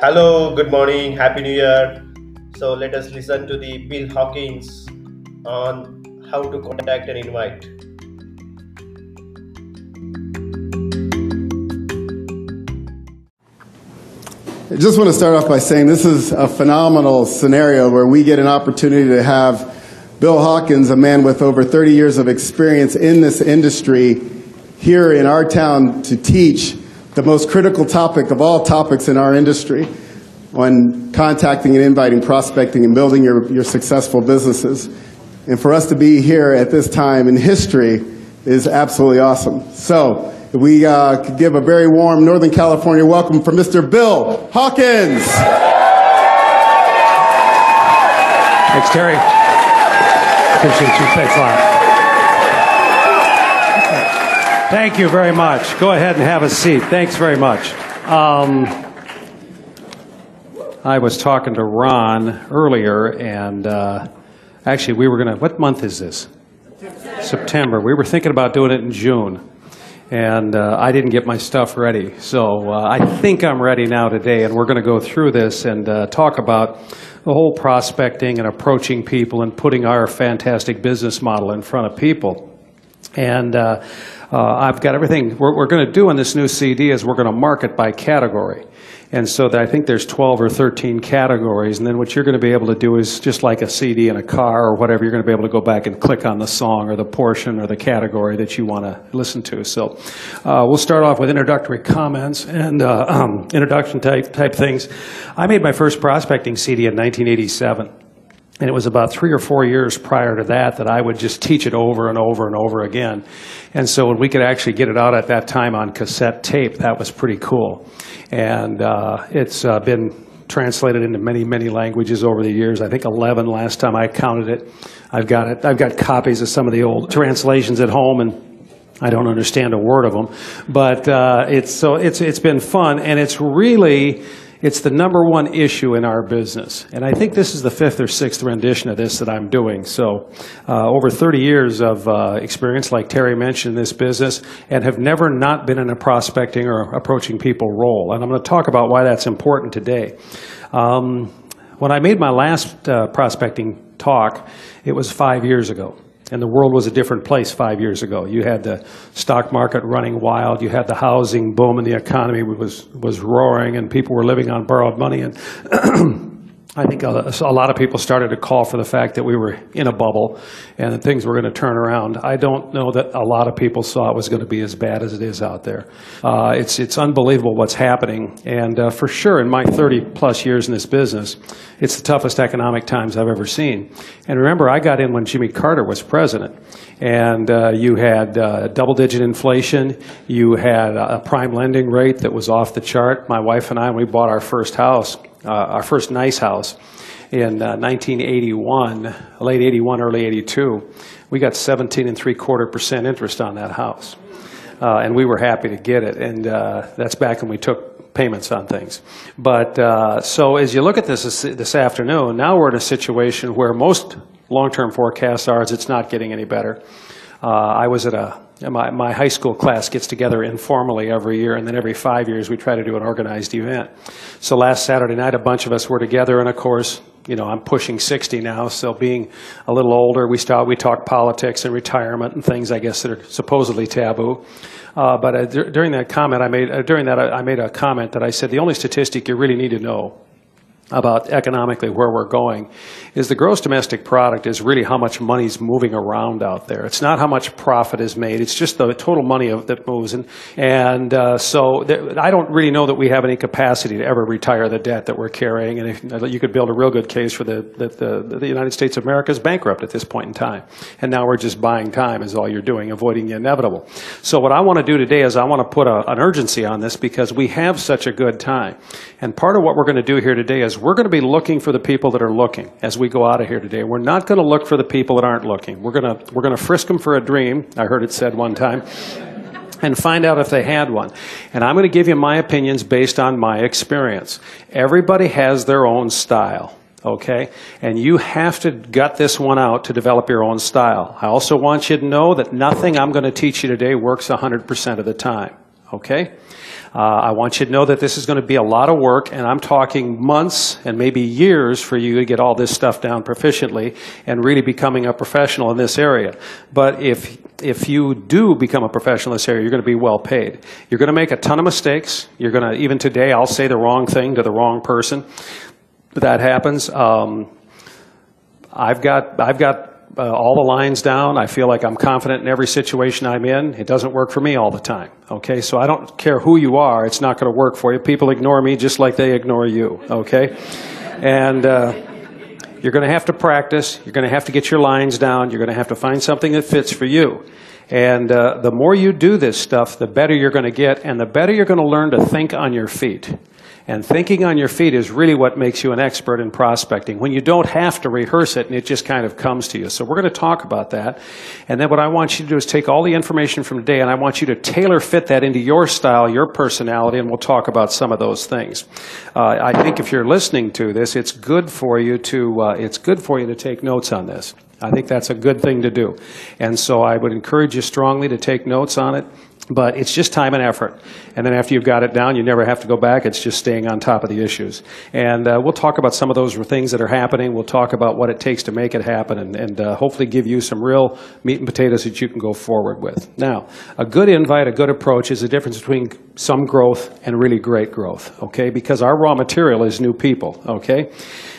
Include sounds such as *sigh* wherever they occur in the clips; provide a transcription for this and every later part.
Hello, good morning, happy new year. So let us listen to the Bill Hawkins on how to contact and invite. I just want to start off by saying this is a phenomenal scenario where we get an opportunity to have Bill Hawkins, a man with over 30 years of experience in this industry, here in our town to teach the most critical topic of all topics in our industry on contacting and inviting, prospecting, and building your, your successful businesses. And for us to be here at this time in history is absolutely awesome. So, we uh, could give a very warm Northern California welcome for Mr. Bill Hawkins. Thanks, Terry. Appreciate you. Thanks a lot. Thank you very much. Go ahead and have a seat. Thanks very much. Um, I was talking to Ron earlier, and uh, actually, we were going to. What month is this? September. We were thinking about doing it in June, and uh, I didn't get my stuff ready. So uh, I think I'm ready now today, and we're going to go through this and uh, talk about the whole prospecting and approaching people and putting our fantastic business model in front of people. And uh, I've got everything. What we're going to do in this new CD is we're going to market by category. And so that I think there's 12 or 13 categories. And then what you're going to be able to do is just like a CD in a car or whatever, you're going to be able to go back and click on the song or the portion or the category that you want to listen to. So uh, we'll start off with introductory comments and uh, um, *clears throat* introduction type, type things. I made my first prospecting CD in 1987. And it was about three or four years prior to that that I would just teach it over and over and over again. And so when we could actually get it out at that time on cassette tape, that was pretty cool. And uh, it's uh, been translated into many, many languages over the years. I think 11 last time I counted it. I've got it. I've got copies of some of the old translations at home, and I don't understand a word of them. But uh, it's so it's it's been fun, and it's really it's the number one issue in our business. And I think this is the fifth or sixth rendition of this that I'm doing. So, uh, over 30 years of uh, experience, like Terry mentioned, in this business, and have never not been in a prospecting or approaching people role. And I'm going to talk about why that's important today. Um, when I made my last uh, prospecting talk, it was five years ago. And the world was a different place five years ago. You had the stock market running wild. You had the housing boom, and the economy was was roaring, and people were living on borrowed money. And *clears throat* I think a, a, lot of people started to call for the fact that we were in a bubble and that things were going to turn around. I don't know that a lot of people saw it was going to be as bad as it is out there. Uh, it's, it's unbelievable what's happening. And uh, for sure, in my 30 plus years in this business, it's the toughest economic times I've ever seen. And remember, I got in when Jimmy Carter was president. And uh, you had uh, double digit inflation. You had a prime lending rate that was off the chart. My wife and I, we bought our first house uh, our first nice house in uh, 1981, late 81, early 82. We got 17 and three quarter percent interest on that house. Uh, and we were happy to get it. And uh, that's back when we took payments on things. But uh, so as you look at this this afternoon, now we're in a situation where most long-term forecasts are it's not getting any better. Uh, I was at a my, my high school class gets together informally every year, and then every five years we try to do an organized event. So last Saturday night, a bunch of us were together, and of course, you know, I'm pushing 60 now, so being a little older, we start we talk politics and retirement and things I guess that are supposedly taboo. Uh, but uh, during that comment, I made uh, during that I made a comment that I said the only statistic you really need to know about economically where we're going is the gross domestic product is really how much money is moving around out there. It's not how much profit is made. It's just the total money of, that moves. And, and uh, so I don't really know that we have any capacity to ever retire the debt that we're carrying. And if, you could build a real good case for the, that the, the United States of America is bankrupt at this point in time. And now we're just buying time is all you're doing, avoiding the inevitable. So what I want to do today is I want to put a, an urgency on this because we have such a good time. And part of what we're going to do here today is we're going to be looking for the people that are looking as we go out of here today. We're not going to look for the people that aren't looking. We're going to, we're going to frisk them for a dream. I heard it said one time. And find out if they had one. And I'm going to give you my opinions based on my experience. Everybody has their own style okay? And you have to gut this one out to develop your own style. I also want you to know that nothing I'm going to teach you today works 100% of the time, okay? Uh, I want you to know that this is going to be a lot of work, and I'm talking months and maybe years for you to get all this stuff down proficiently and really becoming a professional in this area. But if if you do become a professional in this area, you're going to be well paid. You're going to make a ton of mistakes. You're going to even today, I'll say the wrong thing to the wrong person. That happens. Um, I've got I've got uh, all the lines down. I feel like I'm confident in every situation I'm in. It doesn't work for me all the time. Okay, so I don't care who you are. It's not going to work for you. People ignore me just like they ignore you. Okay, and. Uh, you're going to have to practice. You're going to have to get your lines down. You're going to have to find something that fits for you. And uh, the more you do this stuff, the better you're going to get, and the better you're going to learn to think on your feet. And thinking on your feet is really what makes you an expert in prospecting when you don't have to rehearse it and it just kind of comes to you. So we're going to talk about that. And then what I want you to do is take all the information from today and I want you to tailor fit that into your style, your personality, and we'll talk about some of those things. Uh, I think if you're listening to this, it's good for you to, uh, it's good for you to take notes on this. I think that's a good thing to do. And so I would encourage you strongly to take notes on it. But it's just time and effort. And then after you've got it down, you never have to go back. It's just staying on top of the issues. And uh, we'll talk about some of those things that are happening. We'll talk about what it takes to make it happen and, and uh, hopefully give you some real meat and potatoes that you can go forward with. Now, a good invite, a good approach is the difference between some growth and really great growth, okay? Because our raw material is new people, okay?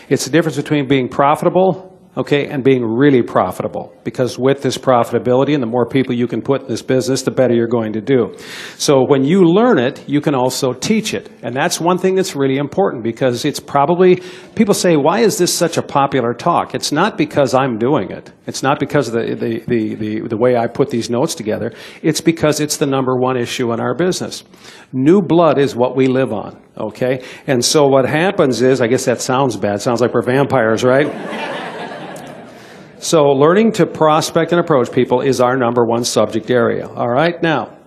It's the difference between being profitable okay, and being really profitable. Because with this profitability and the more people you can put in this business, the better you're going to do. So when you learn it, you can also teach it. And that's one thing that's really important because it's probably, people say, why is this such a popular talk? It's not because I'm doing it. It's not because of the, the, the, the, the way I put these notes together. It's because it's the number one issue in our business. New blood is what we live on, okay? And so what happens is, I guess that sounds bad. Sounds like we're vampires, right? *laughs* So learning to prospect and approach people is our number one subject area. All right, now,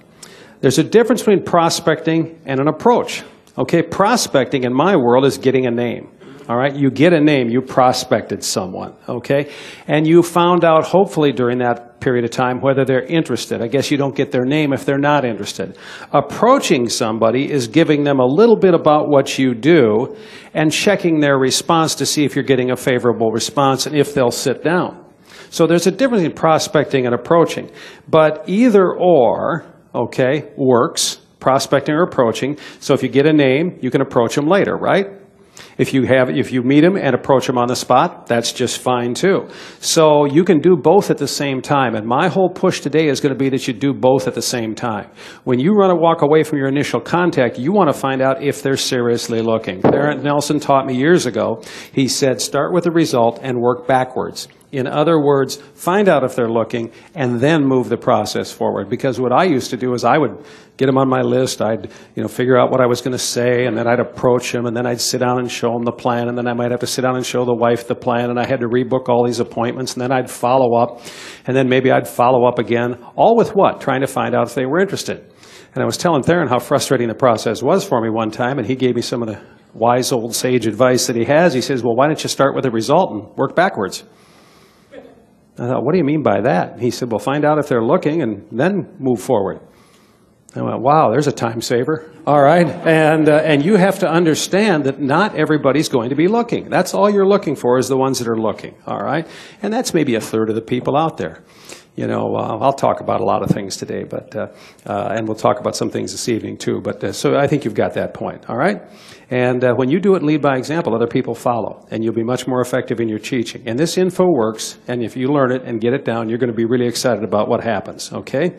there's a difference between prospecting and an approach. Okay, prospecting in my world is getting a name. All right, you get a name, you prospected someone, okay? And you found out, hopefully, during that period of time, whether they're interested. I guess you don't get their name if they're not interested. Approaching somebody is giving them a little bit about what you do and checking their response to see if you're getting a favorable response and if they'll sit down. So there's a difference in prospecting and approaching. But either or, okay, works, prospecting or approaching. So if you get a name, you can approach them later, right? If you have, if you meet them and approach them on the spot, that's just fine too. So you can do both at the same time. And my whole push today is going to be that you do both at the same time. When you run a walk away from your initial contact, you want to find out if they're seriously looking. Theron Nelson taught me years ago. He said, start with the result and work backwards. In other words, find out if they're looking and then move the process forward. Because what I used to do is I would get them on my list, I'd you know, figure out what I was going to say, and then I'd approach them, and then I'd sit down and show them the plan, and then I might have to sit down and show the wife the plan, and I had to rebook all these appointments, and then I'd follow up, and then maybe I'd follow up again, all with what? Trying to find out if they were interested. And I was telling Theron how frustrating the process was for me one time, and he gave me some of the wise old sage advice that he has. He says, Well, why don't you start with a result and work backwards? I thought, what do you mean by that? And He said, well, find out if they're looking and then move forward. I went, wow, there's a time saver. All right. And, uh, and you have to understand that not everybody's going to be looking. That's all you're looking for is the ones that are looking. All right. And that's maybe a third of the people out there you know, uh, I'll talk about a lot of things today, but uh, uh, and we'll talk about some things this evening too. But uh, so I think you've got that point, all right. And uh, when you do it, lead by example. Other people follow, and you'll be much more effective in your teaching. And this info works, and if you learn it and get it down, you're going to be really excited about what happens. Okay,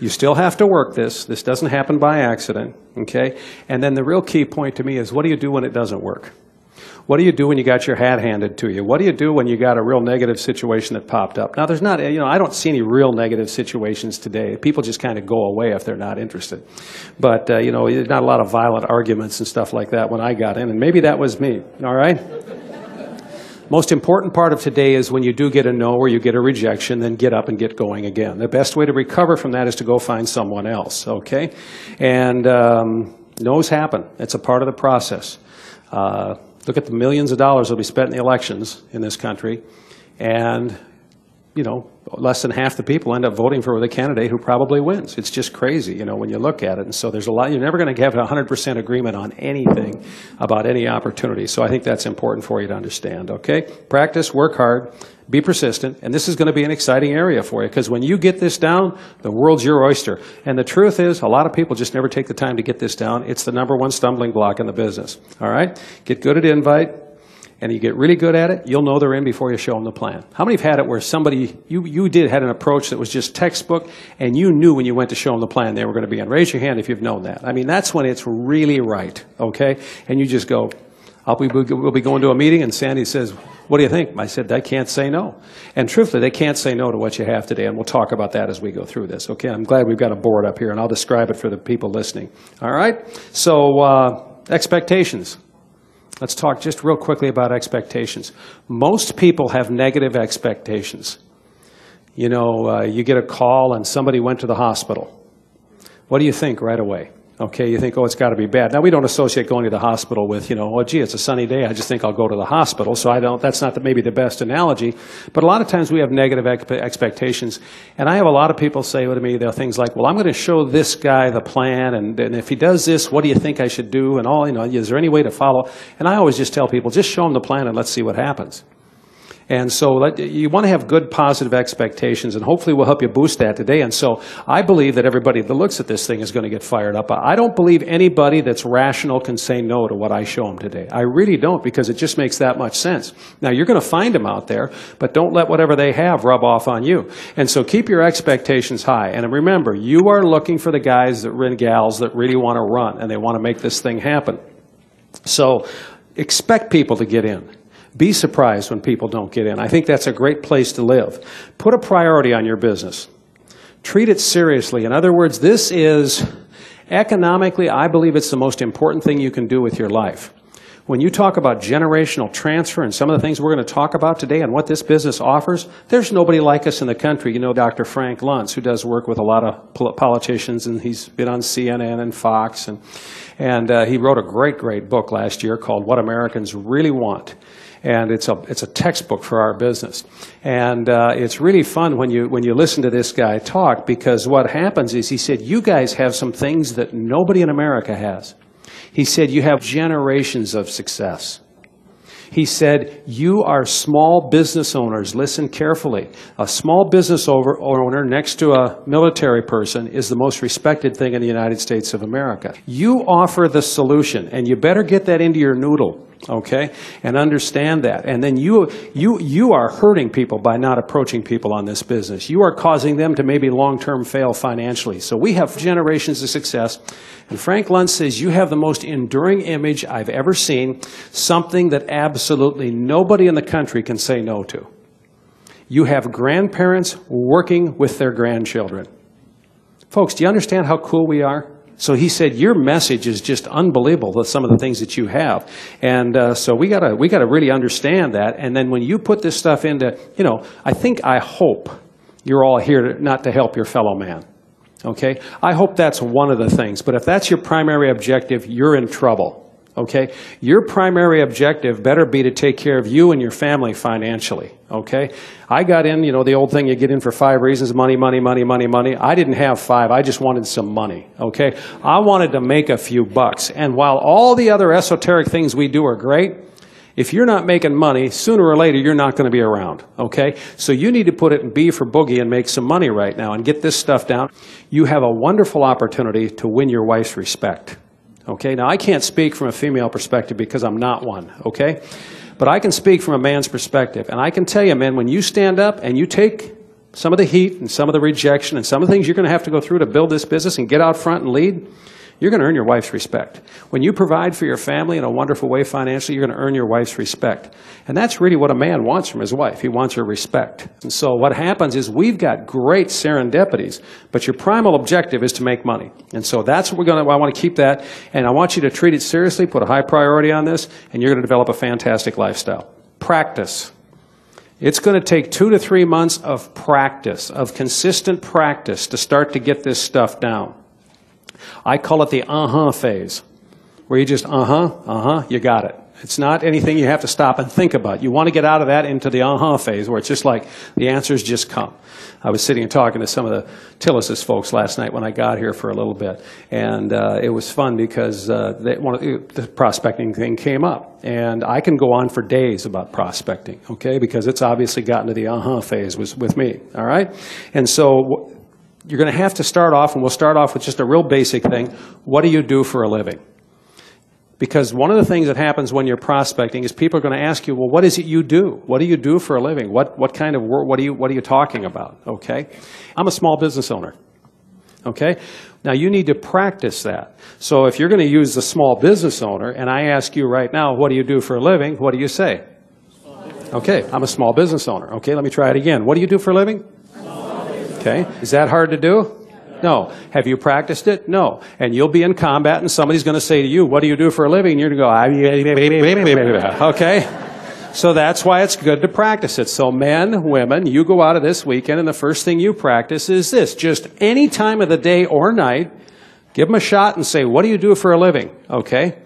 you still have to work this. This doesn't happen by accident. Okay, and then the real key point to me is, what do you do when it doesn't work? What do you do when you got your hat handed to you? What do you do when you got a real negative situation that popped up? Now, there's not, you know, I don't see any real negative situations today. People just kind of go away if they're not interested. But, uh, you know, there's not a lot of violent arguments and stuff like that when I got in, and maybe that was me, all right? Most important part of today is when you do get a no or you get a rejection, then get up and get going again. The best way to recover from that is to go find someone else, okay? And um, no's happen. It's a part of the process. Uh, Look at the millions of dollars that will be spent in the elections in this country, and you know less than half the people end up voting for the candidate who probably wins. It's just crazy, you know, when you look at it. And so there's a lot, you're never going to have 100% agreement on anything about any opportunity. So I think that's important for you to understand, okay? Practice, work hard, be persistent, and this is going to be an exciting area for you because when you get this down, the world's your oyster. And the truth is, a lot of people just never take the time to get this down. It's the number one stumbling block in the business, all right? Get good at invite, and you get really good at it, you'll know they're in before you show them the plan. How many have had it where somebody, you, you did, had an approach that was just textbook, and you knew when you went to show them the plan they were going to be in? Raise your hand if you've known that. I mean, that's when it's really right, okay? And you just go, I'll be, we'll be going to a meeting, and Sandy says, what do you think? I said, I can't say no. And truthfully, they can't say no to what you have today, and we'll talk about that as we go through this, okay? I'm glad we've got a board up here, and I'll describe it for the people listening. All right? So, uh, expectations. Let's talk just real quickly about expectations. Most people have negative expectations. You know, uh, you get a call and somebody went to the hospital. What do you think right away? Okay, you think, oh, it's got to be bad. Now, we don't associate going to the hospital with, you know, oh, gee, it's a sunny day. I just think I'll go to the hospital. So I don't, that's not the, maybe the best analogy. But a lot of times we have negative ex- expectations. And I have a lot of people say to me, they're things like, well, I'm going to show this guy the plan. And, and if he does this, what do you think I should do? And all, you know, is there any way to follow? And I always just tell people, just show him the plan and let's see what happens. And so you want to have good positive expectations, and hopefully we'll help you boost that today. And so I believe that everybody that looks at this thing is going to get fired up. I don't believe anybody that's rational can say no to what I show them today. I really don't because it just makes that much sense. Now you're going to find them out there, but don't let whatever they have rub off on you. And so keep your expectations high. And remember, you are looking for the guys that and gals that really want to run and they want to make this thing happen. So expect people to get in. Be surprised when people don't get in. I think that's a great place to live. Put a priority on your business. Treat it seriously. In other words, this is economically, I believe it's the most important thing you can do with your life. When you talk about generational transfer and some of the things we're going to talk about today and what this business offers, there's nobody like us in the country. You know Dr. Frank Luntz, who does work with a lot of politicians, and he's been on CNN and Fox. And, and uh, he wrote a great, great book last year called What Americans Really Want and it's a it's a textbook for our business. And uh, it's really fun when you when you listen to this guy talk because what happens is he said you guys have some things that nobody in America has. He said you have generations of success. He said, You are small business owners. Listen carefully. A small business owner next to a military person is the most respected thing in the United States of America. You offer the solution, and you better get that into your noodle okay? And understand that. And then you you you are hurting people by not approaching people on this business. You are causing them to maybe long term fail financially. So we have generations of success. And frank luntz says you have the most enduring image i've ever seen something that absolutely nobody in the country can say no to. You have grandparents working with their grandchildren. Folks do you understand how cool we are so he said, "Your message is just unbelievable with some of the things that you have." And uh, so we gotta we gotta really understand that. And then when you put this stuff into, you know, I think I hope you're all here to, not to help your fellow man. Okay, I hope that's one of the things. But if that's your primary objective, you're in trouble. Okay? Your primary objective better be to take care of you and your family financially. Okay? I got in, you know, the old thing you get in for five reasons money, money, money, money, money. I didn't have five. I just wanted some money. Okay? I wanted to make a few bucks. And while all the other esoteric things we do are great, if you're not making money, sooner or later you're not going to be around. Okay? So you need to put it in B for boogie and make some money right now and get this stuff down. You have a wonderful opportunity to win your wife's respect. Okay, now I can't speak from a female perspective because I'm not one, okay? But I can speak from a man's perspective. And I can tell you, man, when you stand up and you take some of the heat and some of the rejection and some of the things you're going to have to go through to build this business and get out front and lead, you're going to earn your wife's respect. When you provide for your family in a wonderful way financially, you're going to earn your wife's respect. And that's really what a man wants from his wife. He wants her respect. And so what happens is we've got great serendipities, but your primal objective is to make money. And so that's what we're going to, I want to keep that. And I want you to treat it seriously, put a high priority on this, and you're going to develop a fantastic lifestyle. Practice. It's going to take two to three months of practice, of consistent practice to start to get this stuff down. I call it the uh huh phase, where you just uh huh, uh huh, you got it. It's not anything you have to stop and think about. You want to get out of that into the uh-huh phase where it's just like the answers just come. I was sitting and talking to some of the Tillis's folks last night when I got here for a little bit, and uh, it was fun because uh, they, one of the, prospecting thing came up, and I can go on for days about prospecting, okay, because it's obviously gotten to the uh-huh phase was with me, all right, and so you're going to have to start off, and we'll start off with just a real basic thing. What do you do for a living? Because one of the things that happens when you're prospecting is people are going to ask you, well, what is it you do? What do you do for a living? What, what kind of work, what are, you, what are you talking about? Okay? I'm a small business owner. Okay? Now you need to practice that. So if you're going to use the small business owner, and I ask you right now, what do you do for a living? What do you say? Okay, I'm a small business owner. Okay, let me try it again. What do you do for a living? Okay, is that hard to do? No. Have you practiced it? No. And you'll be in combat and somebody's going to say to you, what do you do for a living? And you're going to go, okay? So that's why it's good to practice it. So men, women, you go out of this weekend and the first thing you practice is this. Just any time of the day or night, give them a shot and say, what do you do for a living? Okay?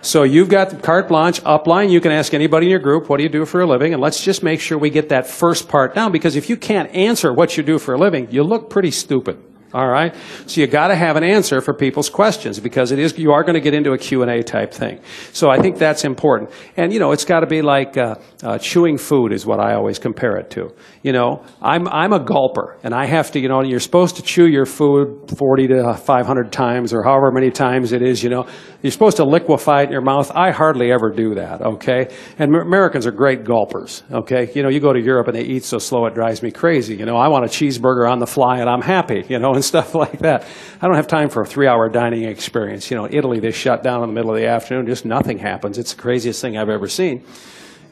So you've got carte blanche upline. You can ask anybody in your group, what do you do for a living? And let's just make sure we get that first part down because if you can't answer what you do for a living, you look pretty stupid. All right? So you got to have an answer for people's questions because it is you are going to get into a Q&A type thing. So I think that's important. And you know, it's got to be like uh, uh, chewing food is what I always compare it to. You know, I'm I'm a gulper and I have to, you know, you're supposed to chew your food 40 to 500 times or however many times it is, you know. You're supposed to liquefy it in your mouth. I hardly ever do that, okay? And Americans are great gulpers, okay? You know, you go to Europe and they eat so slow it drives me crazy. You know, I want a cheeseburger on the fly and I'm happy, *laughs* you know, and stuff like that. I don't have time for a three-hour dining experience. You know, Italy, they shut down in the middle of the afternoon. Just nothing happens. It's the craziest thing I've ever seen.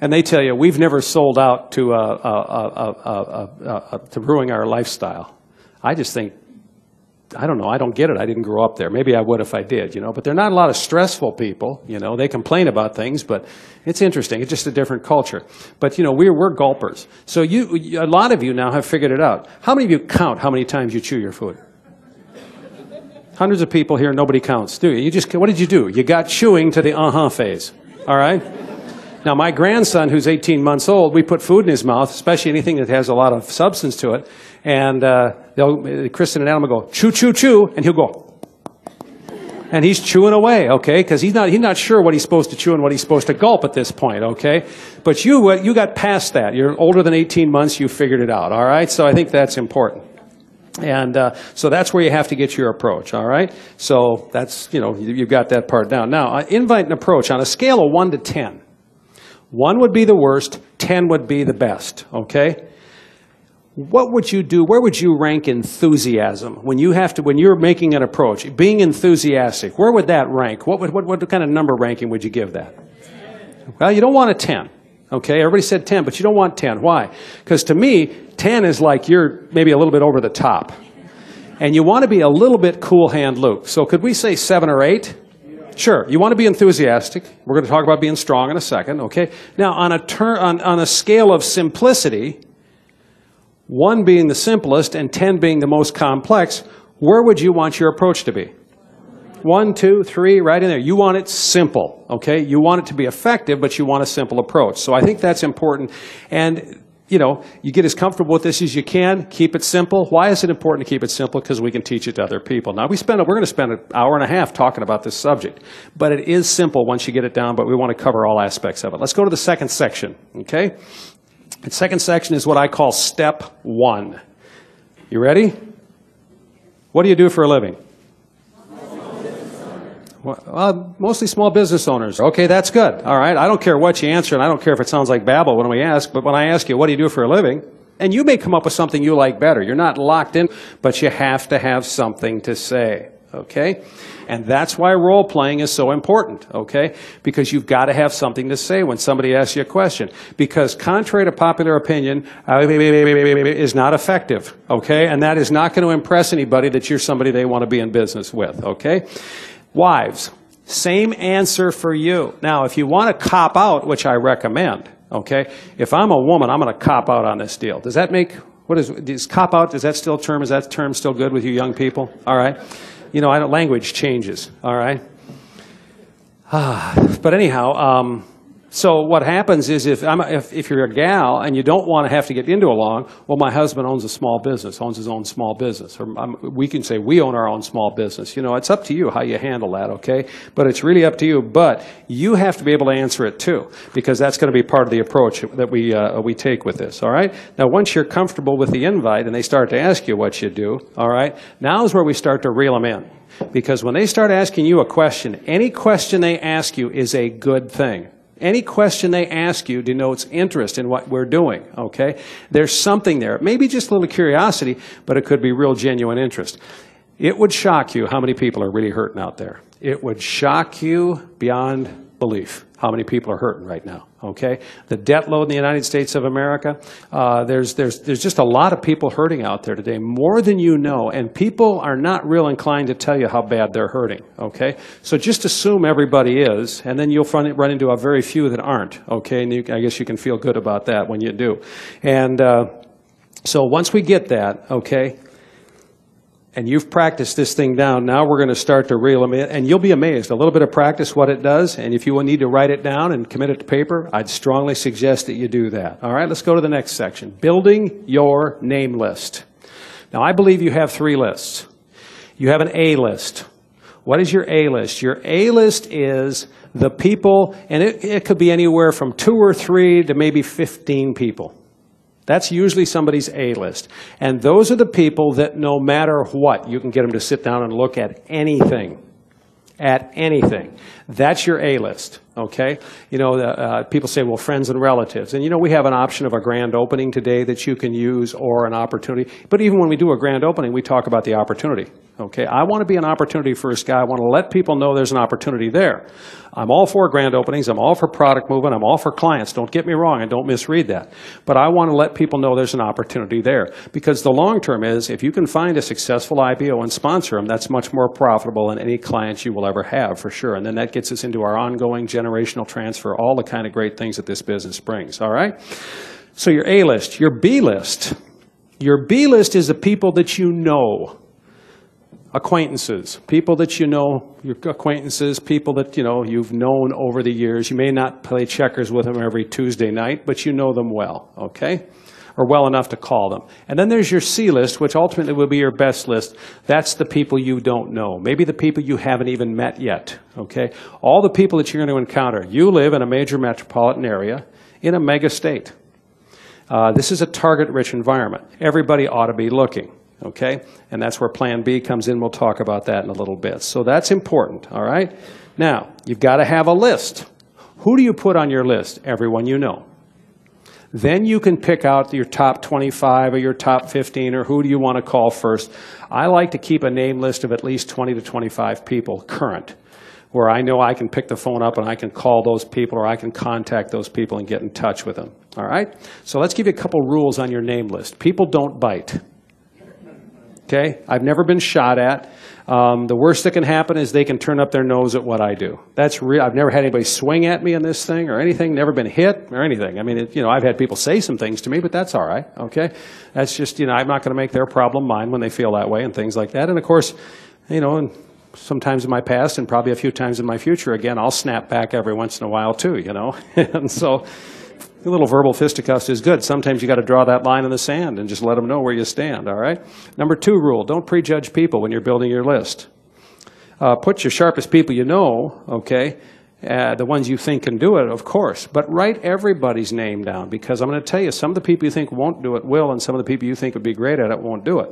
And they tell you, we've never sold out to, uh, uh, uh, to ruining our lifestyle. I just think I don't know. I don't get it. I didn't grow up there. Maybe I would if I did, you know. But they're not a lot of stressful people, you know. They complain about things, but it's interesting. It's just a different culture. But you know, we're we're gulpers. So you, a lot of you now have figured it out. How many of you count how many times you chew your food? Hundreds of people here. Nobody counts, do you? You just what did you do? You got chewing to the uh-huh phase. All right. Now, my grandson, who's 18 months old, we put food in his mouth, especially anything that has a lot of substance to it, and uh, Kristen and Adam will go, chew, chew, chew, and he'll go, and he's chewing away, okay? Because he's not, he's not sure what he's supposed to chew and what he's supposed to gulp at this point, okay? But you, you got past that. You're older than 18 months, you figured it out, all right? So I think that's important. And uh, so that's where you have to get your approach, all right? So that's, you know, you, have got that part down. Now, uh, invite and approach on a scale of 1 to 10. One would be the worst, 10 would be the best, okay? What would you do? Where would you rank enthusiasm when you have to, when you're making an approach? Being enthusiastic, where would that rank? What, would, what, what kind of number ranking would you give that? Well, you don't want a 10. Okay, everybody said 10, but you don't want 10. Why? Because to me, 10 is like you're maybe a little bit over the top. And you want to be a little bit cool hand Luke. So could we say 7 or 8? Sure, you want to be enthusiastic. We're going to talk about being strong in a second, okay? Now, on a, ter- on, on a scale of simplicity, one being the simplest and 10 being the most complex, where would you want your approach to be? One, two, three, right in there. You want it simple, okay? You want it to be effective, but you want a simple approach. So I think that's important. And you know, you get as comfortable with this as you can. Keep it simple. Why is it important to keep it simple? Because we can teach it to other people. Now, we spend, we're going to spend an hour and a half talking about this subject, but it is simple once you get it down, but we want to cover all aspects of it. Let's go to the second section, okay? The second section is what I call step one. You ready? What do you do for a living? Well, uh, mostly small business owners. Okay, that's good. All right. I don't care what you answer, and I don't care if it sounds like babble when we ask, but when I ask you, what do you do for a living? And you may come up with something you like better. You're not locked in, but you have to have something to say. Okay? And that's why role playing is so important, okay? Because you've got to have something to say when somebody asks you a question. Because contrary to popular opinion, uh, is not effective, okay? And that is not going to impress anybody that you're somebody they want to be in business with, okay? Wives, same answer for you. Now, if you want to cop out, which I recommend, okay, if I'm a woman, I'm going to cop out on this deal. Does that make, what is, is cop out, is that still term, is that term still good with you young people? All right. You know, I don't, language changes, all right. *sighs* But anyhow, um, so what happens is if, I'm, if, if you're a gal and you don't want to have to get into a long, well, my husband owns a small business, owns his own small business. Or um, we can say we own our own small business. You know, it's up to you how you handle that, okay? But it's really up to you. But you have to be able to answer it too, because that's going to be part of the approach that we, uh, we take with this, all right? Now, once you're comfortable with the invite and they start to ask you what you do, all right, now is where we start to reel them in. Because when they start asking you a question, any question they ask you is a good thing. Any question they ask you denotes interest in what we're doing, okay? There's something there. Maybe just a little curiosity, but it could be real genuine interest. It would shock you how many people are really hurting out there. It would shock you beyond belief how many people are hurting right now, okay? The debt load in the United States of America, uh, there's, there's, there's just a lot of people hurting out there today, more than you know, and people are not real inclined to tell you how bad they're hurting, okay? So just assume everybody is, and then you'll run, into a very few that aren't, okay? And you, I guess you can feel good about that when you do. And uh, so once we get that, okay, and you've practiced this thing down, now we're going to start to reel them in, and you'll be amazed. A little bit of practice, what it does, and if you will need to write it down and commit it to paper, I'd strongly suggest that you do that. All right, let's go to the next section. Building your name list. Now, I believe you have three lists. You have an A list. What is your A list? Your A list is the people, and it, it could be anywhere from two or three to maybe 15 people. That's usually somebody's A list. And those are the people that no matter what, you can get them to sit down and look at anything. At anything. That's your A list, okay? You know, uh, people say, well, friends and relatives. And you know, we have an option of a grand opening today that you can use or an opportunity. But even when we do a grand opening, we talk about the opportunity, okay? I want to be an opportunity first guy. I want to let people know there's an opportunity there. I'm all for grand openings. I'm all for product movement. I'm all for clients. Don't get me wrong and don't misread that. But I want to let people know there's an opportunity there. Because the long term is if you can find a successful IBO and sponsor them, that's much more profitable than any clients you will ever have for sure. And then that gets us into our ongoing generational transfer, all the kind of great things that this business brings. All right? So your A list, your B list. Your B list is the people that you know acquaintances, people that you know, your acquaintances, people that you know you've known over the years. You may not play checkers with them every Tuesday night, but you know them well, okay? Or well enough to call them. And then there's your C list, which ultimately will be your best list. That's the people you don't know. Maybe the people you haven't even met yet, okay? All the people that you're going to encounter. You live in a major metropolitan area in a mega state. Uh, this is a target-rich environment. Everybody ought to be looking okay? And that's where Plan B comes in. We'll talk about that in a little bit. So that's important, all right? Now, you've got to have a list. Who do you put on your list? Everyone you know. Then you can pick out your top 25 or your top 15 or who do you want to call first. I like to keep a name list of at least 20 to 25 people current where I know I can pick the phone up and I can call those people or I can contact those people and get in touch with them. All right? So let's give you a couple rules on your name list. People don't bite. Okay? I've never been shot at. Um, the worst that can happen is they can turn up their nose at what I do. That's real. I've never had anybody swing at me in this thing or anything. Never been hit or anything. I mean, it, you know, I've had people say some things to me, but that's all right. Okay, that's just you know, I'm not going to make their problem mine when they feel that way and things like that. And of course, you know, and sometimes in my past and probably a few times in my future, again, I'll snap back every once in a while too. You know, *laughs* and so a little verbal fisticuffs is good. Sometimes you got to draw that line in the sand and just let them know where you stand, all right? Number two rule, don't prejudge people when you're building your list. Uh, put your sharpest people you know, okay, uh, the ones you think can do it, of course, but write everybody's name down because I'm going to tell you, some of the people you think won't do it will, and some of the people you think would be great at it won't do it.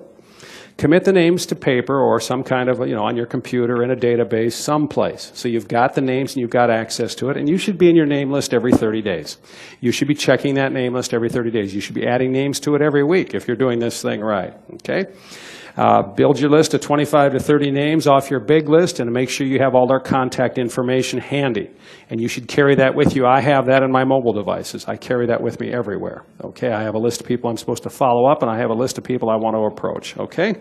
Commit the names to paper or some kind of, you know, on your computer in a database someplace. So you've got the names and you've got access to it, and you should be in your name list every 30 days. You should be checking that name list every 30 days. You should be adding names to it every week if you're doing this thing right, okay? Uh, build your list of 25 to 30 names off your big list and make sure you have all their contact information handy. And you should carry that with you. I have that in my mobile devices. I carry that with me everywhere. Okay, I have a list of people I'm supposed to follow up, and I have a list of people I want to approach. Okay?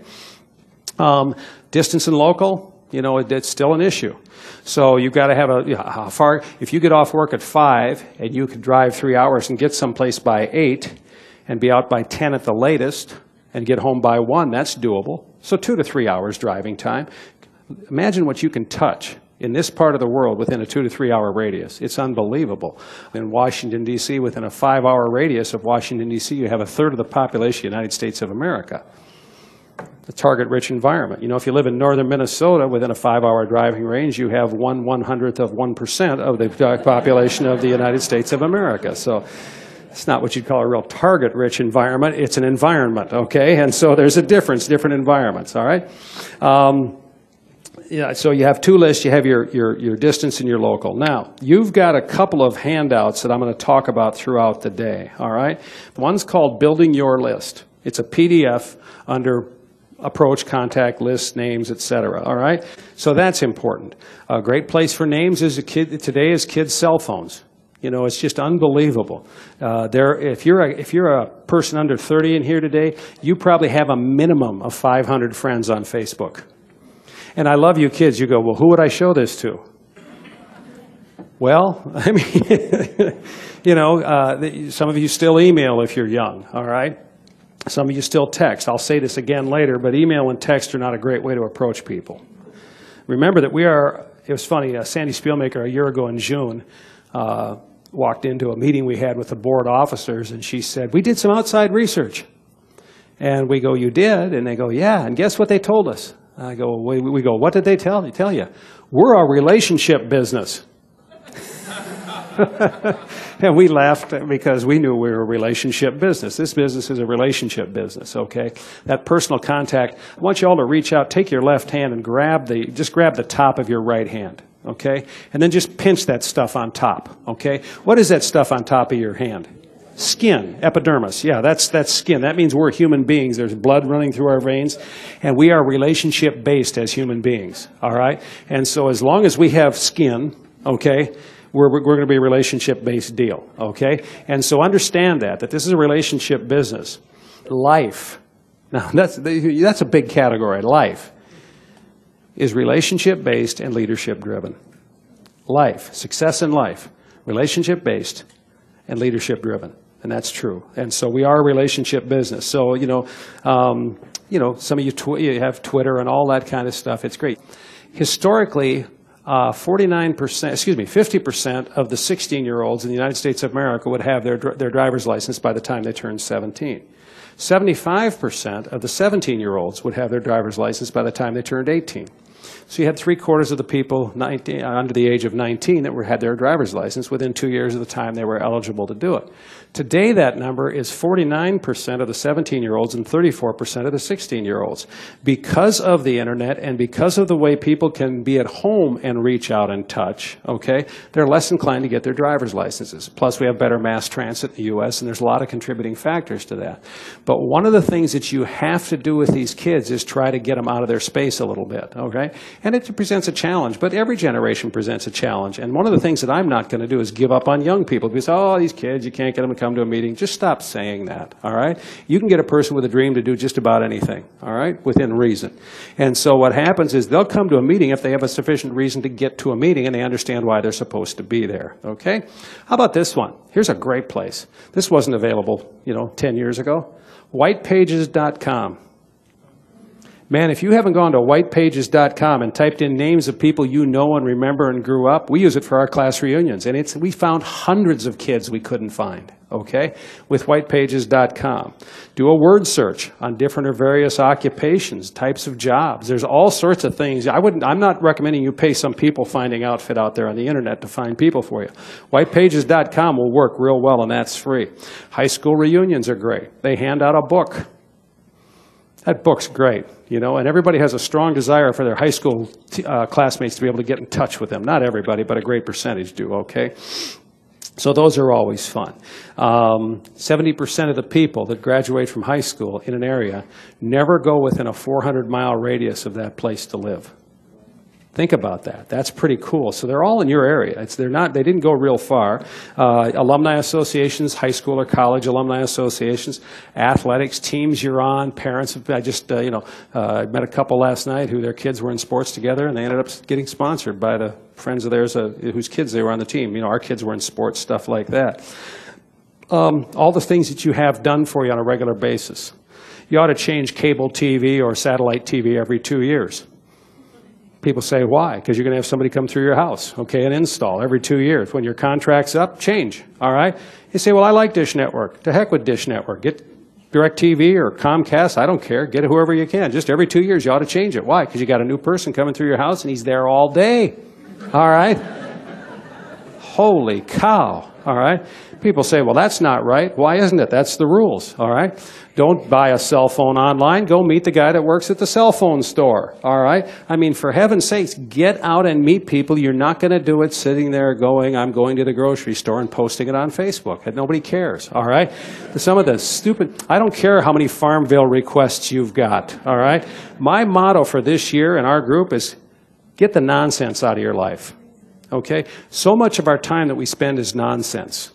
Um, distance and local, you know, it, it's still an issue. So you've got to have a, you know, how far, if you get off work at 5 and you could drive three hours and get someplace by 8 and be out by 10 at the latest, and get home by one, that's doable. So two to three hours driving time. Imagine what you can touch in this part of the world within a two to three hour radius. It's unbelievable. In Washington, D.C., within a five hour radius of Washington, D.C., you have a third of the population of the United States of America. The target rich environment. You know, if you live in northern Minnesota within a five hour driving range, you have one one hundredth of 1% of the population of the United States of America. So it's not what you'd call a real target rich environment, it's an environment, okay? And so there's a difference, different environments, all right? Um, yeah, so you have two lists. You have your, your, your distance and your local. Now, you've got a couple of handouts that I'm going to talk about throughout the day, all right? One's called Building Your List. It's a PDF under approach, contact, list, names, etc. All right, so that's important. A great place for names is a kid today is kids' cell phones. You know, it's just unbelievable. Uh, there, if you're a, if you're a person under 30 in here today, you probably have a minimum of 500 friends on Facebook. And I love you kids. You go, well, who would I show this to? Well, *laughs* I mean, *laughs* you know, uh, some of you still email if you're young, all right? Some of you still text. I'll say this again later, but email and text are not a great way to approach people. Remember that we are, it was funny, uh, Sandy Spielmaker a year ago in June uh, walked into a meeting we had with the board officers, and she said, We did some outside research. And we go, You did? And they go, Yeah. And guess what they told us? I go, we, we go, what did they tell, they tell you? We're a relationship business. *laughs* and we laughed because we knew we were a relationship business. This business is a relationship business, okay? That personal contact, I want you all to reach out, take your left hand and grab the, just grab the top of your right hand, okay? And then just pinch that stuff on top, okay? What is that stuff on top of your hand? Skin, epidermis. Yeah, that's, that's skin. That means we're human beings. There's blood running through our veins, and we are relationship based as human beings, all right? And so as long as we have skin, okay, we're, we're going to be a relationship based deal, okay? And so understand that, that this is a relationship business. Life, now *laughs* that's, that's a big category. Life is relationship based and leadership driven. Life, success in life, relationship based and leadership driven and that's true. And so we are a relationship business. So you know, um, you know, some of you, tw- you have Twitter and all that kind of stuff. It's great. Historically, uh, 49%, excuse me, 50% of the 16-year-olds in the United States of America would have their, their driver's license by the time they turned 17. 75% of the 17-year-olds would have their driver's license by the time they turned 18. So you had three quarters of the people 19, uh, under the age of 19 that were, had their driver's license within two years of the time they were eligible to do it. Today, that number is 49% of the 17 year olds and 34% of the 16 year olds. Because of the internet and because of the way people can be at home and reach out and touch, okay, they're less inclined to get their driver's licenses. Plus, we have better mass transit in the U.S., and there's a lot of contributing factors to that. But one of the things that you have to do with these kids is try to get them out of their space a little bit, okay? And it presents a challenge, but every generation presents a challenge. And one of the things that I'm not going to do is give up on young people because, oh, these kids, you can't get them to come to a meeting. Just stop saying that, all right? You can get a person with a dream to do just about anything, all right, within reason. And so what happens is they'll come to a meeting if they have a sufficient reason to get to a meeting and they understand why they're supposed to be there, okay? How about this one? Here's a great place. This wasn't available, you know, 10 years ago. Whitepages.com. Man, if you haven't gone to whitepages.com and typed in names of people you know and remember and grew up, we use it for our class reunions. And it's, we found hundreds of kids we couldn't find, okay, with whitepages.com. Do a word search on different or various occupations, types of jobs. There's all sorts of things. I wouldn't, I'm not recommending you pay some people finding outfit out there on the internet to find people for you. Whitepages.com will work real well, and that's free. High school reunions are great. They hand out a book that book's great, you know, and everybody has a strong desire for their high school uh, classmates to be able to get in touch with them. Not everybody, but a great percentage do, okay? So those are always fun. Um, 70% of the people that graduate from high school in an area never go within a 400 mile radius of that place to live. Think about that. That's pretty cool. So they're all in your area. It's, they're not, they didn't go real far. Uh, alumni associations, high school or college alumni associations, athletics, teams you're on, parents. I just, uh, you know, uh, met a couple last night who their kids were in sports together and they ended up getting sponsored by the friends of theirs uh, whose kids they were on the team. You know, our kids were in sports, stuff like that. Um, all the things that you have done for you on a regular basis. You ought to change cable TV or satellite TV every two years People say, why? Because you're going to have somebody come through your house, okay, and install every two years. When your contract's up, change, all right? You say, well, I like Dish Network. To heck with Dish Network. Get DirecTV or Comcast, I don't care. Get whoever you can. Just every two years, you ought to change it. Why? Because you got a new person coming through your house and he's there all day, all right? Holy cow, all right? People say, well, that's not right. Why isn't it? That's the rules, all right? Don't buy a cell phone online. Go meet the guy that works at the cell phone store, all right? I mean, for heaven's sakes, get out and meet people. You're not going to do it sitting there going, I'm going to the grocery store and posting it on Facebook. And nobody cares, all right? Some of the stupid, I don't care how many Farmville requests you've got, all right? My motto for this year in our group is get the nonsense out of your life, okay? So much of our time that we spend is nonsense.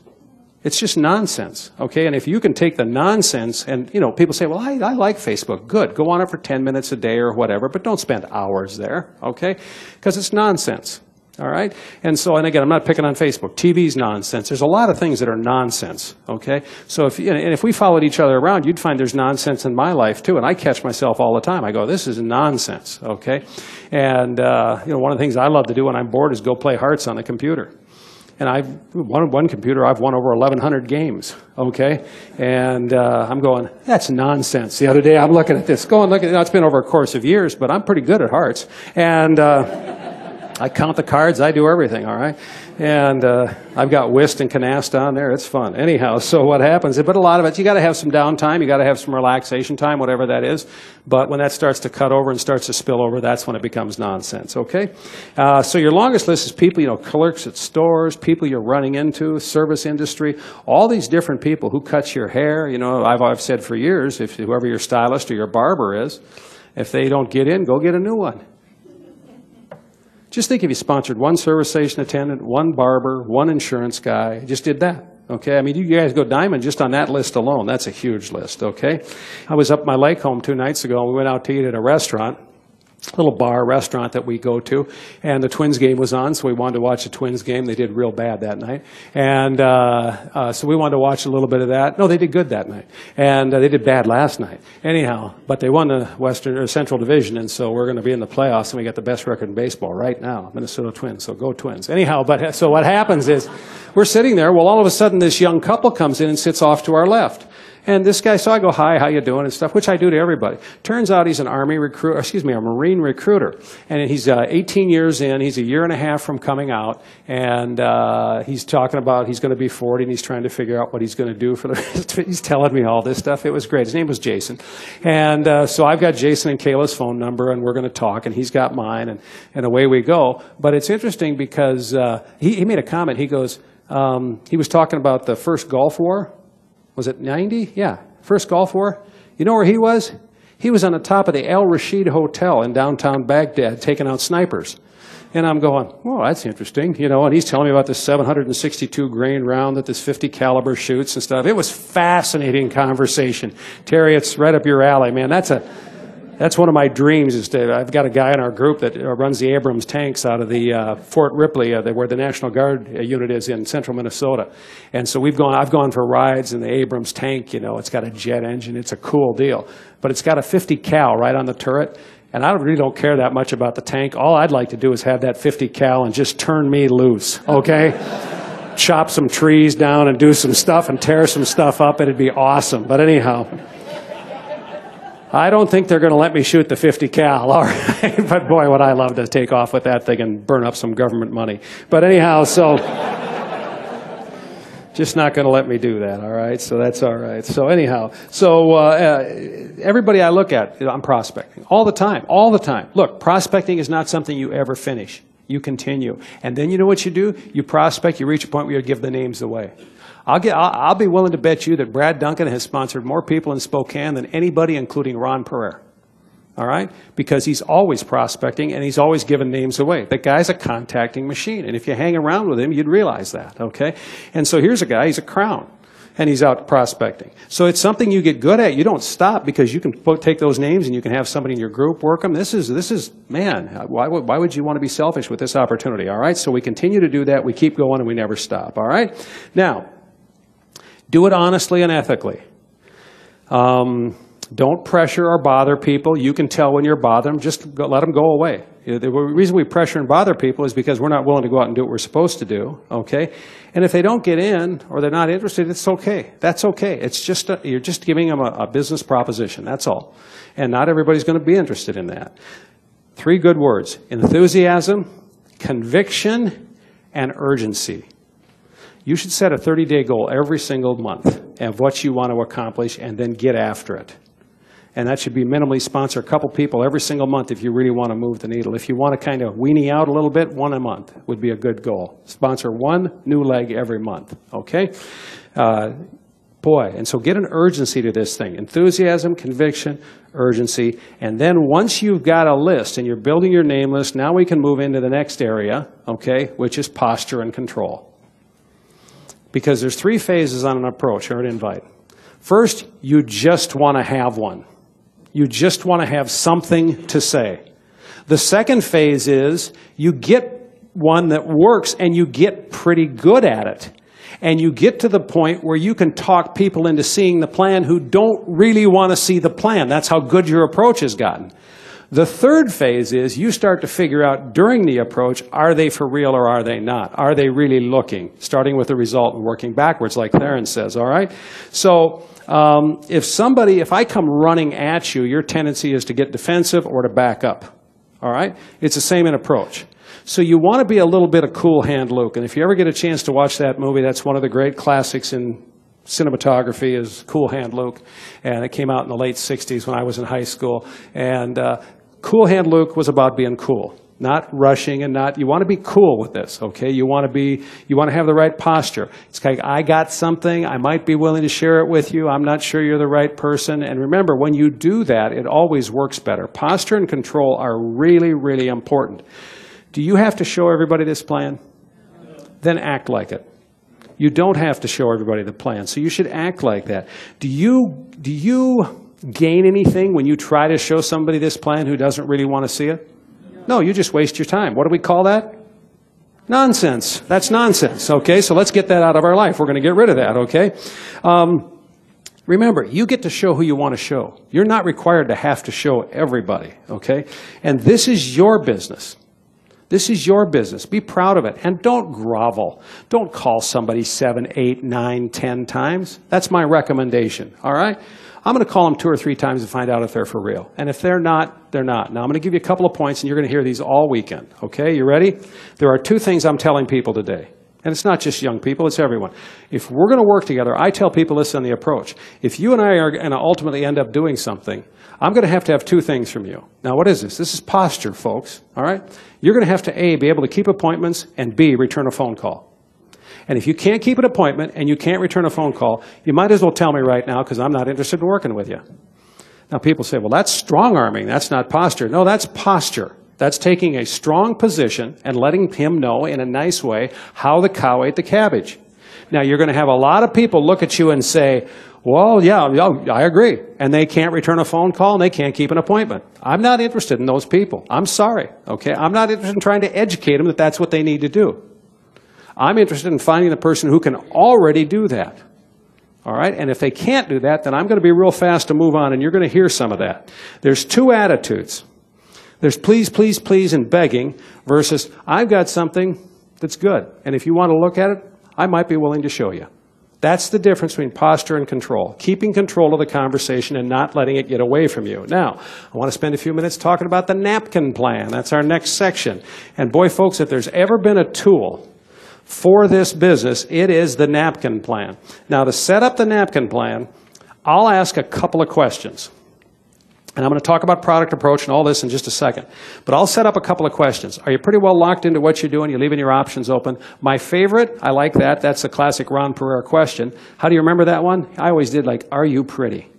It's just nonsense, okay? And if you can take the nonsense and, you know, people say, well, I, I like Facebook. Good. Go on it for 10 minutes a day or whatever, but don't spend hours there, okay? Because it's nonsense, all right? And so, and again, I'm not picking on Facebook. TV's nonsense. There's a lot of things that are nonsense, okay? So if, and if we followed each other around, you'd find there's nonsense in my life too. And I catch myself all the time. I go, this is nonsense, okay? And, uh, you know, one of the things I love to do when I'm bored is go play hearts on the computer. And I've won one computer, I've won over 1,100 games, okay? And uh, I'm going, that's nonsense. The other day I'm looking at this, going, look at, it's been over a course of years, but I'm pretty good at hearts. And uh, I count the cards, I do everything, all right? And uh, I've got whist and canasta on there. It's fun. Anyhow, so what happens? But a lot of it, you got to have some downtime. You got to have some relaxation time, whatever that is. But when that starts to cut over and starts to spill over, that's when it becomes nonsense. Okay. Uh, so your longest list is people, you know, clerks at stores, people you're running into, service industry, all these different people who cut your hair. You know, I've, I've said for years, if whoever your stylist or your barber is, if they don't get in, go get a new one. Just think if you sponsored one service station attendant, one barber, one insurance guy, just did that. Okay, I mean, you guys go diamond just on that list alone. That's a huge list, okay? I was up my lake home two nights ago, and we went out to eat at a restaurant little bar restaurant that we go to, and the Twins game was on, so we wanted to watch the Twins game. They did real bad that night, and uh, uh, so we wanted to watch a little bit of that. No, they did good that night, and uh, they did bad last night. Anyhow, but they won the Western or Central Division, and so we're going to be in the playoffs, and we got the best record in baseball right now, Minnesota Twins. So go Twins. Anyhow, but so what happens is we're sitting there. Well, all of a sudden, this young couple comes in and sits off to our left. And this guy, so I go, hi, how you doing and stuff, which I do to everybody. Turns out he's an Army recruit, excuse me, a Marine recruiter. And he's uh, 18 years in, he's a year and a half from coming out, and uh, he's talking about he's going to be 40 and he's trying to figure out what he's going to do for the *laughs* rest He's telling me all this stuff. It was great. His name was Jason. And uh, so I've got Jason and Kayla's phone number, and we're going to talk, and he's got mine, and, and away we go. But it's interesting because uh, he, he made a comment. He goes, um, he was talking about the first Gulf War was it 90? Yeah, first Gulf War. You know where he was? He was on the top of the Al Rashid Hotel in downtown Baghdad taking out snipers. And I'm going, well, that's interesting, you know. And he's telling me about this 762 grain round that this 50 caliber shoots and stuff. It was fascinating conversation. Terry, it's right up your alley, man. That's a that's one of my dreams. Is to I've got a guy in our group that runs the Abrams tanks out of the uh, Fort Ripley, uh, where the National Guard uh, unit is in central Minnesota, and so we've gone. I've gone for rides in the Abrams tank. You know, it's got a jet engine. It's a cool deal, but it's got a 50 cal right on the turret. And I really don't care that much about the tank. All I'd like to do is have that 50 cal and just turn me loose, okay? *laughs* Chop some trees down and do some stuff and tear some stuff up. It'd be awesome. But anyhow. I don't think they're going to let me shoot the 50 cal, *laughs* all right? but boy, would I love to take off with that thing and burn up some government money. But anyhow, so just not going to let me do that, all right? So that's all right. So anyhow, so uh, uh, everybody I look at, I'm prospecting all the time, all the time. Look, prospecting is not something you ever finish. You continue. And then you know what you do? You prospect, you reach a point where you give the names away. I'll, get, I'll, I'll, be willing to bet you that Brad Duncan has sponsored more people in Spokane than anybody, including Ron Puryear. All right? Because he's always prospecting and he's always giving names away. The guy's a contacting machine. And if you hang around with him, you'd realize that. Okay? And so here's a guy, he's a crown. And he's out prospecting. So it's something you get good at. You don't stop because you can take those names and you can have somebody in your group work them. This is, this is man, why would, why would you want to be selfish with this opportunity? All right? So we continue to do that. We keep going and we never stop. All right? Now, do it honestly and ethically. Um, Don't pressure or bother people. You can tell when you're bothering them. Just let them go away. The reason we pressure and bother people is because we're not willing to go out and do what we're supposed to do. Okay, and if they don't get in or they're not interested, it's okay. That's okay. It's just a, you're just giving them a, a business proposition. That's all. And not everybody's going to be interested in that. Three good words: enthusiasm, conviction, and urgency. You should set a 30-day goal every single month of what you want to accomplish, and then get after it and that should be minimally sponsor a couple people every single month if you really want to move the needle. If you want to kind of weenie out a little bit, one a month would be a good goal. Sponsor one new leg every month, okay? Uh, boy, and so get an urgency to this thing. Enthusiasm, conviction, urgency, and then once you've got a list and you're building your name list, now we can move into the next area, okay, which is posture and control. Because there's three phases on an approach or an invite. First, you just want to have one. You just want to have something to say. The second phase is you get one that works and you get pretty good at it. And you get to the point where you can talk people into seeing the plan who don't really want to see the plan. That's how good your approach has gotten. The third phase is you start to figure out during the approach, are they for real or are they not? Are they really looking? Starting with the result and working backwards, like Theron says, all right? So um, if somebody, if I come running at you, your tendency is to get defensive or to back up, all right? It's the same in approach. So you want to be a little bit of cool hand Luke. And if you ever get a chance to watch that movie, that's one of the great classics in cinematography is Cool Hand Luke, and it came out in the late '60s when I was in high school. And uh, Cool Hand Luke was about being cool, not rushing and not, you want to be cool with this, okay? You want to be, you want to have the right posture. It's like, I got something, I might be willing to share it with you, I'm not sure you're the right person. And remember, when you do that, it always works better. Posture and control are really, really important. Do you have to show everybody this plan? Then act like it. You don't have to show everybody the plan, so you should act like that. Do you, do you gain anything when you try to show somebody this plan who doesn't really want to see it? No, you just waste your time. What do we call that? Nonsense. That's nonsense. Okay, so let's get that out of our life. We're going to get rid of that. Okay. Um, remember, you get to show who you want to show. You're not required to have to show everybody. Okay, and this is your business. This is your business. Be proud of it. And don't grovel. Don't call somebody seven, eight, nine, ten times. That's my recommendation. All right? I'm going to call them two or three times to find out if they're for real. And if they're not, they're not. Now, I'm going to give you a couple of points, and you're going to hear these all weekend. Okay, you ready? There are two things I'm telling people today. And it's not just young people, it's everyone. If we're going to work together, I tell people this on the approach. If you and I are going to ultimately end up doing something, I'm going to have to have two things from you. Now, what is this? This is posture, folks. All right? You're going to have to A, be able to keep appointments, and B, return a phone call. And if you can't keep an appointment and you can't return a phone call, you might as well tell me right now because I'm not interested in working with you. Now, people say, well, that's strong arming. That's not posture. No, that's posture. That's taking a strong position and letting him know in a nice way how the cow ate the cabbage. Now, you're going to have a lot of people look at you and say, well, yeah, I agree. And they can't return a phone call and they can't keep an appointment. I'm not interested in those people. I'm sorry. Okay. I'm not interested in trying to educate them that that's what they need to do. I'm interested in finding the person who can already do that. All right? And if they can't do that, then I'm going to be real fast to move on, and you're going to hear some of that. There's two attitudes there's please, please, please, and begging versus I've got something that's good. And if you want to look at it, I might be willing to show you. That's the difference between posture and control. Keeping control of the conversation and not letting it get away from you. Now, I want to spend a few minutes talking about the napkin plan. That's our next section. And boy, folks, if there's ever been a tool for this business, it is the napkin plan. Now, to set up the napkin plan, I'll ask a couple of questions. And I'm going to talk about product approach and all this in just a second. But I'll set up a couple of questions. Are you pretty well locked into what you're doing? You're leaving your options open. My favorite, I like that. That's the classic Ron Puryear question. How do you remember that one? I always did like, are you pretty?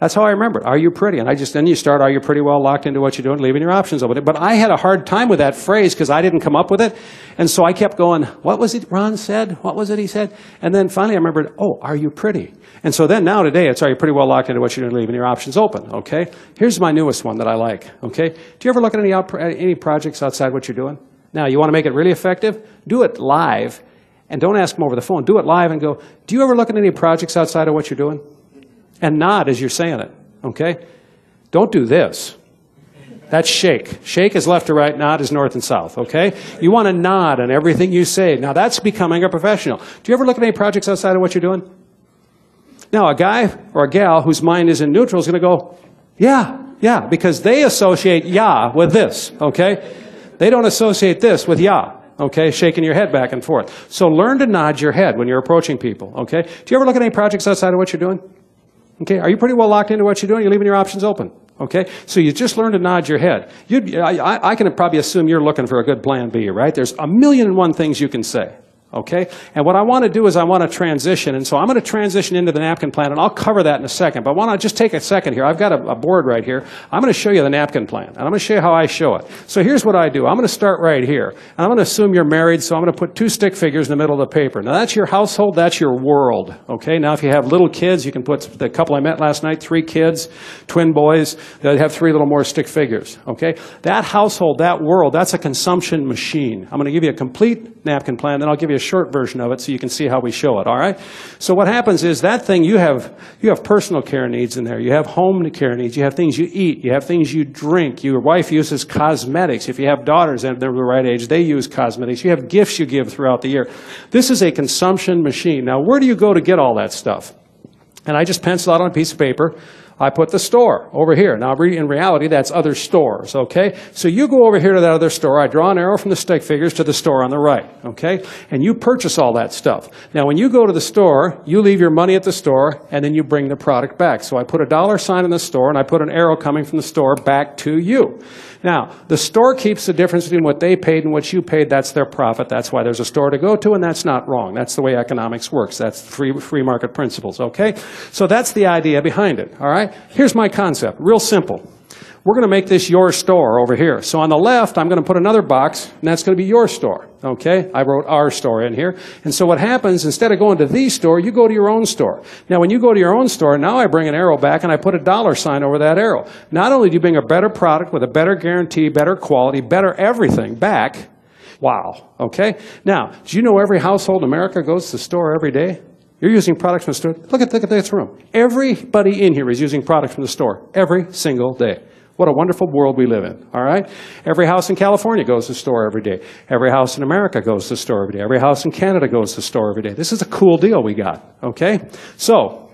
That's how I remember it. Are you pretty? And I just, then you start, are you pretty well locked into what you're doing, leaving your options open. But I had a hard time with that phrase because I didn't come up with it. And so I kept going, what was it Ron said? What was it he said? And then finally I remembered, oh, are you pretty? And so then now today it's, are you pretty well locked into what you're doing, leaving your options open? Okay? Here's my newest one that I like. Okay? Do you ever look at any, out, any projects outside what you're doing? Now, you want to make it really effective? Do it live. And don't ask them over the phone. Do it live and go, do you ever look at any projects outside of what you're doing? And nod as you're saying it, okay? Don't do this. That's shake. Shake is left to right, nod is north and south, okay? You want to nod on everything you say. Now that's becoming a professional. Do you ever look at any projects outside of what you're doing? Now, a guy or a gal whose mind is in neutral is going to go, yeah, yeah, because they associate yeah with this, okay? They don't associate this with yeah, okay? Shaking your head back and forth. So learn to nod your head when you're approaching people, okay? Do you ever look at any projects outside of what you're doing? Okay, are you pretty well locked into what you're doing? You're leaving your options open. Okay, so you just learn to nod your head. I, I can probably assume you're looking for a good plan B, right? There's a million and one things you can say. Okay? And what I want to do is I want to transition. And so I'm going to transition into the napkin plan, and I'll cover that in a second. But I want to just take a second here. I've got a, a board right here. I'm going to show you the napkin plan, and I'm going to show you how I show it. So here's what I do. I'm going to start right here. And I'm going to assume you're married, so I'm going to put two stick figures in the middle of the paper. Now that's your household, that's your world. Okay? Now if you have little kids, you can put the couple I met last night, three kids, twin boys, they have three little more stick figures. Okay? That household, that world, that's a consumption machine. I'm going to give you a complete napkin plan, then I'll give you a short version of it so you can see how we show it, all right? So what happens is that thing you have you have personal care needs in there. You have home care needs. You have things you eat. You have things you drink. Your wife uses cosmetics. If you have daughters and they're the right age, they use cosmetics. You have gifts you give throughout the year. This is a consumption machine. Now, where do you go to get all that stuff? And I just pencil out on a piece of paper I put the store over here. Now, in reality, that's other stores, okay? So you go over here to that other store. I draw an arrow from the stick figures to the store on the right, okay? And you purchase all that stuff. Now, when you go to the store, you leave your money at the store, and then you bring the product back. So I put a dollar sign in the store, and I put an arrow coming from the store back to you. Now, the store keeps the difference between what they paid and what you paid. That's their profit. That's why there's a store to go to, and that's not wrong. That's the way economics works. That's free, free market principles, okay? So that's the idea behind it, all right? Here's my concept, real simple. We're going to make this your store over here. So on the left, I'm going to put another box, and that's going to be your store. Okay? I wrote our store in here. And so what happens, instead of going to the store, you go to your own store. Now, when you go to your own store, now I bring an arrow back and I put a dollar sign over that arrow. Not only do you bring a better product with a better guarantee, better quality, better everything back, wow. Okay? Now, do you know every household in America goes to the store every day? You're using products from the store. Look at, look at this room. Everybody in here is using products from the store every single day. What a wonderful world we live in, all right? Every house in California goes to the store every day. Every house in America goes to the store every day. Every house in Canada goes to the store every day. This is a cool deal we got, okay? So,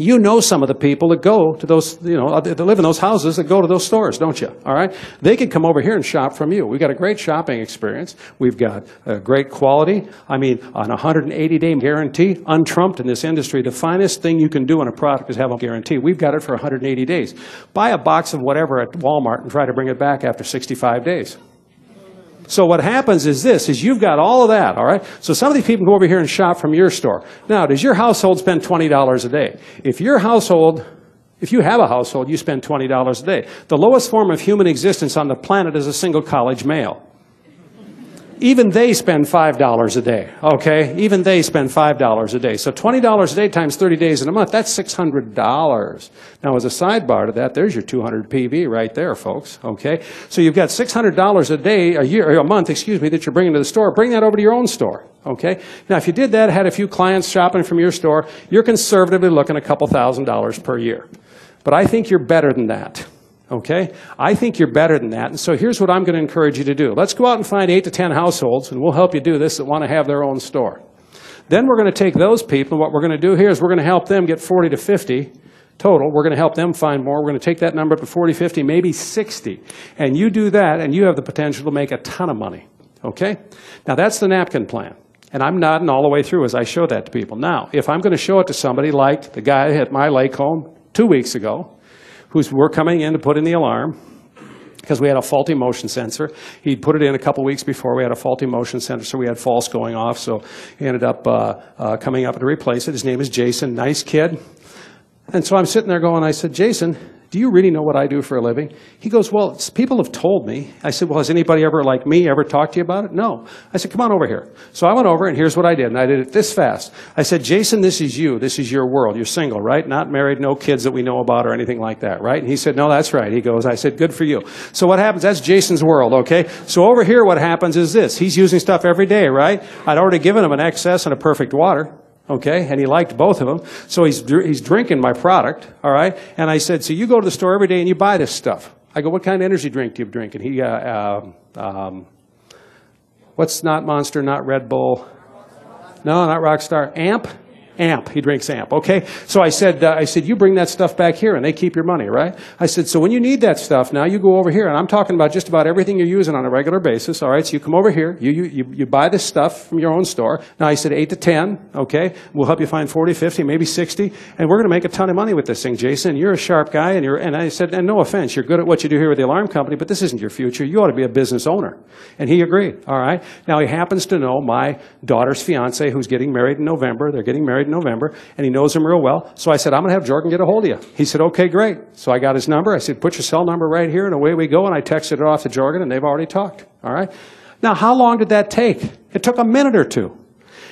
you know some of the people that go to those, you know, uh, that live in those houses that go to those stores, don't you? All right? They could come over here and shop from you. We've got a great shopping experience. We've got a great quality. I mean, an 180 day guarantee, untrumped in this industry. The finest thing you can do on a product is have a guarantee. We've got it for 180 days. Buy a box of whatever at Walmart and try to bring it back after 65 days. So what happens is this, is you've got all of that, all right? So some of these people go over here and shop from your store. Now, does your household spend $20 a day? If your household, if you have a household, you spend $20 a day. The lowest form of human existence on the planet is a single college male. Even they spend $5 a day, okay? Even they spend $5 a day. So $20 a day times 30 days in a month, that's $600. Now, as a sidebar to that, there's your 200 PV right there, folks, okay? So you've got $600 a day, a year, a month, excuse me, that you're bringing to the store. Bring that over to your own store, okay? Now, if you did that, had a few clients shopping from your store, you're conservatively looking a couple thousand dollars per year. But I think you're better than that. Okay? I think you're better than that. And so here's what I'm going to encourage you to do. Let's go out and find eight to ten households, and we'll help you do this that want to have their own store. Then we're going to take those people, and what we're going to do here is we're going to help them get 40 to 50 total. We're going to help them find more. We're going to take that number up to 40, 50, maybe 60. And you do that, and you have the potential to make a ton of money. Okay? Now, that's the napkin plan. And I'm nodding all the way through as I show that to people. Now, if I'm going to show it to somebody like the guy at my lake home two weeks ago, who's were coming in to put in the alarm because we had a faulty motion sensor. He'd put it in a couple weeks before. We had a faulty motion sensor, so we had false going off. So he ended up uh, uh, coming up to replace it. His name is Jason, nice kid. And so I'm sitting there going, I said, Jason, do you really know what I do for a living? He goes, Well, people have told me. I said, Well, has anybody ever, like me, ever talked to you about it? No. I said, Come on over here. So I went over, and here's what I did. And I did it this fast. I said, Jason, this is you. This is your world. You're single, right? Not married, no kids that we know about or anything like that, right? And he said, No, that's right. He goes, I said, Good for you. So what happens? That's Jason's world, okay? So over here, what happens is this. He's using stuff every day, right? I'd already given him an XS and a perfect water. Okay? And he liked both of them. So he's, he's drinking my product, all right? And I said, so you go to the store every day and you buy this stuff. I go, what kind of energy drink do you drink? And he, uh, uh, um, what's not Monster, not Red Bull? No, not Rockstar. Amp? Amp. He drinks Amp. Okay. So I said, uh, I said, you bring that stuff back here, and they keep your money, right? I said, so when you need that stuff, now you go over here, and I'm talking about just about everything you're using on a regular basis. All right. So you come over here, you you you, you buy this stuff from your own store. Now I said eight to ten. Okay. We'll help you find 40, 50, maybe 60, and we're going to make a ton of money with this thing, Jason. You're a sharp guy, and you're. And I said, and no offense, you're good at what you do here with the alarm company, but this isn't your future. You ought to be a business owner. And he agreed. All right. Now he happens to know my daughter's fiance, who's getting married in November. They're getting married in November, and he knows him real well. So I said, I'm going to have Jorgen get a hold of you. He said, okay, great. So I got his number. I said, put your cell number right here, and away we go. And I texted it off to Jorgen, and they've already talked. All right. Now, how long did that take? It took a minute or two.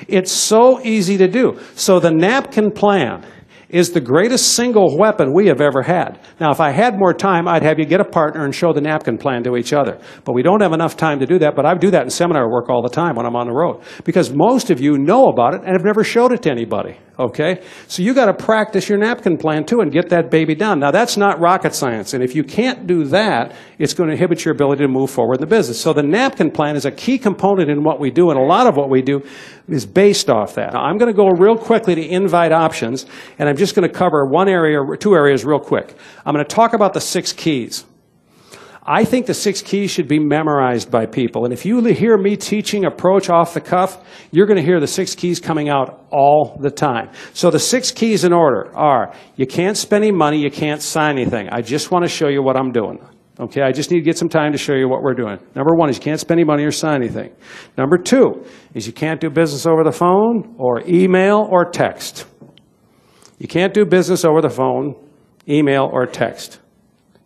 It's so easy to do. So the napkin plan is the greatest single weapon we have ever had. Now, if I had more time, I'd have you get a partner and show the napkin plan to each other. But we don't have enough time to do that, but I do that in seminar work all the time when I'm on the road. Because most of you know about it and have never showed it to anybody. Okay? So you gotta practice your napkin plan too and get that baby done. Now that's not rocket science. And if you can't do that, it's going to inhibit your ability to move forward in the business. So the napkin plan is a key component in what we do, and a lot of what we do is based off that. Now, I'm going to go real quickly to invite options, and I'm just going to cover one area, two areas real quick. I'm going to talk about the six keys. I think the six keys should be memorized by people. And if you hear me teaching approach off the cuff, you're going to hear the six keys coming out all the time. So the six keys in order are you can't spend any money, you can't sign anything. I just want to show you what I'm doing. Okay, I just need to get some time to show you what we're doing. Number one is you can't spend any money or sign anything. Number two is you can't do business over the phone or email or text. You can't do business over the phone, email, or text.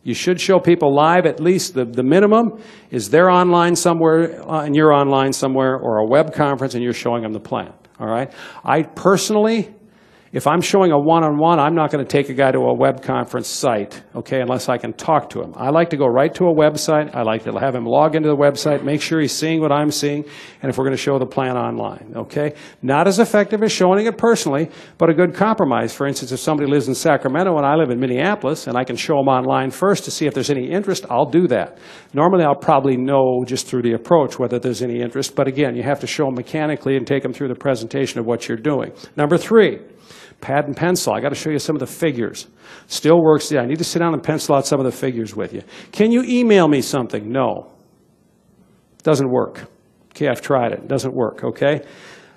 You should show people live at least the, the minimum is they're online somewhere uh, and you're online somewhere or a web conference and you're showing them the plan. All right? I personally if I'm showing a one-on-one, I'm not going to take a guy to a web conference site, okay, unless I can talk to him. I like to go right to a website. I like to have him log into the website, make sure he's seeing what I'm seeing, and if we're going to show the plan online, okay? Not as effective as showing it personally, but a good compromise. For instance, if somebody lives in Sacramento and I live in Minneapolis, and I can show them online first to see if there's any interest, I'll do that. Normally, I'll probably know just through the approach whether there's any interest, but again, you have to show them mechanically and take them through the presentation of what you're doing. Number three, pad and pencil. I got to show you some of the figures. Still works. Yeah, I need to sit down and pencil out some of the figures with you. Can you email me something? No. Doesn't work. Okay, I've tried it. Doesn't work, okay?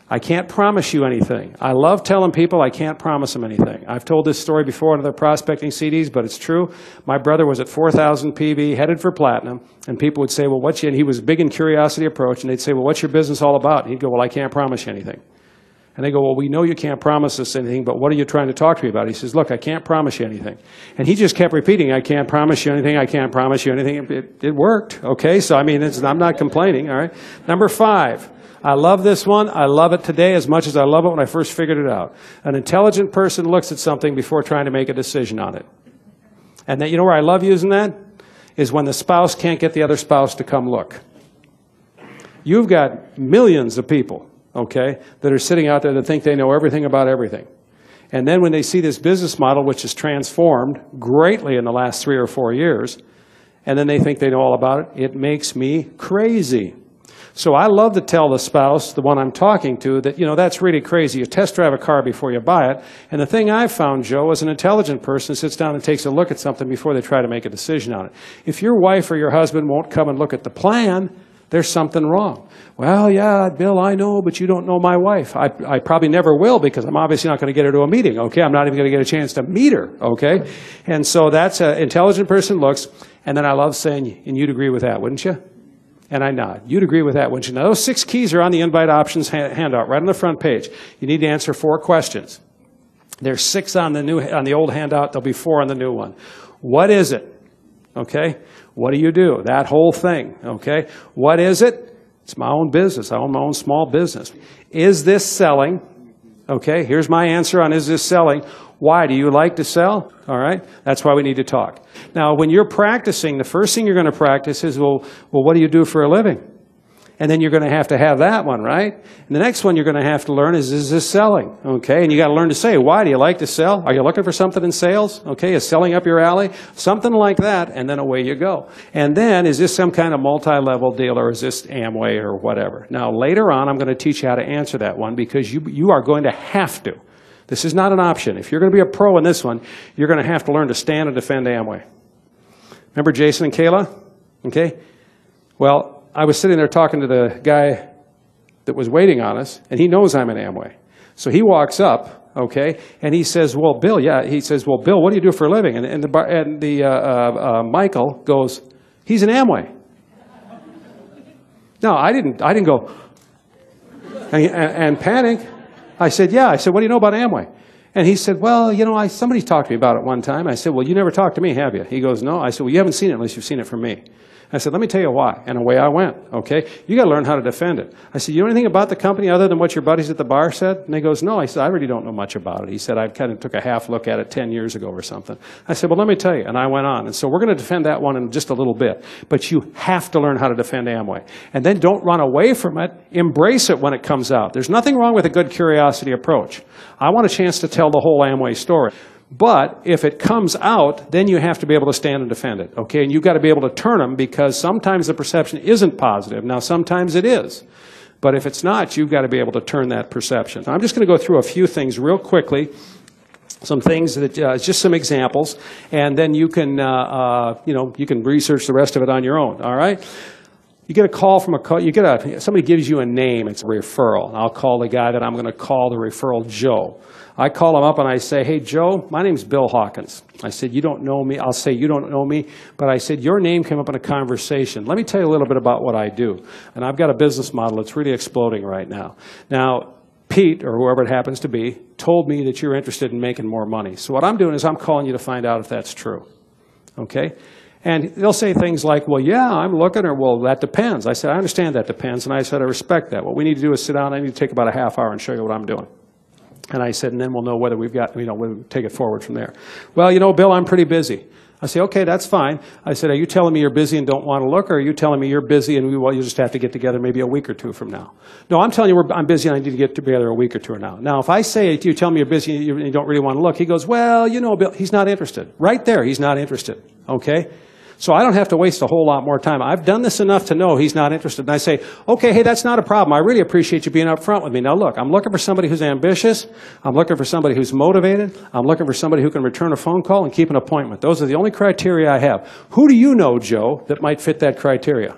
I can't promise you anything. I love telling people I can't promise them anything. I've told this story before on other prospecting CDs, but it's true. My brother was at 4,000 PV, headed for platinum, and people would say, well, what's your, and he was big in curiosity approach, and they'd say, well, what's your business all about? And he'd go, well, I can't promise you anything. And they go, Well, we know you can't promise us anything, but what are you trying to talk to me about? He says, Look, I can't promise you anything. And he just kept repeating, I can't promise you anything, I can't promise you anything. It, it worked, okay? So, I mean, I'm not complaining, all right? Number five, I love this one. I love it today as much as I love it when I first figured it out. An intelligent person looks at something before trying to make a decision on it. And that, you know where I love using that? Is when the spouse can't get the other spouse to come look. You've got millions of people okay, that are sitting out there that think they know everything about everything. And then when they see this business model, which has transformed greatly in the last three or four years, and then they think they know all about it, it makes me crazy. So I love to tell the spouse, the one I'm talking to, that, you know, that's really crazy. You test drive a car before you buy it. And the thing I've found, Joe, is an intelligent person sits down and takes a look at something before they try to make a decision on it. If your wife or your husband won't come and look at the plan, there's something wrong. Well, yeah, Bill, I know, but you don't know my wife. I, I probably never will because I'm obviously not going to get her to a meeting, okay? I'm not even going to get a chance to meet her, okay? And so that's an intelligent person looks, and then I love saying, and you'd agree with that, wouldn't you? And I nod. You'd agree with that, wouldn't you? Now, those six keys are on the invite options handout, right on the front page. You need to answer four questions. There's six on the new, on the old handout. There'll be four on the new one. What is it? Okay? What do you do? That whole thing, okay? What is it? It's my own business. I own my own small business. Is this selling? Okay, here's my answer on is this selling. Why? Do you like to sell? All right, that's why we need to talk. Now, when you're practicing, the first thing you're going to practice is, well, well, what do you do for a living? And then you're going to have to have that one, right? And the next one you're going to have to learn is, is this selling? Okay. And you got to learn to say, why do you like to sell? Are you looking for something in sales? Okay. Is selling up your alley? Something like that. And then away you go. And then is this some kind of multi-level deal or is this Amway or whatever? Now later on, I'm going to teach you how to answer that one because you, you are going to have to. This is not an option. If you're going to be a pro in this one, you're going to have to learn to stand and defend Amway. Remember Jason and Kayla? Okay. Well, I was sitting there talking to the guy that was waiting on us, and he knows I'm an Amway. So he walks up, okay, and he says, "Well, Bill, yeah." He says, "Well, Bill, what do you do for a living?" And, and the and the uh, uh, uh, Michael goes, "He's an Amway." no, I didn't. I didn't go and, and, and panic. I said, "Yeah." I said, "What do you know about Amway?" And he said, Well, you know, I, somebody talked to me about it one time. I said, Well, you never talked to me, have you? He goes, No. I said, Well, you haven't seen it unless you've seen it from me. I said, let me tell you why. And away I went, okay? You got to learn how to defend it. I said, you know anything about the company other than what your buddies at the bar said? And he goes, no. I said, I really don't know much about it. He said, I kind of took a half look at it 10 years ago or something. I said, well, let me tell you. And I went on. And so we're going to defend that one in just a little bit. But you have to learn how to defend Amway. And then don't run away from it. Embrace it when it comes out. There's nothing wrong with a good curiosity approach. I want a chance to tell the whole Amway story. But if it comes out, then you have to be able to stand and defend it, okay? And you've got to be able to turn them because sometimes the perception isn't positive. Now, sometimes it is. But if it's not, you've got to be able to turn that perception. I'm just going to go through a few things real quickly some things that uh, just some examples, and then you can uh, uh, you know you can research the rest of it on your own. All right. You get a call from a you get a somebody gives you a name. It's a referral. I'll call the guy that I'm going to call the referral Joe. I call him up and I say, Hey, Joe, my name's Bill Hawkins. I said, You don't know me. I'll say, You don't know me. But I said, Your name came up in a conversation. Let me tell you a little bit about what I do. And I've got a business model that's really exploding right now. Now, Pete, or whoever it happens to be, told me that you're interested in making more money. So what I'm doing is I'm calling you to find out if that's true. Okay? And they'll say things like, well, yeah, I'm looking, or well, that depends. I said, I understand that depends, and I said, I respect that. What we need to do is sit down, I need to take about a half hour and show you what I'm doing. And I said, and then we'll know whether we've got, you know, we'll take it forward from there. Well, you know, Bill, I'm pretty busy. I say, okay, that's fine. I said, are you telling me you're busy and don't want to look, or are you telling me you're busy and we, well, you just have to get together maybe a week or two from now? No, I'm telling you I'm busy and I need to get together a week or two now. Now, if I say you tell me you're busy and you don't really want to look, he goes, well, you know, Bill, he's not interested. Right there, he's not interested. Okay? So I don't have to waste a whole lot more time. I've done this enough to know he's not interested. And I say, okay, hey, that's not a problem. I really appreciate you being up front with me. Now look, I'm looking for somebody who's ambitious. I'm looking for somebody who's motivated. I'm looking for somebody who can return a phone call and keep an appointment. Those are the only criteria I have. Who do you know, Joe, that might fit that criteria?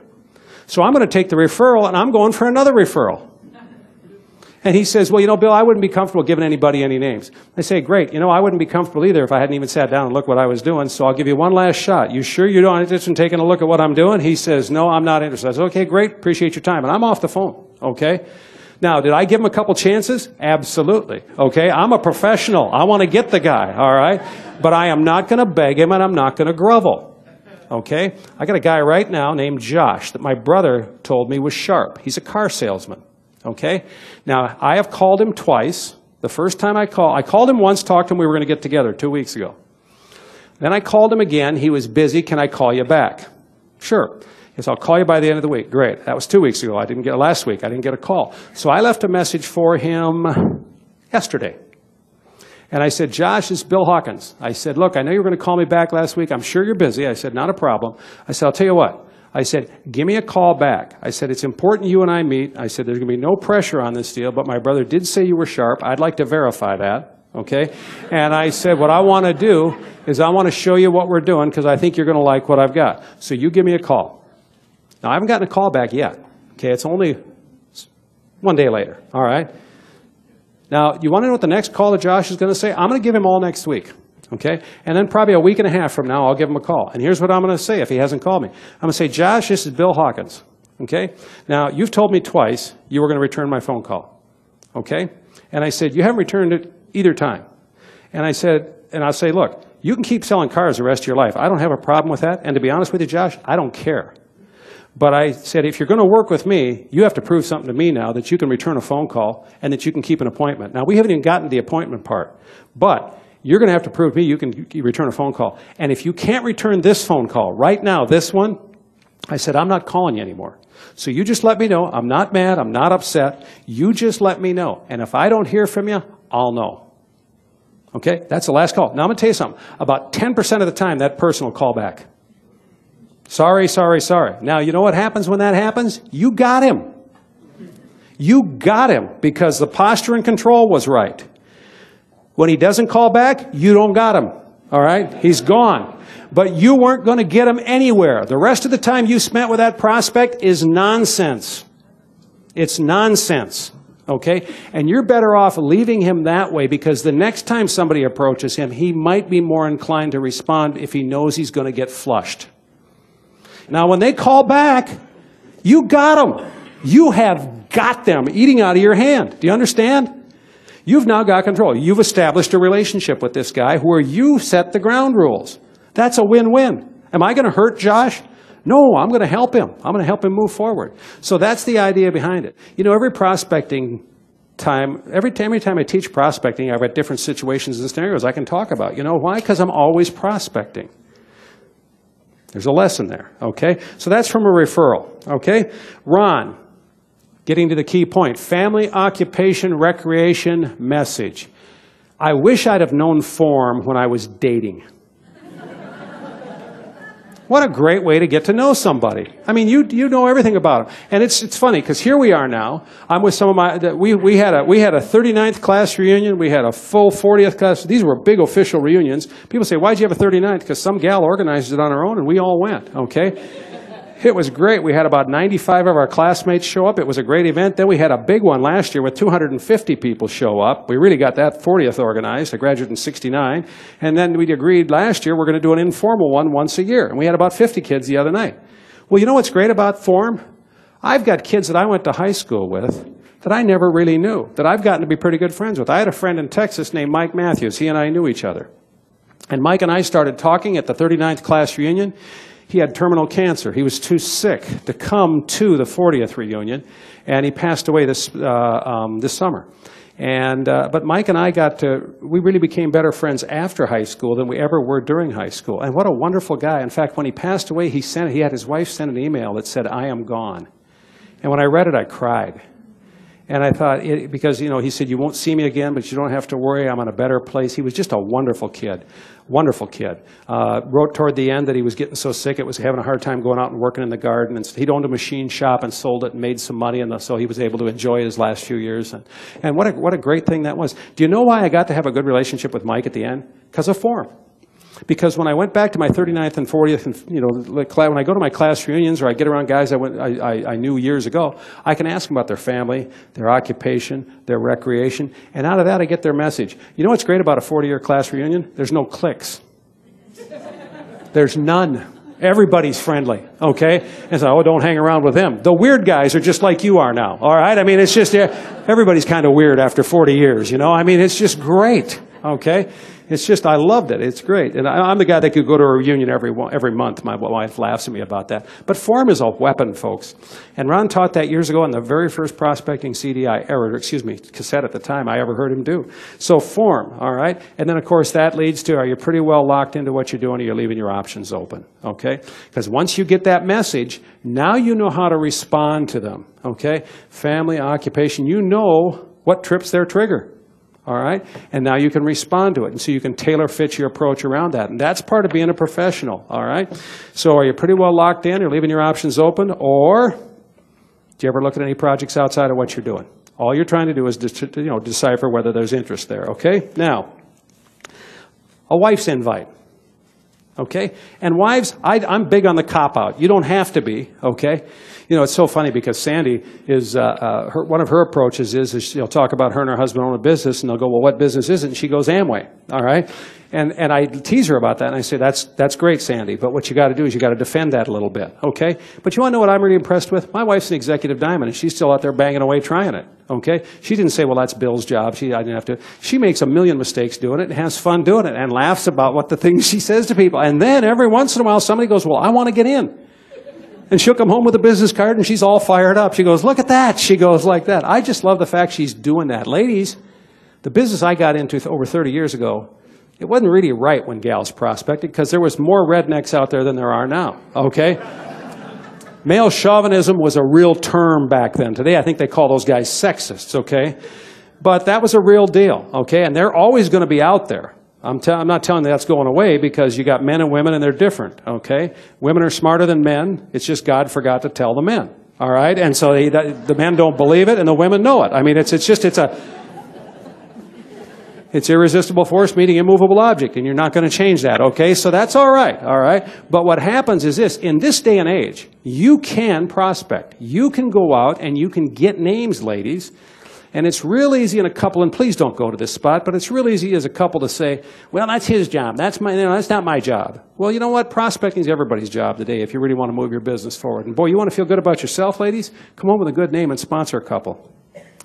So I'm going to take the referral and I'm going for another referral. And he says, well, you know, Bill, I wouldn't be comfortable giving anybody any names. I say, great. You know, I wouldn't be comfortable either if I hadn't even sat down and looked what I was doing. So I'll give you one last shot. You sure you're not interested in taking a look at what I'm doing? He says, no, I'm not interested. I said, okay, great. Appreciate your time. And I'm off the phone. Okay. Now, did I give him a couple chances? Absolutely. Okay. I'm a professional. I want to get the guy. All right. But I am not going to beg him and I'm not going to grovel. Okay. I got a guy right now named Josh that my brother told me was sharp. He's a car salesman. Okay? Now, I have called him twice. The first time I called, I called him once, talked to him, we were going to get together two weeks ago. Then I called him again. He was busy. Can I call you back? Sure. Yes, I'll call you by the end of the week. Great. That was two weeks ago. I didn't get last week. I didn't get a call. So I left a message for him yesterday. And I said, Josh, is Bill Hawkins. I said, look, I know you were going to call me back last week. I'm sure you're busy. I said, not a problem. I said, I'll tell you what. I said, give me a call back. I said, it's important you and I meet. I said, there's going to be no pressure on this deal, but my brother did say you were sharp. I'd like to verify that. Okay? And I said, what I want to do is I want to show you what we're doing because I think you're going to like what I've got. So you give me a call. Now, I haven't gotten a call back yet. Okay? It's only one day later. All right? Now, you want to know what the next call to Josh is going to say? I'm going to give him all next week. Okay? And then probably a week and a half from now, I'll give him a call. And here's what I'm going to say if he hasn't called me. I'm going to say, Josh, this is Bill Hawkins. Okay? Now, you've told me twice you were going to return my phone call. Okay? And I said, you haven't returned it either time. And I said, and I'll say, look, you can keep selling cars the rest of your life. I don't have a problem with that. And to be honest with you, Josh, I don't care. But I said, if you're going to work with me, you have to prove something to me now that you can return a phone call and that you can keep an appointment. Now, we haven't even gotten the appointment part. But you're going to have to prove to me you can return a phone call. And if you can't return this phone call right now, this one, I said, I'm not calling you anymore. So you just let me know. I'm not mad. I'm not upset. You just let me know. And if I don't hear from you, I'll know. Okay? That's the last call. Now I'm going to tell you something. About 10% of the time, that person will call back. Sorry, sorry, sorry. Now, you know what happens when that happens? You got him. You got him because the posture and control was right. When he doesn't call back, you don't got him. All right? He's gone. But you weren't going to get him anywhere. The rest of the time you spent with that prospect is nonsense. It's nonsense. Okay? And you're better off leaving him that way because the next time somebody approaches him, he might be more inclined to respond if he knows he's going to get flushed. Now, when they call back, you got them. You have got them eating out of your hand. Do you understand? You've now got control. You've established a relationship with this guy where you set the ground rules. That's a win-win. Am I going to hurt Josh? No, I'm going to help him. I'm going to help him move forward. So that's the idea behind it. You know, every prospecting time, every time, every time I teach prospecting, I've got different situations and scenarios I can talk about. You know why? Because I'm always prospecting. There's a lesson there, okay? So that's from a referral, okay? Ron, getting to the key point family, occupation, recreation, message. I wish I'd have known form when I was dating. What a great way to get to know somebody. I mean, you, you know everything about them. And it's, it's funny, because here we are now. I'm with some of my, we, we, had a, we had a 39th class reunion. We had a full 40th class. These were big official reunions. People say, why'd you have a 39th? Because some gal organized it on her own, and we all went, okay? It was great. We had about 95 of our classmates show up. It was a great event. Then we had a big one last year with 250 people show up. We really got that 40th organized. I graduated in 69. And then we agreed last year we're going to do an informal one once a year. And we had about 50 kids the other night. Well, you know what's great about Form? I've got kids that I went to high school with that I never really knew, that I've gotten to be pretty good friends with. I had a friend in Texas named Mike Matthews. He and I knew each other. And Mike and I started talking at the 39th class reunion. He had terminal cancer. He was too sick to come to the 40th reunion, and he passed away this, uh, um, this summer. And, uh, but Mike and I got to, we really became better friends after high school than we ever were during high school. And what a wonderful guy. In fact, when he passed away, he sent, he had his wife send an email that said, I am gone. And when I read it, I cried. And I thought, it, because, you know, he said, you won't see me again, but you don't have to worry, I'm in a better place. He was just a wonderful kid, wonderful kid. Uh, wrote toward the end that he was getting so sick, it was having a hard time going out and working in the garden. And he'd owned a machine shop and sold it and made some money, and so he was able to enjoy his last few years. And, and what, a, what a great thing that was. Do you know why I got to have a good relationship with Mike at the end? Because of Form. Because when I went back to my 39th and 40th, and you know, when I go to my class reunions or I get around guys I, went, I, I, I knew years ago, I can ask them about their family, their occupation, their recreation, and out of that I get their message. You know what's great about a 40-year class reunion? There's no cliques. There's none. Everybody's friendly, okay? And so, oh, don't hang around with them. The weird guys are just like you are now, all right? I mean, it's just, everybody's kind of weird after 40 years, you know? I mean, it's just great, okay? It's just, I loved it. It's great. And I, am the guy that could go to a reunion every, every month. My wife laughs at me about that. But form is a weapon, folks. And Ron taught that years ago on the very first prospecting CD I ever, excuse me, cassette at the time I ever heard him do. So form, all right? And then, of course, that leads to, are you pretty well locked into what you're doing or you're leaving your options open, okay? Because once you get that message, now you know how to respond to them, okay? Family, occupation, you know what trips their trigger all right? And now you can respond to it. And so you can tailor fit your approach around that. And that's part of being a professional, all right? So are you pretty well locked in? You're leaving your options open? Or do you ever look at any projects outside of what you're doing? All you're trying to do is you know, decipher whether there's interest there, okay? Now, a wife's invite. Okay? And wives, I, am big on the cop out. You don't have to be, okay? You know, it's so funny because Sandy is, uh, uh, her, one of her approaches is, is she'll talk about her and her husband own a business, and they'll go, well, what business is it? And she goes, Amway, all right? And, and I tease her about that, and I say, that's, that's great, Sandy, but what you got to do is you got to defend that a little bit, okay? But you want to know what I'm really impressed with? My wife's an executive diamond, and she's still out there banging away trying it, okay? She didn't say, well, that's Bill's job. She, I didn't have to. She makes a million mistakes doing it and has fun doing it and laughs about what the things she says to people. And then every once in a while, somebody goes, well, I want to get in. And she'll come home with a business card and she's all fired up. She goes, look at that. She goes like that. I just love the fact she's doing that. Ladies, the business I got into over 30 years ago, it wasn't really right when gals prospected because there was more rednecks out there than there are now, okay? Male chauvinism was a real term back then. Today, I think they call those guys sexists, okay? But that was a real deal, okay? And they're always going to be out there. I'm, I'm not telling you that's going away because you got men and women and they're different, okay? Women are smarter than men. It's just God forgot to tell the men, all right? And so they, the men don't believe it and the women know it. I mean, it's, it's just, it's a, it's irresistible force meeting immovable object, and you're not going to change that, okay? So that's all right, all right? But what happens is this in this day and age, you can prospect. You can go out and you can get names, ladies. And it's real easy in a couple, and please don't go to this spot, but it's real easy as a couple to say, well, that's his job. That's, my, you know, that's not my job. Well, you know what? Prospecting is everybody's job today if you really want to move your business forward. And boy, you want to feel good about yourself, ladies? Come up with a good name and sponsor a couple.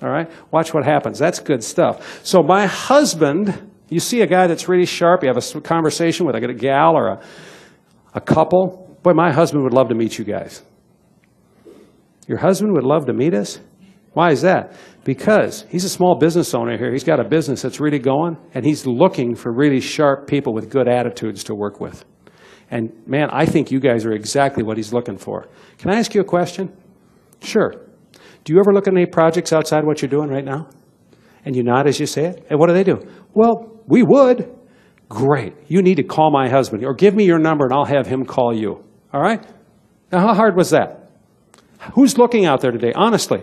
All right? Watch what happens. That's good stuff. So my husband, you see a guy that's really sharp, you have a conversation with a gal or a, a couple. Boy, my husband would love to meet you guys. Your husband would love to meet us? Why is that? Because he's a small business owner here. He's got a business that's really going, and he's looking for really sharp people with good attitudes to work with. And man, I think you guys are exactly what he's looking for. Can I ask you a question? Sure. Do you ever look at any projects outside what you're doing right now? And you nod as you say it? And what do they do? Well, we would. Great. You need to call my husband or give me your number and I'll have him call you. All right? Now, how hard was that? Who's looking out there today? Honestly.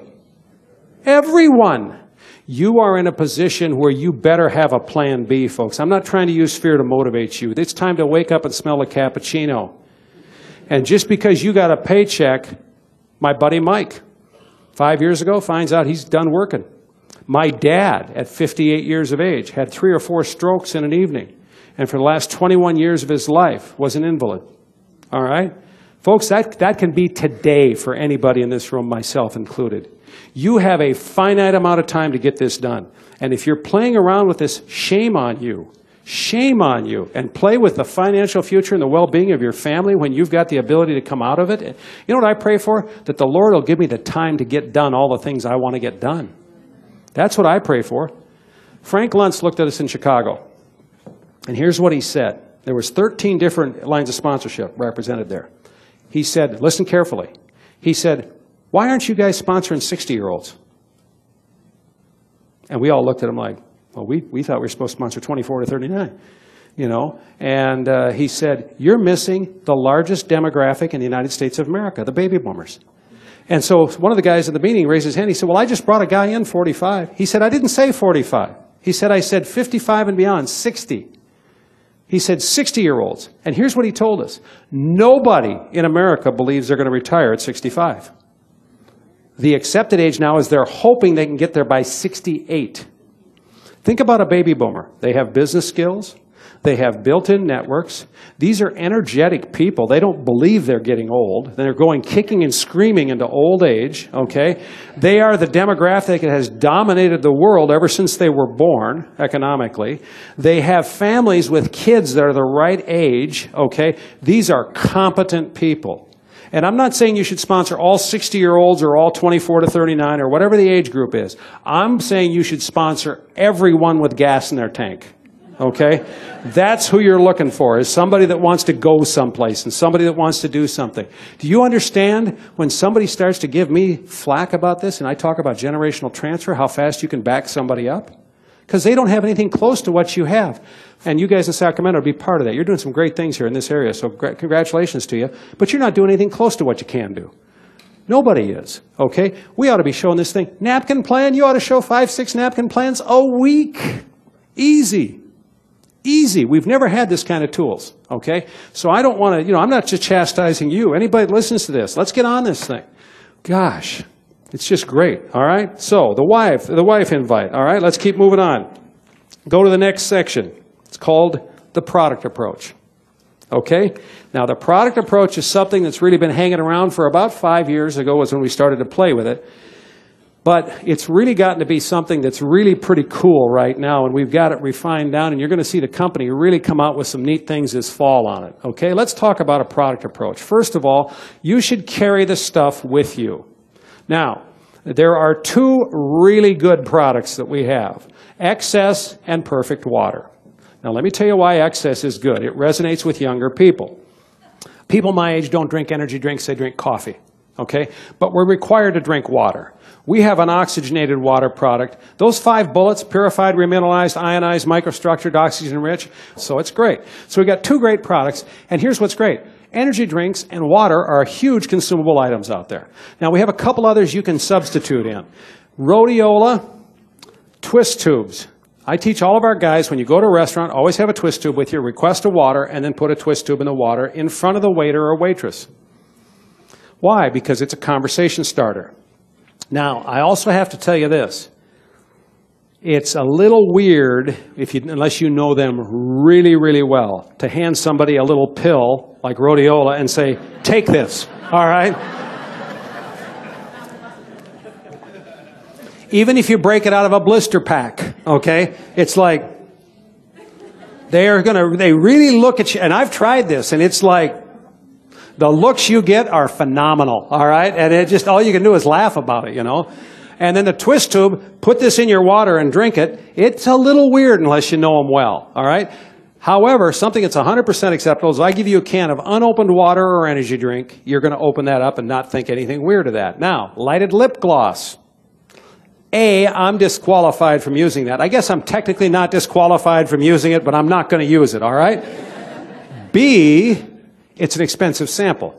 Everyone. You are in a position where you better have a plan B, folks. I'm not trying to use fear to motivate you. It's time to wake up and smell a cappuccino. And just because you got a paycheck, my buddy Mike, five years ago, finds out he's done working. My dad, at 58 years of age, had three or four strokes in an evening. And for the last 21 years of his life, was an invalid. All right? Folks, that, that can be today for anybody in this room, myself included. You have a finite amount of time to get this done. And if you're playing around with this, shame on you. Shame on you. And play with the financial future and the well being of your family when you've got the ability to come out of it. You know what I pray for? That the Lord will give me the time to get done all the things I want to get done. That's what I pray for. Frank Luntz looked at us in Chicago. And here's what he said. There was 13 different lines of sponsorship represented there. He said, listen carefully. He said, why aren't you guys sponsoring 60 year olds? And we all looked at him like, well, we, we thought we were supposed to sponsor 24 to 39. You know, and uh, he said, You're missing the largest demographic in the United States of America, the baby boomers. And so one of the guys at the meeting raised his hand. He said, Well, I just brought a guy in 45. He said, I didn't say 45. He said, I said 55 and beyond, 60. He said 60 year olds. And here's what he told us nobody in America believes they're going to retire at 65. The accepted age now is they're hoping they can get there by 68. Think about a baby boomer. They have business skills. They have built-in networks. These are energetic people. They don't believe they're getting old. They're going kicking and screaming into old age, okay? They are the demographic that has dominated the world ever since they were born economically. They have families with kids that are the right age, okay? These are competent people. And I'm not saying you should sponsor all 60 year olds or all 24 to 39 or whatever the age group is. I'm saying you should sponsor everyone with gas in their tank. Okay? That's who you're looking for, is somebody that wants to go someplace and somebody that wants to do something. Do you understand when somebody starts to give me flack about this and I talk about generational transfer, how fast you can back somebody up? Because they don't have anything close to what you have. And you guys in Sacramento be part of that. You're doing some great things here in this area, so congratulations to you. But you're not doing anything close to what you can do. Nobody is, okay? We ought to be showing this thing. Napkin plan, you ought to show five, six napkin plans a week. Easy. Easy. We've never had this kind of tools, okay? So I don't want to, you know, I'm not just chastising you. Anybody listens to this, let's get on this thing. Gosh, it's just great, all right? So the wife, the wife invite, all right? Let's keep moving on. Go to the next section. It's called the product approach. Okay? Now, the product approach is something that's really been hanging around for about five years ago, was when we started to play with it. But it's really gotten to be something that's really pretty cool right now, and we've got it refined down, and you're going to see the company really come out with some neat things this fall on it. Okay? Let's talk about a product approach. First of all, you should carry the stuff with you. Now, there are two really good products that we have XS and Perfect Water. Now, let me tell you why XS is good. It resonates with younger people. People my age don't drink energy drinks, they drink coffee. okay? But we're required to drink water. We have an oxygenated water product. Those five bullets, purified, remineralized, ionized, microstructured, oxygen rich, so it's great. So we got two great products, and here's what's great. Energy drinks and water are huge consumable items out there. Now we have a couple others you can substitute in. Rhodiola, twist tubes. I teach all of our guys when you go to a restaurant, always have a twist tube with you, request a water, and then put a twist tube in the water in front of the waiter or waitress. Why? Because it's a conversation starter. Now, I also have to tell you this. It's a little weird, if you, unless you know them really, really well, to hand somebody a little pill like rhodiola and say, take this, all right? Even if you break it out of a blister pack, okay? It's like, they are gonna, they really look at you, and I've tried this, and it's like, the looks you get are phenomenal, all right? And it just, all you can do is laugh about it, you know? And then the twist tube, put this in your water and drink it. It's a little weird unless you know them well, all right? However, something that's 100% acceptable is I give you a can of unopened water or energy drink, you're going to open that up and not think anything weird of that. Now, lighted lip gloss. A, I'm disqualified from using that. I guess I'm technically not disqualified from using it, but I'm not going to use it, all right? B, it's an expensive sample.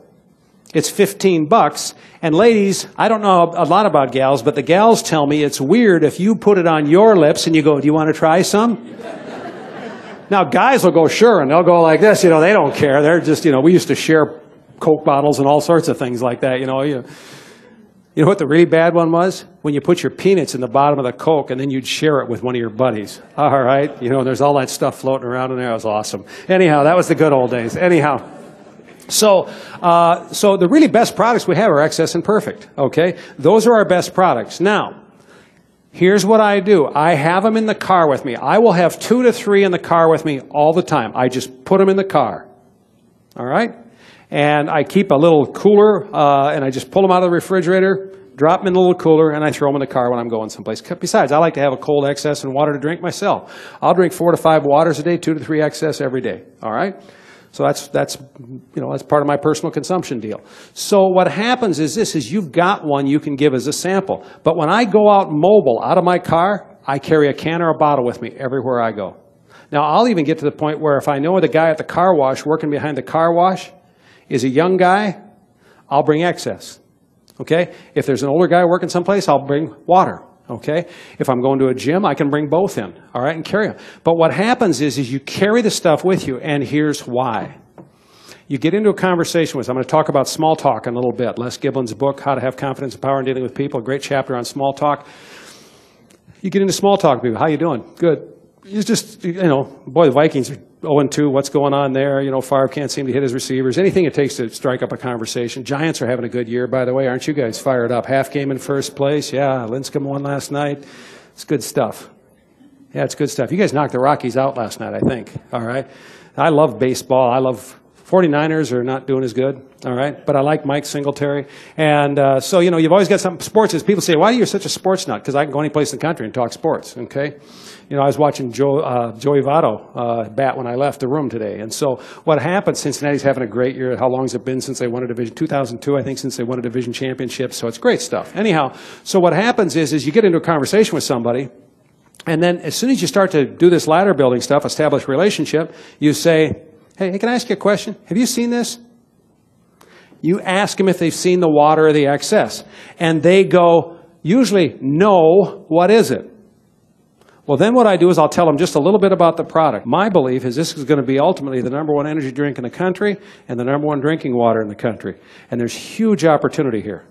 It's 15 bucks. And ladies, I don't know a lot about gals, but the gals tell me it's weird if you put it on your lips and you go, do you want to try some? now, guys will go, sure, and they'll go like this. You know, they don't care. They're just, you know, we used to share Coke bottles and all sorts of things like that. You know, you, you know what the really bad one was? When you put your peanuts in the bottom of the Coke and then you'd share it with one of your buddies. All right? You know, there's all that stuff floating around in there. It was awesome. Anyhow, that was the good old days. Anyhow. So, uh, so the really best products we have are XS and Perfect. Okay? Those are our best products. Now, here's what I do. I have them in the car with me. I will have two to three in the car with me all the time. I just put them in the car. All right? and I keep a little cooler, uh, and I just pull them out of the refrigerator, drop them in the little cooler, and I throw them in the car when I'm going someplace. Besides, I like to have a cold XS and water to drink myself. I'll drink four to five waters a day, two to three XS every day. All right. So that's that's you know that's part of my personal consumption deal. So what happens is this: is you've got one you can give as a sample. But when I go out mobile out of my car, I carry a can or a bottle with me everywhere I go. Now I'll even get to the point where if I know the guy at the car wash working behind the car wash is a young guy, I'll bring XS. Okay? If there's an older guy working someplace, I'll bring water. Okay? If I'm going to a gym, I can bring both in. All right? And carry them. But what happens is, is you carry the stuff with you, and here's why. You get into a conversation with, I'm going to talk about small talk in a little bit. Les Giblin's book, How to Have Confidence and Power in Dealing with People, a great chapter on small talk. You get into small talk with people. How you doing? Good. You just, you know, boy, the Vikings are 0 2, what's going on there? You know, Favre can't seem to hit his receivers. Anything it takes to strike up a conversation. Giants are having a good year, by the way. Aren't you guys fired up? Half game in first place. Yeah, Lincecum won last night. It's good stuff. Yeah, it's good stuff. You guys knocked the Rockies out last night, I think. All right. I love baseball. I love 49ers are not doing as good, all right? But I like Mike Singletary. And uh, so, you know, you've always got some sports. As people say, why are you such a sports nut? Because I can go any place in the country and talk sports, okay? You know, I was watching Joe, uh, Joey Votto uh, bat when I left the room today. And so what happened, Cincinnati's having a great year. How long has it been since they won a division? 2002, I think, since they won a division championship. So it's great stuff. Anyhow, so what happens is, is you get into a conversation with somebody, and then as soon as you start to do this ladder building stuff, establish relationship, you say, Hey, can I ask you a question? Have you seen this? You ask them if they've seen the water or the XS. And they go, usually, no, what is it? Well, then what I do is I'll tell them just a little bit about the product. My belief is this is going to be ultimately the number one energy drink in the country and the number one drinking water in the country. And there's huge opportunity here.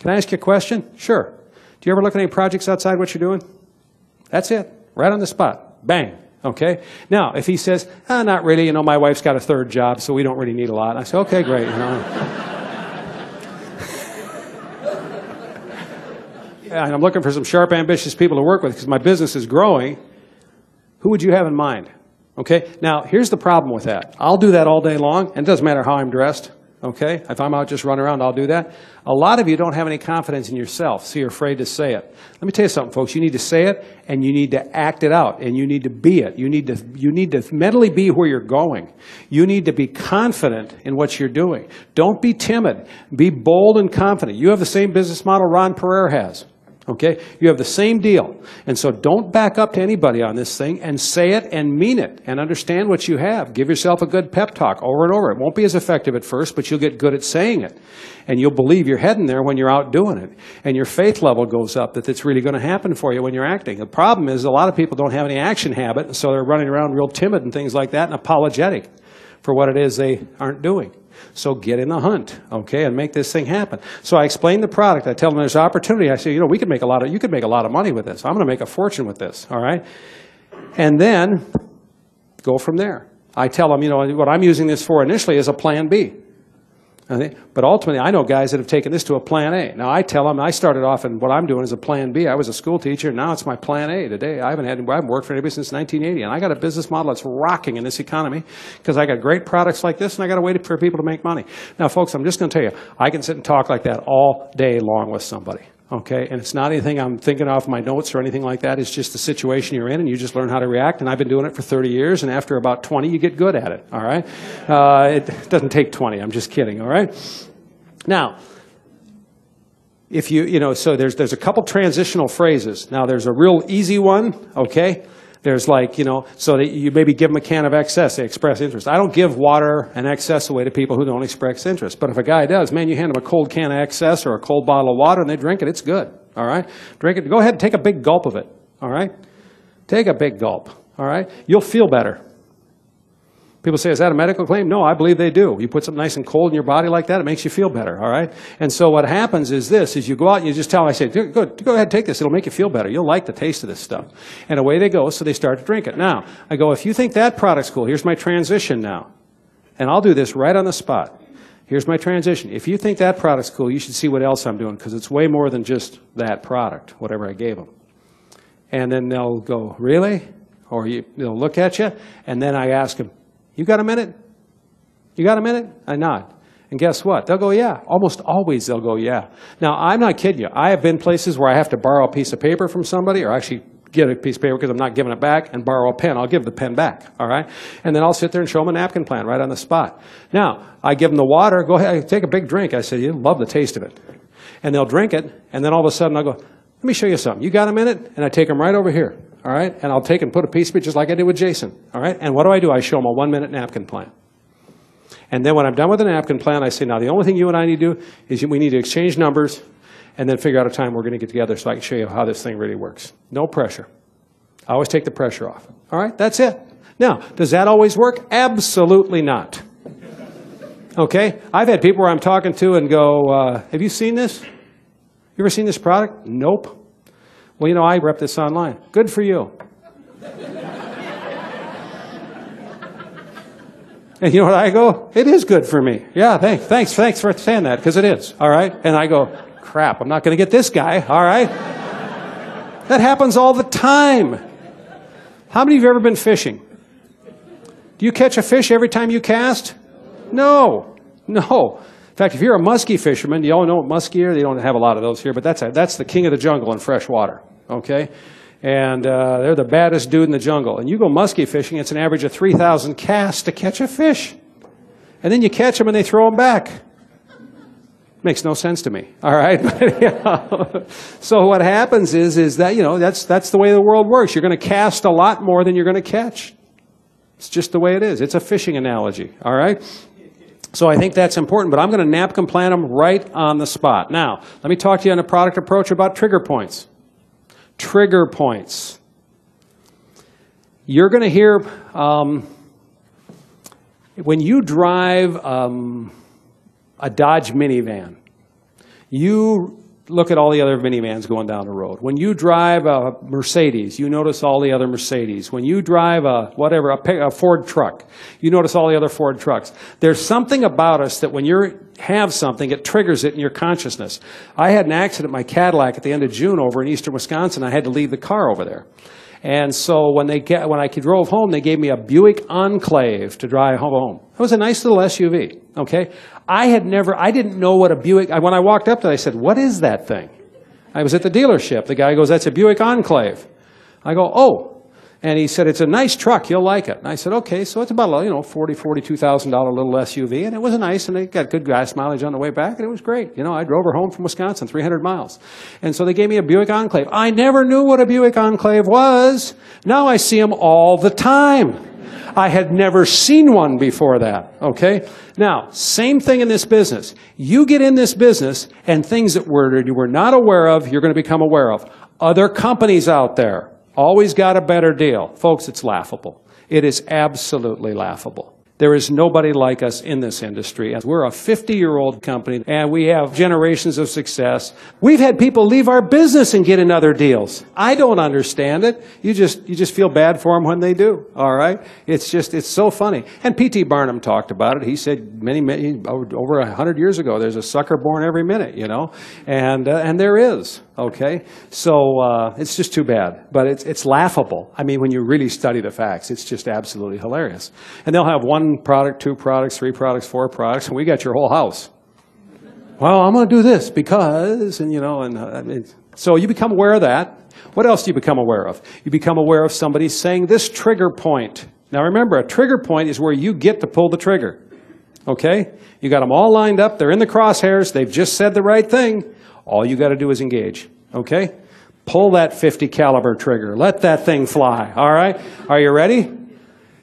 Can I ask you a question? Sure. Do you ever look at any projects outside what you're doing? That's it. Right on the spot. Bang. Okay? Now, if he says, ah, not really, you know, my wife's got a third job, so we don't really need a lot. I say, okay, great. You know. *laughs* and I'm looking for some sharp, ambitious people to work with because my business is growing. Who would you have in mind? Okay? Now, here's the problem with that. I'll do that all day long, and it doesn't matter how I'm dressed. Okay? If I'm out just running around, I'll do that. A lot of you don't have any confidence in yourself, so you're afraid to say it. Let me tell you something, folks. You need to say it and you need to act it out and you need to be it. You need to, you need to mentally be where you're going. You need to be confident in what you're doing. Don't be timid. Be bold and confident. You have the same business model Ron Puryear has. Okay? You have the same deal. And so don't back up to anybody on this thing and say it and mean it and understand what you have. Give yourself a good pep talk over and over. It won't be as effective at first, but you'll get good at saying it. And you'll believe you're heading there when you're out doing it. And your faith level goes up that it's really going to happen for you when you're acting. The problem is a lot of people don't have any action habit, and so they're running around real timid and things like that and apologetic for what it is they aren't doing. So get in the hunt, okay, and make this thing happen. So I explain the product. I tell them there's opportunity. I say, you know, we could make a lot of, you could make a lot of money with this. I'm going to make a fortune with this, all right? And then go from there. I tell them, you know, what I'm using this for initially is a plan B. But ultimately, I know guys that have taken this to a plan A. Now, I tell them, I started off in what I'm doing is a plan B. I was a school teacher, now it's my plan A today. I haven't had, I haven't worked for anybody since 1980, and I got a business model that's rocking in this economy because I got great products like this, and I got to wait for people to make money. Now, folks, I'm just going to tell you, I can sit and talk like that all day long with somebody. Okay, and it's not anything I'm thinking off my notes or anything like that. It's just the situation you're in, and you just learn how to react. And I've been doing it for 30 years, and after about 20, you get good at it. All right, uh, it doesn't take 20. I'm just kidding. All right. Now, if you you know, so there's there's a couple transitional phrases. Now, there's a real easy one. Okay. There's like, you know, so that you maybe give them a can of XS, they express interest. I don't give water and XS away to people who don't express interest. But if a guy does, man, you hand him a cold can of XS or a cold bottle of water and they drink it, it's good. All right? Drink it. Go ahead and take a big gulp of it. All right? Take a big gulp. All right? You'll feel better. People say, is that a medical claim? No, I believe they do. You put something nice and cold in your body like that, it makes you feel better, all right? And so what happens is this, is you go out and you just tell them, I say, go, go ahead, take this. It'll make you feel better. You'll like the taste of this stuff. And away they go, so they start to drink it. Now, I go, if you think that product's cool, here's my transition now. And I'll do this right on the spot. Here's my transition. If you think that product's cool, you should see what else I'm doing, because it's way more than just that product, whatever I gave them. And then they'll go, really? Or you, they'll look at you, and then I ask them, you got a minute? You got a minute? I nod. And guess what? They'll go, yeah. Almost always they'll go, yeah. Now, I'm not kidding you. I have been places where I have to borrow a piece of paper from somebody, or actually get a piece of paper because I'm not giving it back, and borrow a pen. I'll give the pen back, all right? And then I'll sit there and show them a napkin plan right on the spot. Now, I give them the water. Go ahead, take a big drink. I say, you love the taste of it. And they'll drink it, and then all of a sudden I'll go, let me show you something. You got a minute? And I take them right over here all right? And I'll take and put a piece of it just like I did with Jason, all right? And what do I do? I show them a one-minute napkin plan. And then when I'm done with the napkin plan, I say, now the only thing you and I need to do is we need to exchange numbers and then figure out a time we're going to get together so I can show you how this thing really works. No pressure. I always take the pressure off. All right, that's it. Now, does that always work? Absolutely not. Okay? I've had people where I'm talking to and go, uh, have you seen this? You ever seen this product? Nope. Well, you know, I rep this online. Good for you. and you know what I go? It is good for me. Yeah, thanks, thanks, thanks for saying that, because it is. All right? And I go, crap, I'm not going to get this guy. All right? that happens all the time. How many of you have ever been fishing? Do you catch a fish every time you cast? No. No. In fact, if you're a muskie fisherman, you all know what muskie are? They don't have a lot of those here, but that's, a, that's the king of the jungle in fresh water okay? And uh, they're the baddest dude in the jungle. And you go muskie fishing, it's an average of 3,000 casts to catch a fish. And then you catch them and they throw them back. Makes no sense to me. *laughs* All right. *laughs* so what happens is, is that, you know, that's, that's the way the world works. You're going to cast a lot more than you're going to catch. It's just the way it is. It's a fishing analogy. All right. So I think that's important, but I'm going to napkin plan them right on the spot. Now, let me talk to you on a product approach about trigger points trigger points. You're going to hear um, when you drive um, a Dodge minivan, you look at all the other minivans going down the road. When you drive a Mercedes, you notice all the other Mercedes. When you drive a whatever, a, Ford truck, you notice all the other Ford trucks. There's something about us that when you have something, it triggers it in your consciousness. I had an accident my Cadillac at the end of June over in eastern Wisconsin. I had to leave the car over there. And so when they get, when I drove home, they gave me a Buick Enclave to drive home. It was a nice little SUV. Okay, I had never, I didn't know what a Buick. When I walked up to it, I said, "What is that thing?" I was at the dealership. The guy goes, "That's a Buick Enclave." I go, "Oh." And he said, it's a nice truck, you'll like it. And I said, okay, so it's about, a you know, $40,000, $42,000 little SUV, and it was nice, and it got good gas mileage on the way back, and it was great. You know, I drove her home from Wisconsin, 300 miles. And so they gave me a Buick Enclave. I never knew what a Buick Enclave was. Now I see them all the time. I had never seen one before that, okay? Now, same thing in this business. You get in this business, and things that were, you were not aware of, you're going to become aware of. Other companies out there, Always got a better deal. Folks, it's laughable. It is absolutely laughable. There is nobody like us in this industry. We're a 50 year old company and we have generations of success. We've had people leave our business and get in other deals. I don't understand it. You just, you just feel bad for them when they do. All right? It's just, it's so funny. And P.T. Barnum talked about it. He said many, many, over a hundred years ago, there's a sucker born every minute, you know? And, uh, and there is. Okay? So uh, it's just too bad. But it's, it's laughable. I mean, when you really study the facts, it's just absolutely hilarious. And they'll have one product, two products, three products, four products, and we got your whole house. Well, I'm going to do this because, and you know, and uh, so you become aware of that. What else do you become aware of? You become aware of somebody saying this trigger point. Now remember, a trigger point is where you get to pull the trigger. Okay? You got them all lined up. They're in the crosshairs. They've just said the right thing. All you got to do is engage. Okay? Pull that 50 caliber trigger. Let that thing fly. All right? Are you ready?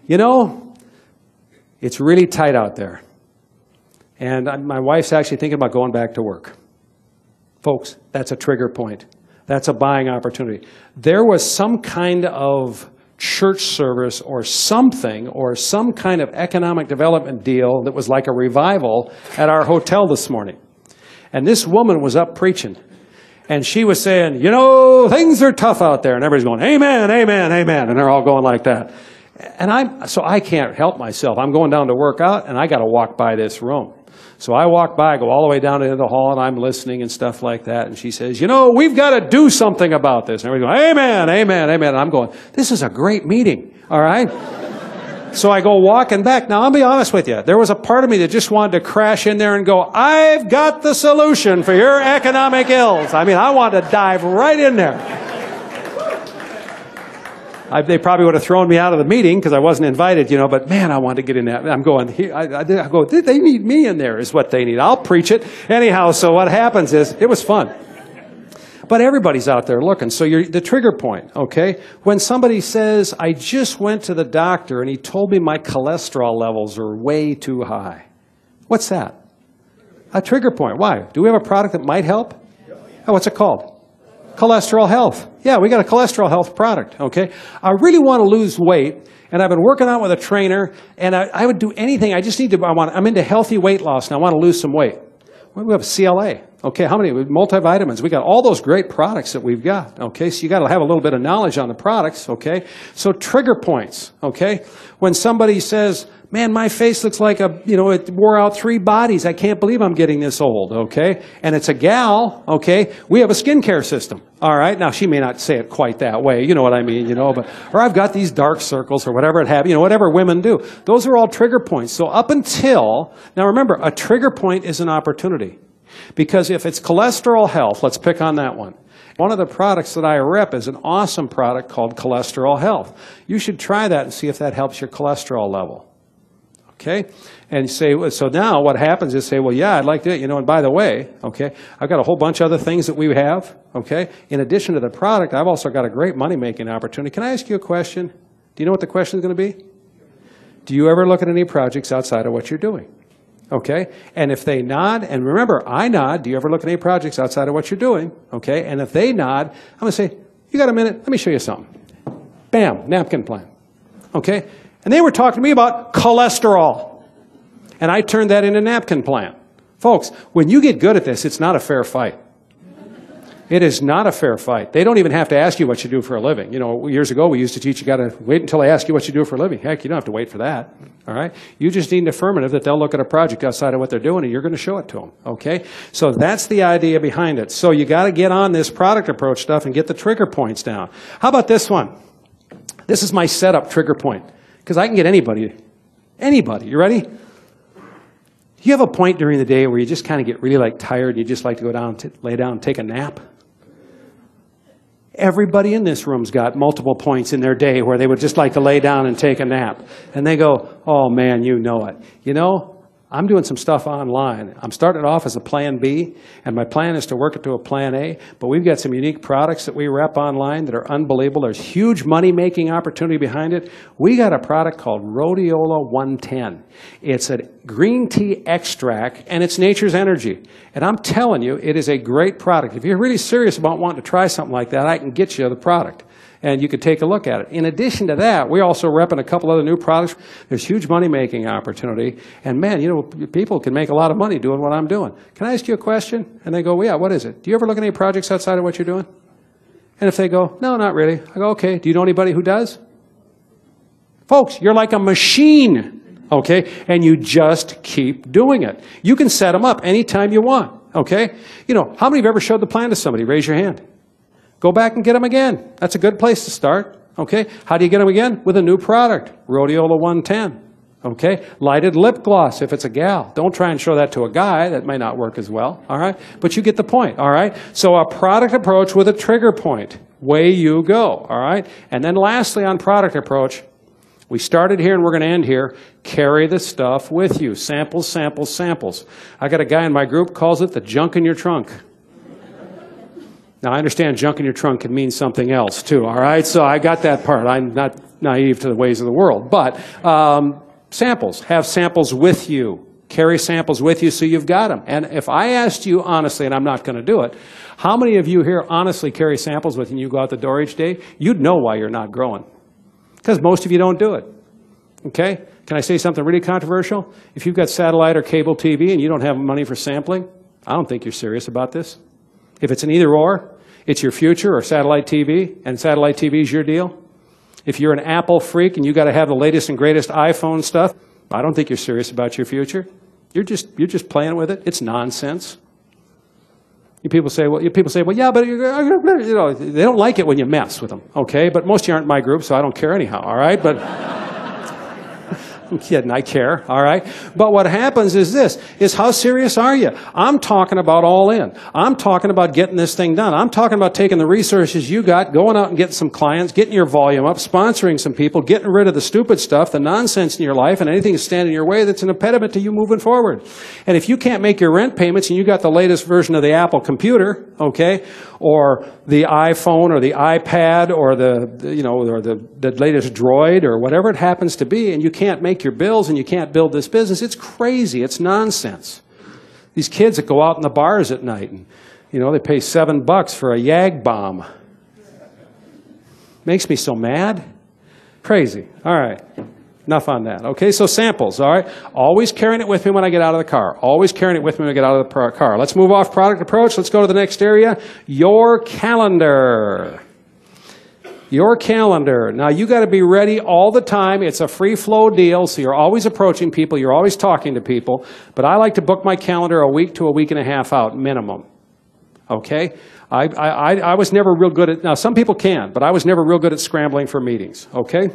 You know, it's really tight out there. And my wife's actually thinking about going back to work. Folks, that's a trigger point. That's a buying opportunity. There was some kind of church service or something or some kind of economic development deal that was like a revival at our hotel this morning. And this woman was up preaching. And she was saying, you know, things are tough out there. And everybody's going, amen, amen, amen. And they're all going like that. And I'm, so I can't help myself. I'm going down to work out and I got to walk by this room. So I walk by, I go all the way down into the hall, and I'm listening and stuff like that. And she says, You know, we've got to do something about this. And everybody's going, Amen, amen, amen. And I'm going, This is a great meeting, all right? So I go walking back. Now, I'll be honest with you. There was a part of me that just wanted to crash in there and go, I've got the solution for your economic ills. I mean, I wanted to dive right in there. I, they probably would have thrown me out of the meeting because I wasn't invited, you know, but man, I want to get in there. I'm going, I, I, I go, they need me in there is what they need. I'll preach it. Anyhow, so what happens is, it was fun. But everybody's out there looking. So you're the trigger point, okay? When somebody says, I just went to the doctor and he told me my cholesterol levels are way too high. What's that? A trigger point. Why? Do we have a product that might help? Oh, what's it called? Cholesterol health. Yeah, we got a cholesterol health product, okay? I really want to lose weight and I've been working out with a trainer, and I, I, would do anything. I just need to, I want, I'm into healthy weight loss, and I want to lose some weight. Well, we have CLA. Okay, how many multivitamins? We got all those great products that we've got. Okay, so you got to have a little bit of knowledge on the products. Okay, so trigger points. Okay, when somebody says, "Man, my face looks like a you know it wore out three bodies. I can't believe I'm getting this old." Okay, and it's a gal. Okay, we have a skincare system. All right, now she may not say it quite that way. You know what I mean? You know, but or I've got these dark circles or whatever it have. You know, whatever women do. Those are all trigger points. So up until now, remember, a trigger point is an opportunity. Because if it's cholesterol health, let's pick on that one. One of the products that I rep is an awesome product called Cholesterol Health. You should try that and see if that helps your cholesterol level. Okay? And say, so now what happens is say, well, yeah, I'd like to, you know, and by the way, okay, I've got a whole bunch of other things that we have, okay? In addition to the product, I've also got a great money making opportunity. Can I ask you a question? Do you know what the question is going to be? Do you ever look at any projects outside of what you're doing? Okay? And if they nod, and remember, I nod, do you ever look at any projects outside of what you're doing? Okay? And if they nod, I'm going to say, you got a minute? Let me show you something. Bam, napkin plan. Okay? And they were talking to me about cholesterol. And I turned that into napkin plan. Folks, when you get good at this, it's not a fair fight. It is not a fair fight. They don't even have to ask you what you do for a living. You know, years ago we used to teach you got to wait until I ask you what you do for a living. Heck, you don't have to wait for that. All right? You just need an affirmative that they'll look at a project outside of what they're doing and you're going to show it to them. Okay? So that's the idea behind it. So you got to get on this product approach stuff and get the trigger points down. How about this one? This is my setup trigger point because I can get anybody, anybody. You ready? Do you have a point during the day where you just kind of get really like tired and you just like to go down, lay down, and take a nap? Everybody in this room's got multiple points in their day where they would just like to lay down and take a nap. And they go, oh man, you know it. You know, I'm doing some stuff online. I'm starting off as a plan B, and my plan is to work it to a plan A. But we've got some unique products that we rep online that are unbelievable. There's huge money making opportunity behind it. We got a product called Rhodiola 110. It's a green tea extract, and it's nature's energy. And I'm telling you, it is a great product. If you're really serious about wanting to try something like that, I can get you the product and you could take a look at it. In addition to that, we also repping a couple other new products. There's huge money making opportunity, and man, you know, people can make a lot of money doing what I'm doing. Can I ask you a question? And they go, well, yeah, what is it? Do you ever look at any projects outside of what you're doing? And if they go, no, not really, I go, okay. Do you know anybody who does? Folks, you're like a machine, okay? And you just keep doing it. You can set them up anytime you want, okay? You know, how many have ever showed the plan to somebody? Raise your hand. Go back and get them again. That's a good place to start. Okay? How do you get them again? With a new product, Rhodiola 110. Okay? Lighted lip gloss if it's a gal. Don't try and show that to a guy. That may not work as well. All right? But you get the point. All right? So a product approach with a trigger point. Way you go. All right? And then lastly on product approach, we started here and we're going to end here. Carry the stuff with you. Samples, samples, samples. I got a guy in my group calls it the junk in your trunk. Now, I understand junk in your trunk can mean something else too, all right? So I got that part. I'm not naive to the ways of the world. But um, samples, have samples with you. Carry samples with you so you've got them. And if I asked you honestly, and I'm not going to do it, how many of you here honestly carry samples with you and you go out the door each day? You'd know why you're not growing. Because most of you don't do it. Okay? Can I say something really controversial? If you've got satellite or cable TV and you don't have money for sampling, I don't think you're serious about this. If it's an either or, it's your future or satellite TV, and satellite TV is your deal. If you're an Apple freak and you got to have the latest and greatest iPhone stuff, I don't think you're serious about your future. You're just, you're just playing with it. It's nonsense. You people say, well, people say, well, yeah, but you know, they don't like it when you mess with them, okay? But most of you aren't my group, so I don't care anyhow, all right? But I'm kidding, I care, all right? But what happens is this, is how serious are you? I'm talking about all in. I'm talking about getting this thing done. I'm talking about taking the resources you got, going out and getting some clients, getting your volume up, sponsoring some people, getting rid of the stupid stuff, the nonsense in your life, and anything standing in your way that's an impediment to you moving forward. And if you can't make your rent payments and you got the latest version of the Apple computer, okay, or the iPhone or the iPad or the, you know, or the, the latest droid or whatever it happens to be, and you can't make your bills and you can't build this business, it's crazy. It's nonsense. These kids that go out in the bars at night and, you know, they pay seven bucks for a Yag bomb. Makes me so mad. Crazy. All right. Enough on that. Okay, so samples, all right? Always carrying it with me when I get out of the car. Always carrying it with me when I get out of the car. Let's move off product approach. Let's go to the next area. Your calendar. Your calendar. Now, you got to be ready all the time. It's a free flow deal, so you're always approaching people, you're always talking to people. But I like to book my calendar a week to a week and a half out, minimum. Okay? I, I, I was never real good at, now some people can, but I was never real good at scrambling for meetings. Okay?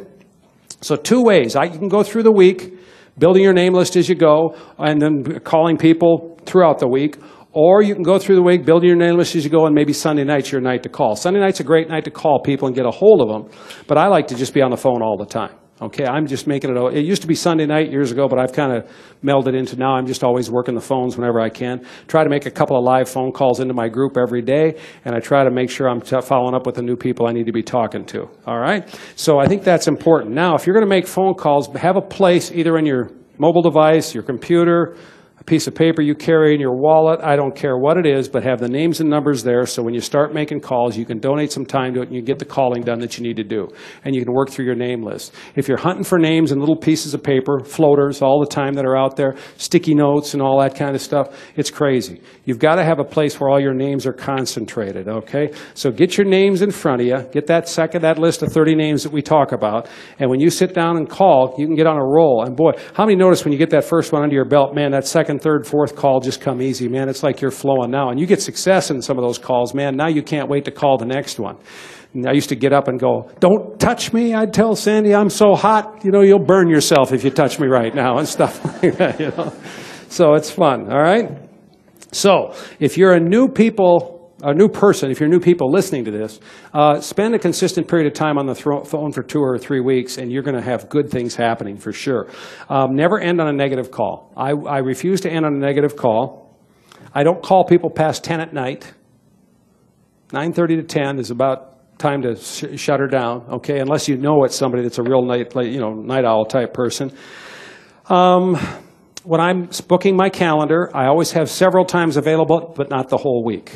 So two ways. I, you can go through the week, building your name list as you go, and then calling people throughout the week. Or you can go through the week, building your name list as you go, and maybe Sunday night's your night to call. Sunday night's a great night to call people and get a hold of them, but I like to just be on the phone all the time. Okay, I'm just making it. It used to be Sunday night years ago, but I've kind of melded into now. I'm just always working the phones whenever I can. Try to make a couple of live phone calls into my group every day, and I try to make sure I'm following up with the new people I need to be talking to. All right, so I think that's important. Now, if you're going to make phone calls, have a place either in your mobile device, your computer, piece of paper you carry in your wallet, I don't care what it is, but have the names and numbers there so when you start making calls, you can donate some time to it and you get the calling done that you need to do. And you can work through your name list. If you're hunting for names and little pieces of paper, floaters all the time that are out there, sticky notes and all that kind of stuff, it's crazy. You've got to have a place where all your names are concentrated, okay? So get your names in front of you, get that second, that list of 30 names that we talk about, and when you sit down and call, you can get on a roll. And boy, how many notice when you get that first one under your belt, man, that second third, fourth call just come easy, man. It's like you're flowing now. And you get success in some of those calls, man. Now you can't wait to call the next one. And I used to get up and go, Don't touch me. I'd tell Sandy, I'm so hot. You know, you'll burn yourself if you touch me right now, and stuff *laughs* like that, you know. So it's fun, all right? So if you're a new people, a new person, if you're new people listening to this, uh, spend a consistent period of time on the phone for two or three weeks, and you're going to have good things happening for sure. Um, never end on a negative call. I, I refuse to end on a negative call. I don't call people past 10 at night. 9:30 to 10 is about time to sh- shut her down. Okay, unless you know it's somebody that's a real night, you know, night owl type person. Um, when I'm booking my calendar, I always have several times available, but not the whole week.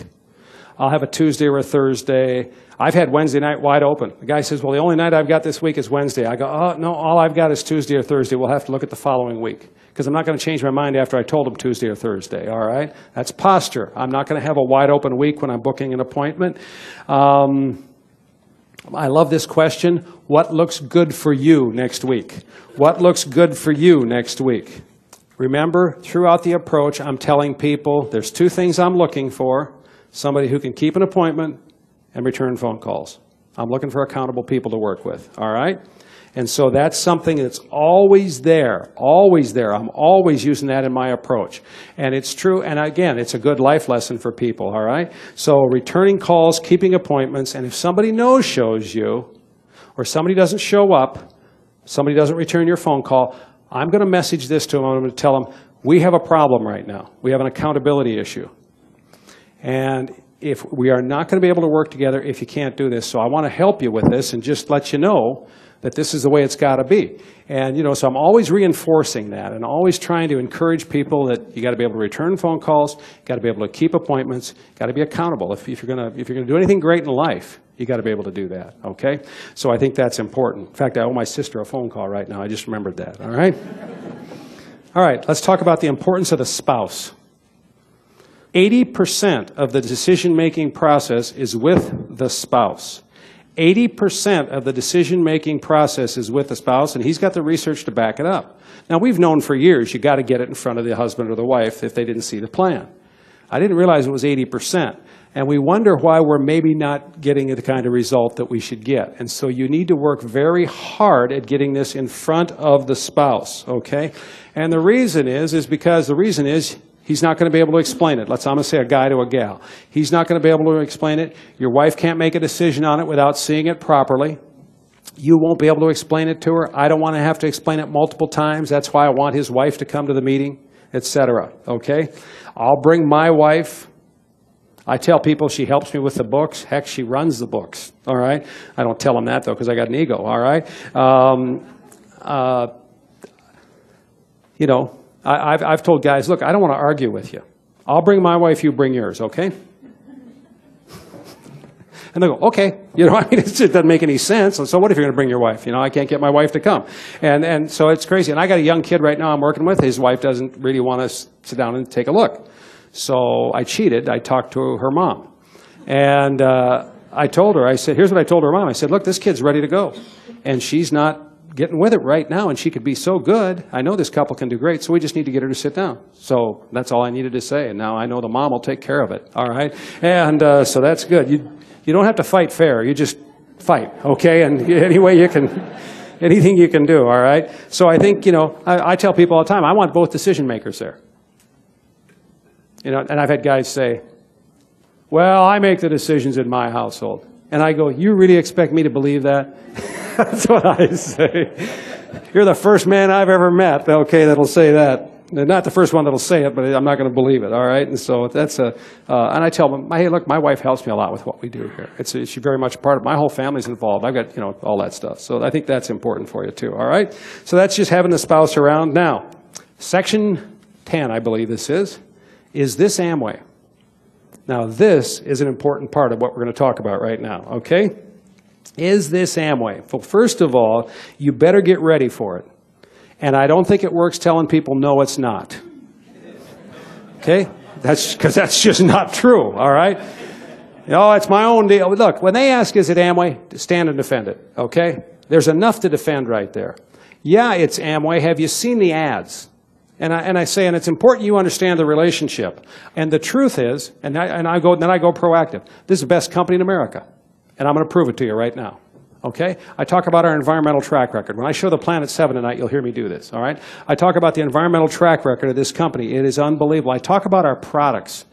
I'll have a Tuesday or a Thursday. I've had Wednesday night wide open. The guy says, Well, the only night I've got this week is Wednesday. I go, Oh, no, all I've got is Tuesday or Thursday. We'll have to look at the following week because I'm not going to change my mind after I told him Tuesday or Thursday, all right? That's posture. I'm not going to have a wide open week when I'm booking an appointment. Um, I love this question. What looks good for you next week? What looks good for you next week? Remember, throughout the approach, I'm telling people there's two things I'm looking for somebody who can keep an appointment and return phone calls. I'm looking for accountable people to work with, all right? And so that's something that's always there, always there. I'm always using that in my approach. And it's true, and again, it's a good life lesson for people, all right? So returning calls, keeping appointments, and if somebody no shows you, or somebody doesn't show up, somebody doesn't return your phone call, I'm going to message this to them. I'm going to tell them, we have a problem right now. We have an accountability issue. And if we are not going to be able to work together if you can't do this, so I want to help you with this and just let you know that this is the way it's got to be. And you know, so I'm always reinforcing that and always trying to encourage people that you got to be able to return phone calls, got to be able to keep appointments, got to be accountable. If, if you're going to if you're going to do anything great in life, you got to be able to do that. Okay, so I think that's important. In fact, I owe my sister a phone call right now. I just remembered that. All right. All right. Let's talk about the importance of the spouse. 80% of the decision making process is with the spouse. 80% of the decision making process is with the spouse, and he's got the research to back it up. Now, we've known for years you got to get it in front of the husband or the wife if they didn't see the plan. I didn't realize it was 80%. And we wonder why we're maybe not getting the kind of result that we should get. And so you need to work very hard at getting this in front of the spouse, okay? And the reason is, is because the reason is He's not going to be able to explain it. Let's, I'm going to say a guy to a gal. He's not going to be able to explain it. Your wife can't make a decision on it without seeing it properly. You won't be able to explain it to her. I don't want to have to explain it multiple times. That's why I want his wife to come to the meeting, etc. Okay? I'll bring my wife. I tell people she helps me with the books. Heck, she runs the books. All right? I don't tell them that, though, because I got an ego. All right? Um, uh, you know, I, have I've told guys, look, I don't want to argue with you. I'll bring my wife, you bring yours, okay? *laughs* And they go, okay. You know, *laughs* I mean, it doesn't make any sense. So what if you're going to bring your wife? You know, I can't get my wife to come. And, and so it's crazy. And I got a young kid right now I'm working with. His wife doesn't really want to sit down and take a look. So I cheated. I talked to her mom. And uh, I told her, I said, here's what I told her mom. I said, look, this kid's ready to go. And she's not getting with it right now, and she could be so good. I know this couple can do great, so we just need to get her to sit down. So that's all I needed to say, and now I know the mom will take care of it. All right, and uh, so that's good. You you don't have to fight fair. You just fight, okay? And *laughs* any way you can, anything you can do. All right. So I think you know I, I tell people all the time I want both decision makers there. You know, and I've had guys say, "Well, I make the decisions in my household," and I go, "You really expect me to believe that?" *laughs* That's what I say. You're the first man I've ever met, okay, that'll say that. not the first one that'll say it, but I'm not going to believe it, all right? And so that's a, uh, and I tell them, hey, look, my wife helps me a lot with what we do here. It's, she's very much part of, my whole family's involved. I've got, you know, all that stuff. So I think that's important for you too, all right? So that's just having the spouse around. Now, section 10, I believe this is, is this Amway. Now, this is an important part of what we're going to talk about right now, okay? Is this Amway? Well, first of all, you better get ready for it. And I don't think it works telling people, no, it's not. Okay? That's because that's just not true, all right? Oh, it's my own deal. Look, when they ask, is it Amway? Stand and defend it, okay? There's enough to defend right there. Yeah, it's Amway. Have you seen the ads? And I, and I say, and it's important you understand the relationship. And the truth is, and I, and I go, then I go proactive. This is the best company in America. And I'm going to prove it to you right now. Okay? I talk about our environmental track record. When I show the Planet 7 tonight, you'll hear me do this. All right? I talk about the environmental track record of this company. It is unbelievable. I talk about our products.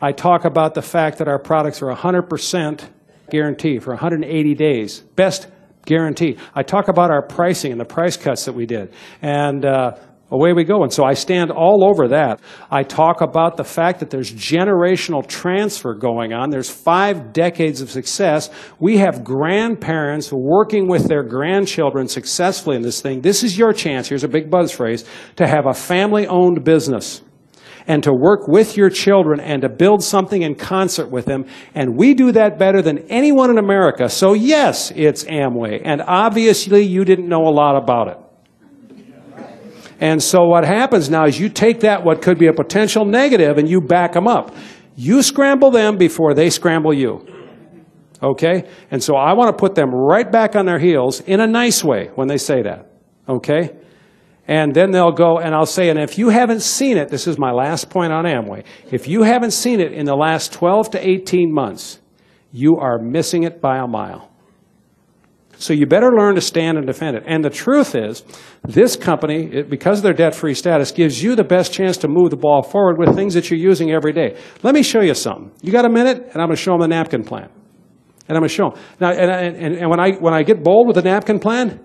I talk about the fact that our products are 100% guarantee for 180 days. Best guarantee. I talk about our pricing and the price cuts that we did. And uh, away we go. And so I stand all over that. I talk about the fact that there's generational transfer going on. There's five decades of success. We have grandparents working with their grandchildren successfully in this thing. This is your chance. Here's a big buzz phrase to have a family owned business and to work with your children and to build something in concert with them. And we do that better than anyone in America. So, yes, it's Amway. And obviously, you didn't know a lot about it. And so, what happens now is you take that, what could be a potential negative, and you back them up. You scramble them before they scramble you. Okay? And so, I want to put them right back on their heels in a nice way when they say that. Okay? And then they'll go, and I'll say, and if you haven't seen it, this is my last point on Amway. If you haven't seen it in the last 12 to 18 months, you are missing it by a mile. So you better learn to stand and defend it. And the truth is, this company, it, because of their debt free status, gives you the best chance to move the ball forward with things that you're using every day. Let me show you something. You got a minute? And I'm going to show them the napkin plan. And I'm going to show them. Now, and, and, and when, I, when I get bold with the napkin plan,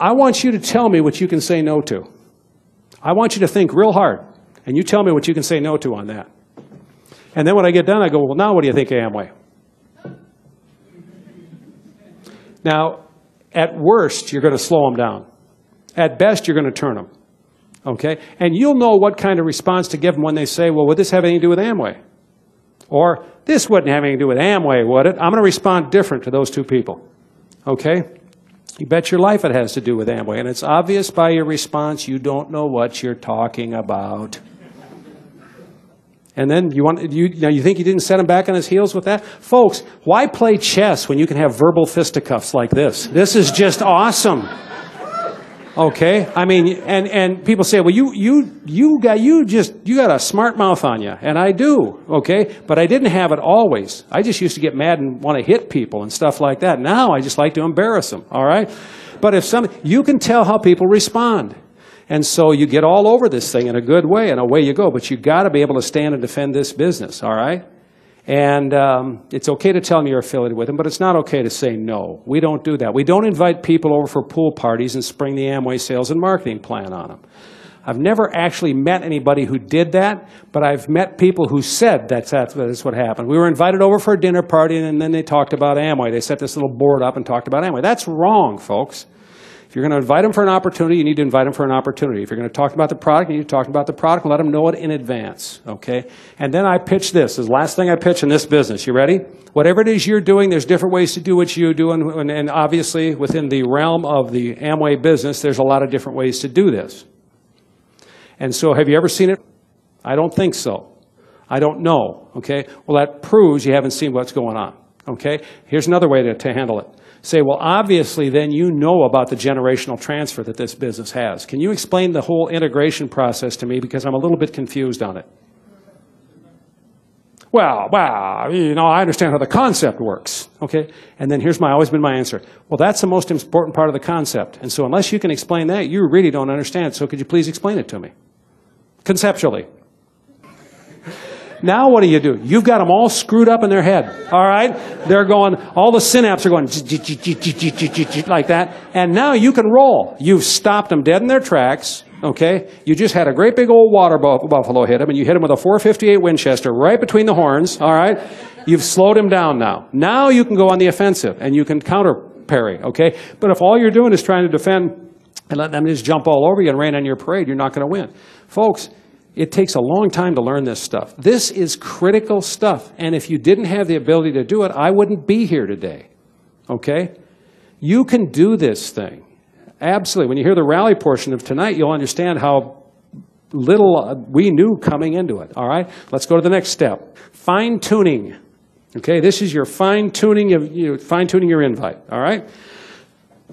I want you to tell me what you can say no to. I want you to think real hard, and you tell me what you can say no to on that. And then when I get done, I go, well, now what do you think Amway? Now, at worst, you're going to slow them down. At best, you're going to turn them. Okay? And you'll know what kind of response to give them when they say, well, would this have anything to do with Amway? Or, this wouldn't have anything to do with Amway, would it? I'm going to respond different to those two people. Okay? You bet your life it has to do with Amway. And it's obvious by your response you don't know what you're talking about. And then you want you, know, you think you didn't set him back on his heels with that? Folks, why play chess when you can have verbal fisticuffs like this? This is just awesome. Okay, I mean, and and people say, well, you you you got you just you got a smart mouth on you, and I do. Okay, but I didn't have it always. I just used to get mad and want to hit people and stuff like that. Now I just like to embarrass them. All right, but if some you can tell how people respond, and so you get all over this thing in a good way, and away you go. But you got to be able to stand and defend this business. All right. And um, it's okay to tell them you're affiliated with them, but it's not okay to say no. We don't do that. We don't invite people over for pool parties and spring the Amway sales and marketing plan on them. I've never actually met anybody who did that, but I've met people who said that's, that's, that's what happened. We were invited over for a dinner party, and then they talked about Amway. They set this little board up and talked about Amway. That's wrong, folks. If you're going to invite them for an opportunity, you need to invite them for an opportunity. If you're going to talk about the product, you need to talk about the product let them know it in advance, okay? And then I pitch this. This is the last thing I pitch in this business. You ready? Whatever it is you're doing, there's different ways to do what you do, and, and obviously within the realm of the Amway business, there's a lot of different ways to do this. And so have you ever seen it? I don't think so. I don't know, okay? Well, that proves you haven't seen what's going on, okay? Here's another way to, to handle it say, well, obviously, then you know about the generational transfer that this business has. Can you explain the whole integration process to me? Because I'm a little bit confused on it. Well, well, you know, I understand how the concept works. Okay? And then here's my always been my answer. Well, that's the most important part of the concept. And so unless you can explain that, you really don't understand. So could you please explain it to me? Conceptually. Now what do you do? You've got them all screwed up in their head. All right? They're going, all the synapses are going like that. And now you can roll. You've stopped them dead in their tracks. Okay? You just had a great big old water buffalo hit him, and you hit him with a 458 Winchester right between the horns. All right? You've slowed him down now. Now you can go on the offensive, and you can counter parry. Okay? But if all you're doing is trying to defend and let them just jump all over you and rain on your parade, you're not going to win. Folks, it takes a long time to learn this stuff. This is critical stuff. And if you didn't have the ability to do it, I wouldn't be here today. Okay? You can do this thing. Absolutely. When you hear the rally portion of tonight, you'll understand how little uh, we knew coming into it. All right? Let's go to the next step. Fine tuning. Okay, this is your fine tuning of you fine tuning your invite. All right?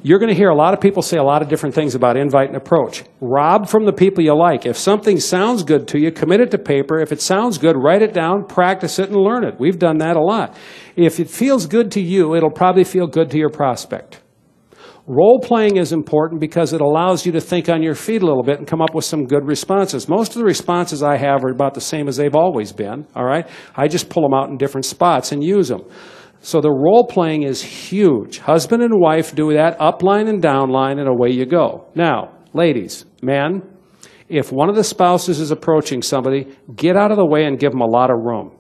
You're going to hear a lot of people say a lot of different things about invite and approach. Rob from the people you like. If something sounds good to you, commit it to paper. If it sounds good, write it down, practice it, and learn it. We've done that a lot. If it feels good to you, it'll probably feel good to your prospect. Role playing is important because it allows you to think on your feet a little bit and come up with some good responses. Most of the responses I have are about the same as they've always been, all right? I just pull them out in different spots and use them. So the role playing is huge. Husband and wife do that upline and downline, and away you go. Now, ladies, men, if one of the spouses is approaching somebody, get out of the way and give them a lot of room.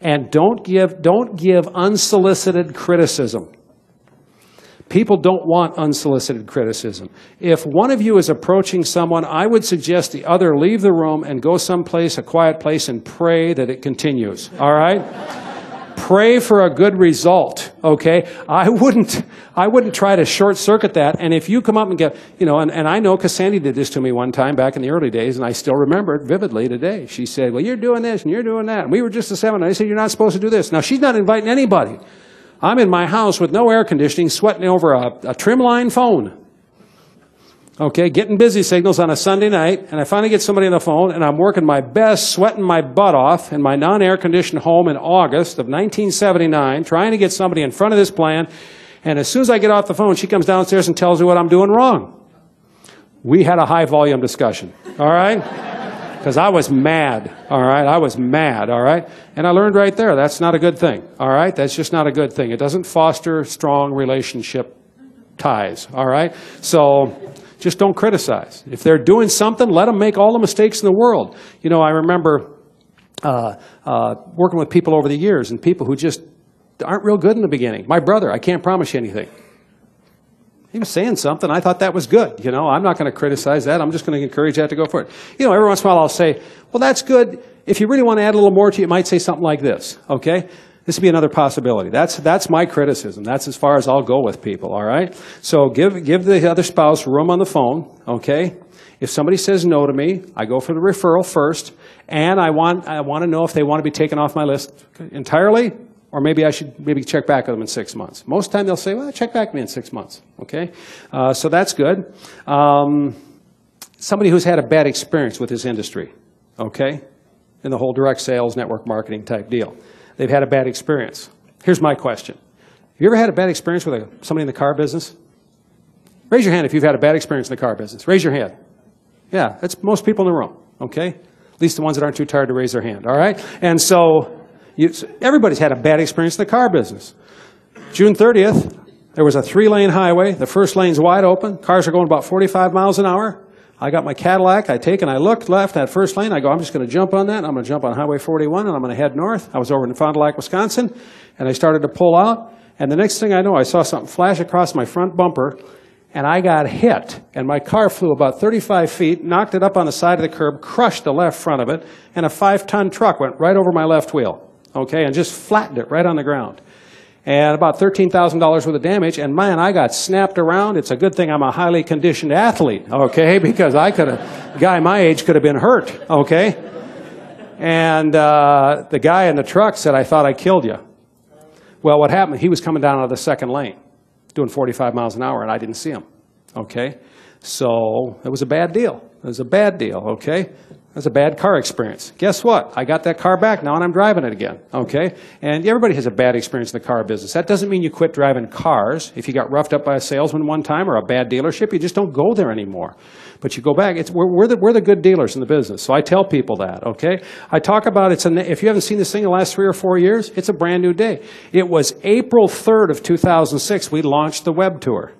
And don't give, don't give unsolicited criticism. People don't want unsolicited criticism. If one of you is approaching someone, I would suggest the other leave the room and go someplace, a quiet place, and pray that it continues. All right? Pray for a good result, okay? I wouldn't, I wouldn't try to short circuit that. And if you come up and get, you know, and, and I know because Sandy did this to me one time back in the early days, and I still remember it vividly today. She said, well, you're doing this and you're doing that. And we were just a seminar. I said, you're not supposed to do this. Now, she's not inviting anybody. I'm in my house with no air conditioning, sweating over a, a trim line phone. Okay, getting busy signals on a Sunday night, and I finally get somebody on the phone, and I'm working my best, sweating my butt off in my non air conditioned home in August of 1979, trying to get somebody in front of this plan. And as soon as I get off the phone, she comes downstairs and tells me what I'm doing wrong. We had a high volume discussion, all right? *laughs* because I was mad, all right? I was mad, all right? And I learned right there that's not a good thing, all right? That's just not a good thing. It doesn't foster strong relationship ties, all right? So just don't criticize. If they're doing something, let them make all the mistakes in the world. You know, I remember uh, uh, working with people over the years and people who just aren't real good in the beginning. My brother, I can't promise you anything. He was saying something. I thought that was good. You know, I'm not going to criticize that. I'm just going to encourage that to go for it. You know, every once in a while I'll say, well, that's good. If you really want to add a little more to it, you might say something like this, okay? This would be another possibility. That's, that's my criticism. That's as far as I'll go with people, all right? So give, give the other spouse room on the phone, okay? If somebody says no to me, I go for the referral first, and I want, I want to know if they want to be taken off my list entirely or maybe I should maybe check back with them in six months. Most time they'll say, well, check back with me in six months. Okay? Uh, so that's good. Um, somebody who's had a bad experience with this industry, okay? In the whole direct sales, network marketing type deal. They've had a bad experience. Here's my question. Have you ever had a bad experience with a, somebody in the car business? Raise your hand if you've had a bad experience in the car business. Raise your hand. Yeah, that's most people in the room, okay? At least the ones that aren't too tired to raise their hand, all right? And so you, everybody's had a bad experience in the car business. June 30th, there was a three lane highway. The first lane's wide open. Cars are going about 45 miles an hour. I got my Cadillac. I take and I looked left that first lane. I go, I'm just going to jump on that. I'm going to jump on Highway 41 and I'm going to head north. I was over in Fond du Lac, Wisconsin, and I started to pull out. And the next thing I know, I saw something flash across my front bumper and I got hit. And my car flew about 35 feet, knocked it up on the side of the curb, crushed the left front of it, and a five ton truck went right over my left wheel okay, and just flattened it right on the ground. And about $13,000 worth of damage, and man, I got snapped around. It's a good thing I'm a highly conditioned athlete, okay, *laughs* because I could have, guy my age could have been hurt, okay? And uh, the guy in the truck said, I thought I killed you. Well, what happened, he was coming down out of the second lane, doing 45 miles an hour, and I didn't see him, okay? So it was a bad deal. It was a bad deal, okay? That's a bad car experience. Guess what? I got that car back now and I'm driving it again. Okay? And everybody has a bad experience in the car business. That doesn't mean you quit driving cars. If you got roughed up by a salesman one time or a bad dealership, you just don't go there anymore. But you go back. It's, we're, we're, the, we're the good dealers in the business. So I tell people that. Okay? I talk about it's a, if you haven't seen this thing in the last three or four years, it's a brand new day. It was April 3rd of 2006 we launched the web tour.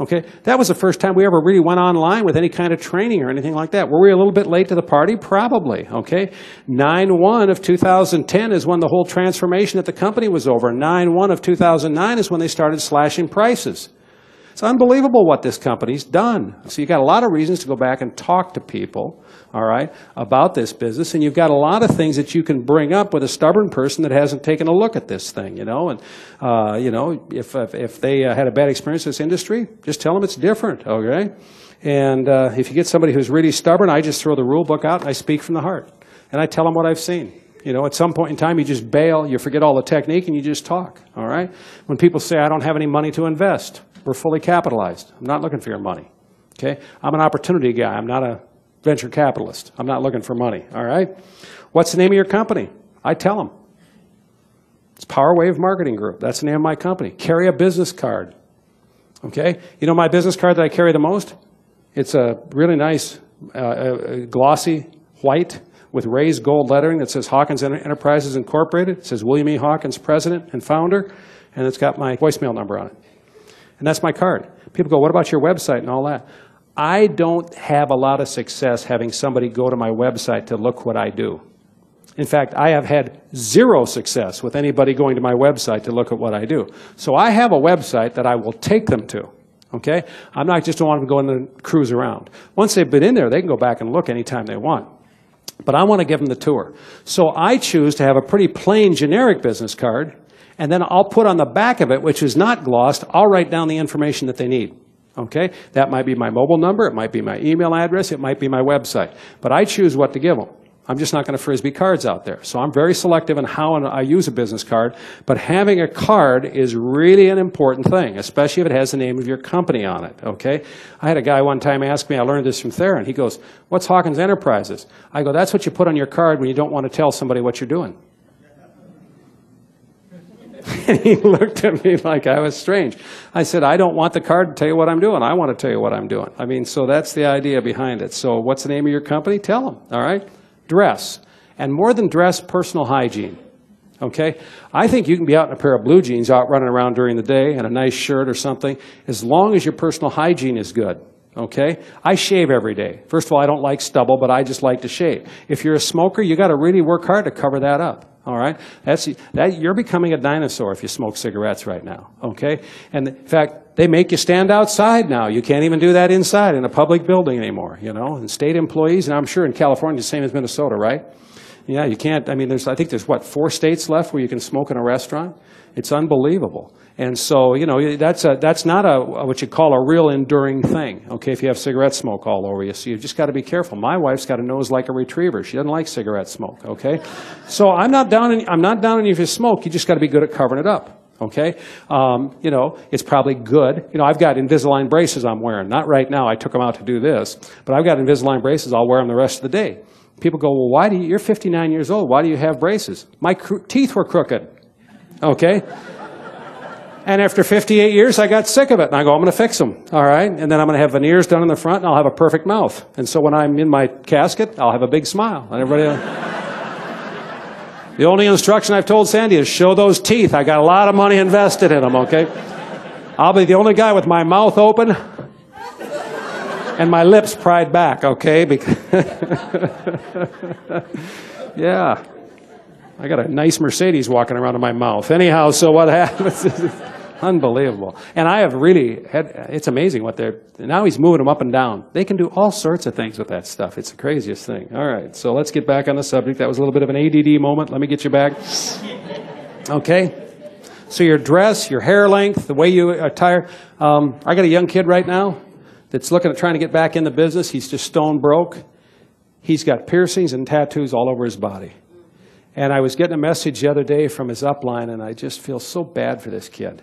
Okay, that was the first time we ever really went online with any kind of training or anything like that. Were we a little bit late to the party? Probably. Okay, 9-1 of 2010 is when the whole transformation at the company was over. 9-1 of 2009 is when they started slashing prices. It's unbelievable what this company's done. So you've got a lot of reasons to go back and talk to people all right, about this business. And you've got a lot of things that you can bring up with a stubborn person that hasn't taken a look at this thing, you know. And, uh, you know, if, if, they uh, had a bad experience in this industry, just tell them it's different, okay? And uh, if you get somebody who's really stubborn, I just throw the rule book out and I speak from the heart. And I tell them what I've seen. You know, at some point in time, you just bail, you forget all the technique, and you just talk, all right? When people say, I don't have any money to invest, We're fully capitalized. I'm not looking for your money. Okay? I'm an opportunity guy. I'm not a venture capitalist. I'm not looking for money. All right? What's the name of your company? I tell them. It's Power Wave Marketing Group. That's the name of my company. Carry a business card. Okay? You know my business card that I carry the most? It's a really nice, uh, uh, glossy white with raised gold lettering that says Hawkins Enterprises Incorporated. It says William E. Hawkins, President and Founder, and it's got my voicemail number on it. And that's my card. People go, what about your website and all that? I don't have a lot of success having somebody go to my website to look what I do. In fact, I have had zero success with anybody going to my website to look at what I do. So I have a website that I will take them to. Okay? I'm not just want them to go and cruise around. Once they've been in there, they can go back and look anytime they want. But I want to give them the tour. So I choose to have a pretty plain generic business card, and then I'll put on the back of it, which is not glossed, I'll write down the information that they need. Okay? That might be my mobile number, it might be my email address, it might be my website. But I choose what to give them. I'm just not going to frisbee cards out there. So I'm very selective in how I use a business card. But having a card is really an important thing, especially if it has the name of your company on it. Okay? I had a guy one time ask me, I learned this from Theron. He goes, What's Hawkins Enterprises? I go, That's what you put on your card when you don't want to tell somebody what you're doing. *laughs* and he looked at me like I was strange. I said, I don't want the card to tell you what I'm doing. I want to tell you what I'm doing. I mean, so that's the idea behind it. So what's the name of your company? Tell them, all right? dress. And more than dress, personal hygiene. Okay? I think you can be out in a pair of blue jeans out running around during the day and a nice shirt or something, as long as your personal hygiene is good. Okay? I shave every day. First of all, I don't like stubble, but I just like to shave. If you're a smoker, you got to really work hard to cover that up. All right? That's, that, you're becoming a dinosaur if you smoke cigarettes right now. Okay? And in fact, they make you stand outside now. You can't even do that inside in a public building anymore, you know? And state employees, and I'm sure in California, the same as Minnesota, right? Yeah, you can't, I mean, there's, I think there's, what, four states left where you can smoke in a restaurant? It's unbelievable. And so, you know, that's, a, that's not a, what you call a real enduring thing, okay, if you have cigarette smoke all over you. So you've just got to be careful. My wife's got a nose like a retriever. She doesn't like cigarette smoke, okay? So I'm not down on, I'm not down you if you smoke. You just got to be good at covering it up. Okay, um, you know it's probably good. You know I've got Invisalign braces I'm wearing. Not right now. I took them out to do this, but I've got Invisalign braces. I'll wear them the rest of the day. People go, well, why do you? You're 59 years old. Why do you have braces? My teeth were crooked. Okay. And after 58 years, I got sick of it. And I go, I'm going to fix them. All right. And then I'm going to have veneers done in the front and I'll have a perfect mouth. And so when I'm in my casket, I'll have a big smile. And everybody. *laughs* the only instruction I've told Sandy is show those teeth. I got a lot of money invested in them, okay? I'll be the only guy with my mouth open and my lips pried back, okay? Because *laughs* yeah. I got a nice Mercedes walking around in my mouth. Anyhow, so what *laughs* happens is unbelievable. And I have really had, it's amazing what they're, now he's moving them up and down. They can do all sorts of things with that stuff. It's the craziest thing. All right, so let's get back on the subject. That was a little bit of an ADD moment. Let me get you back. Okay. So your dress, your hair length, the way you attire. Um, I got a young kid right now that's looking at trying to get back in the business. He's just stone broke. He's got piercings and tattoos all over his body. And I was getting a message the other day from his upline, and I just feel so bad for this kid.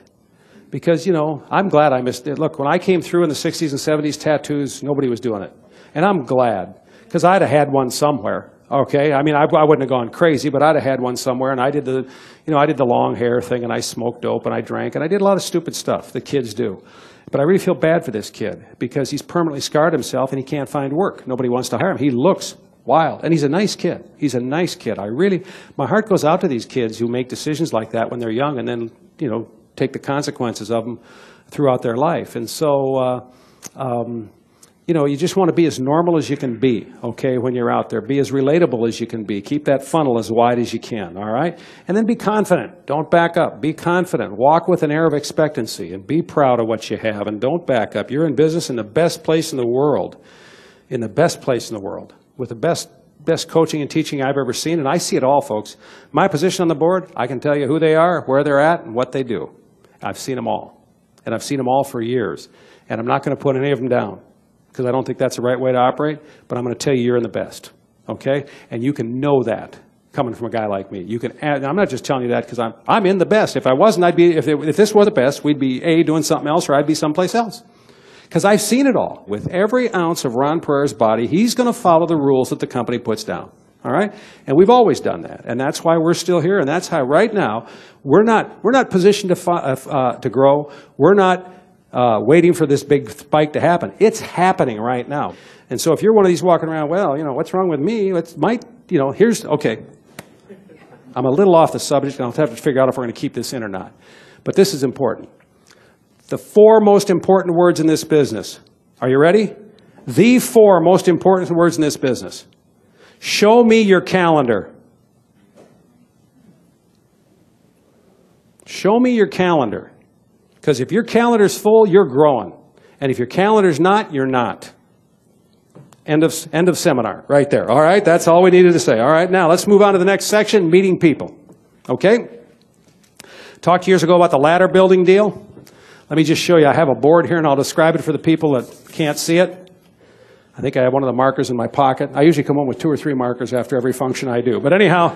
Because, you know, I'm glad I missed it. Look, when I came through in the 60s and 70s, tattoos, nobody was doing it. And I'm glad, because I'd have had one somewhere. Okay, I mean, I, I, wouldn't have gone crazy, but I'd have had one somewhere, and I did the, you know, I did the long hair thing, and I smoked dope, and I drank, and I did a lot of stupid stuff that kids do. But I really feel bad for this kid because he's permanently scarred himself, and he can't find work. Nobody wants to hire him. He looks wild. And he's a nice kid. He's a nice kid. I really, my heart goes out to these kids who make decisions like that when they're young and then, you know, take the consequences of them throughout their life. And so, uh, um, you know, you just want to be as normal as you can be, okay, when you're out there. Be as relatable as you can be. Keep that funnel as wide as you can, all right? And then be confident. Don't back up. Be confident. Walk with an air of expectancy and be proud of what you have and don't back up. You're in business in the best place in the world, in the best place in the world with the best best coaching and teaching I've ever seen, and I see it all, folks. My position on the board, I can tell you who they are, where they're at, and what they do. I've seen them all, and I've seen them all for years, and I'm not going to put any of them down because I don't think that's the right way to operate, but I'm going to tell you you're in the best, okay? And you can know that. coming from a guy like me. You can add, I'm not just telling you that because I'm, I'm in the best. If I wasn't, I'd be, if, it, if this were the best, we'd be A, doing something else, or I'd be someplace else. Because I've seen it all. With every ounce of Ron Puryear's body, he's going to follow the rules that the company puts down. All right? And we've always done that. And that's why we're still here. And that's how right now, we're not, we're not positioned to, uh, uh, to grow. We're not uh, waiting for this big spike to happen. It's happening right now. And so if you're one of these walking around, well, you know, what's wrong with me? Let's, might, you know, here's, okay. I'm a little off the subject, and I'll have to figure out if we're going to keep this in or not. But this is important. The four most important words in this business. Are you ready? The four most important words in this business. Show me your calendar. Show me your calendar. Because if your calendar's full, you're growing. And if your calendar's not, you're not. End of, end of seminar, right there. All right, that's all we needed to say. All right, now let's move on to the next section meeting people. Okay? Talked years ago about the ladder building deal. Let me just show you. I have a board here and I'll describe it for the people that can't see it. I think I have one of the markers in my pocket. I usually come home with two or three markers after every function I do. But anyhow,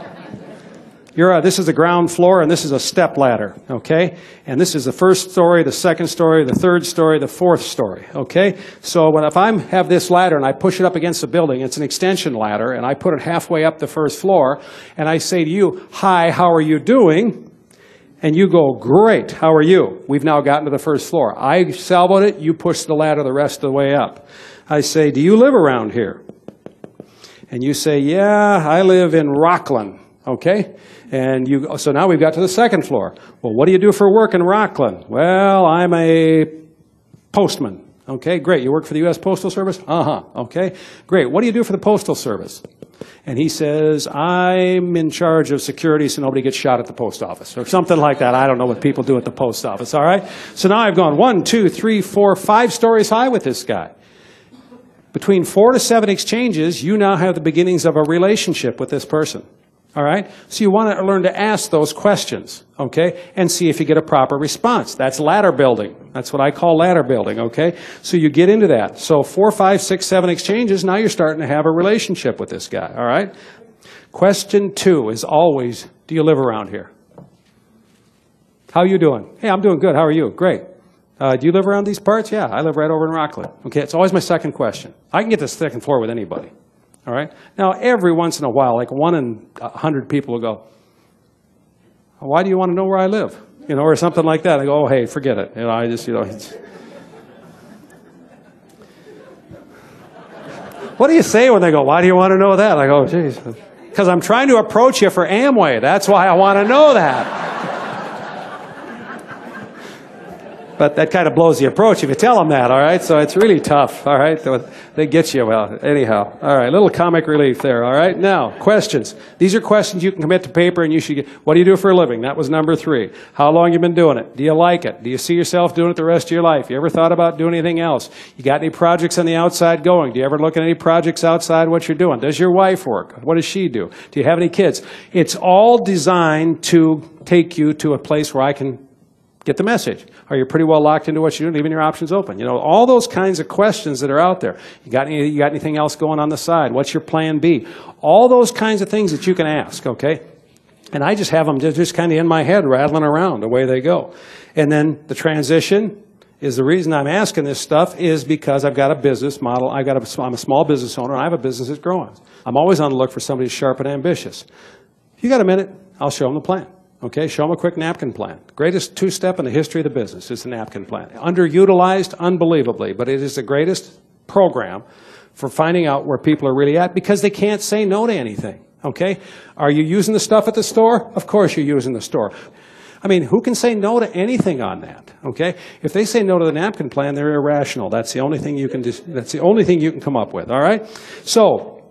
uh, this is the ground floor and this is a step ladder, okay? And this is the first story, the second story, the third story, the fourth story, okay? So when if I have this ladder and I push it up against the building, it's an extension ladder, and I put it halfway up the first floor, and I say to you, hi, how are you doing? And you go, great, how are you? We've now gotten to the first floor. I salvoed it, you push the ladder the rest of the way up. I say, do you live around here? And you say, yeah, I live in Rockland, okay? And you, so now we've got to the second floor. Well, what do you do for work in Rockland? Well, I'm a postman. Okay, great. You work for the U.S. Postal Service? Uh huh. Okay, great. What do you do for the Postal Service? And he says, I'm in charge of security so nobody gets shot at the post office or something like that. I don't know what people do at the post office, all right? So now I've gone one, two, three, four, five stories high with this guy. Between four to seven exchanges, you now have the beginnings of a relationship with this person. All right? So you want to learn to ask those questions, okay? And see if you get a proper response. That's ladder building. That's what I call ladder building, okay? So you get into that. So four, five, six, seven exchanges, now you're starting to have a relationship with this guy, all right? Question two is always, do you live around here? How are you doing? Hey, I'm doing good. How are you? Great. Uh, do you live around these parts? Yeah, I live right over in Rockland. Okay, it's always my second question. I can get to the second floor with anybody. All right? Now, every once in a while, like one in a hundred people will go, why do you want to know where I live? You know, or something like that. I go, oh, hey, forget it. You know, I just, you know. *laughs* What do you say when they go, why do you want to know that? I go, geez, because I'm trying to approach you for Amway. That's why I want to know that. But that kind of blows the approach if you tell them that, all right? So it's really tough, all right? They get you, well, anyhow. All right, little comic relief there, all right? Now, questions. These are questions you can commit to paper and you should get. What do you do for a living? That was number three. How long you been doing it? Do you like it? Do you see yourself doing it the rest of your life? You ever thought about doing anything else? You got any projects on the outside going? Do you ever look at any projects outside what you're doing? Does your wife work? What does she do? Do you have any kids? It's all designed to take you to a place where I can get the message. Are you pretty well locked into what you're doing, leaving your options open? You know, all those kinds of questions that are out there. You got, any, you got anything else going on the side? What's your plan B? All those kinds of things that you can ask, okay? And I just have them just, just kind of in my head, rattling around, away they go. And then the transition is the reason I'm asking this stuff is because I've got a business model. I've got a, I'm a small business owner, I have a business that's growing. I'm always on the look for somebody sharp and ambitious. You got a minute, I'll show them the plan. Okay, show them a quick napkin plan. Greatest two step in the history of the business is the napkin plan. Underutilized, unbelievably, but it is the greatest program for finding out where people are really at because they can't say no to anything. Okay? Are you using the stuff at the store? Of course you're using the store. I mean, who can say no to anything on that? Okay? If they say no to the napkin plan, they're irrational. That's the only thing you can, that's the only thing you can come up with. All right? So,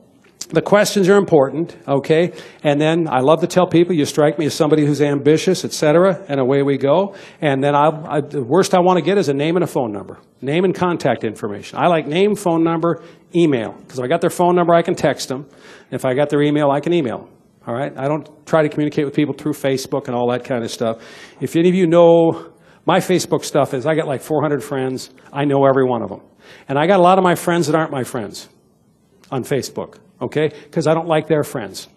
the questions are important, okay? And then I love to tell people, you strike me as somebody who's ambitious, et cetera, and away we go. And then I'll, I, the worst I want to get is a name and a phone number. Name and contact information. I like name, phone number, email. Because if I got their phone number, I can text them. If I got their email, I can email them. All right? I don't try to communicate with people through Facebook and all that kind of stuff. If any of you know, my Facebook stuff is I got like 400 friends. I know every one of them. And I got a lot of my friends that aren't my friends on Facebook okay? Because I don't like their friends,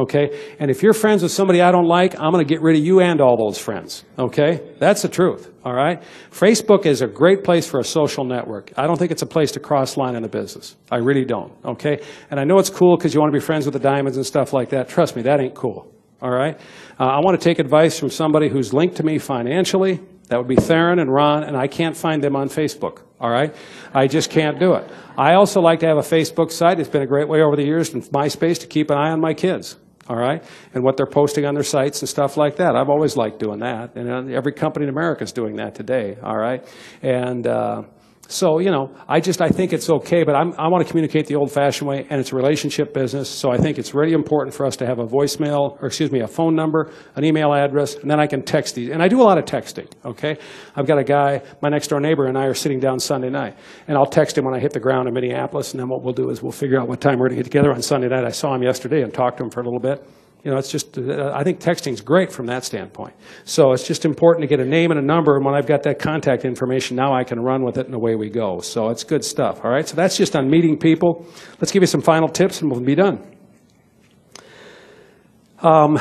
Okay? And if you're friends with somebody I don't like, I'm going to get rid of you and all those friends. Okay? That's the truth. All right? Facebook is a great place for a social network. I don't think it's a place to cross line in a business. I really don't. Okay? And I know it's cool because you want to be friends with the diamonds and stuff like that. Trust me, that ain't cool. All right? Uh, I want to take advice from somebody who's linked to me financially. That would be Theron and Ron, and I can't find them on Facebook. All right? I just can't do it. I also like to have a Facebook site. It's been a great way over the years in MySpace to keep an eye on my kids all right, and what they're posting on their sites and stuff like that. I've always liked doing that, and every company in America is doing that today, all right, and. Uh, so, you know, I just, I think it's okay, but I'm, i want to communicate the old-fashioned way, and it's a relationship business, so I think it's really important for us to have a voicemail, or excuse me, a phone number, an email address, and then I can text these. And I do a lot of texting, okay? I've got a guy, my next-door neighbor and I are sitting down Sunday night, and I'll text him when I hit the ground in Minneapolis, and then what we'll do is we'll figure out what time we're going to get together on Sunday night. I saw him yesterday and talked to him for a little bit. You know, it's just, uh, I think texting is great from that standpoint. So it's just important to get a name and a number, and when I've got that contact information, now I can run with it and away we go. So it's good stuff, all right? So that's just on meeting people. Let's give you some final tips and we'll be done. Um,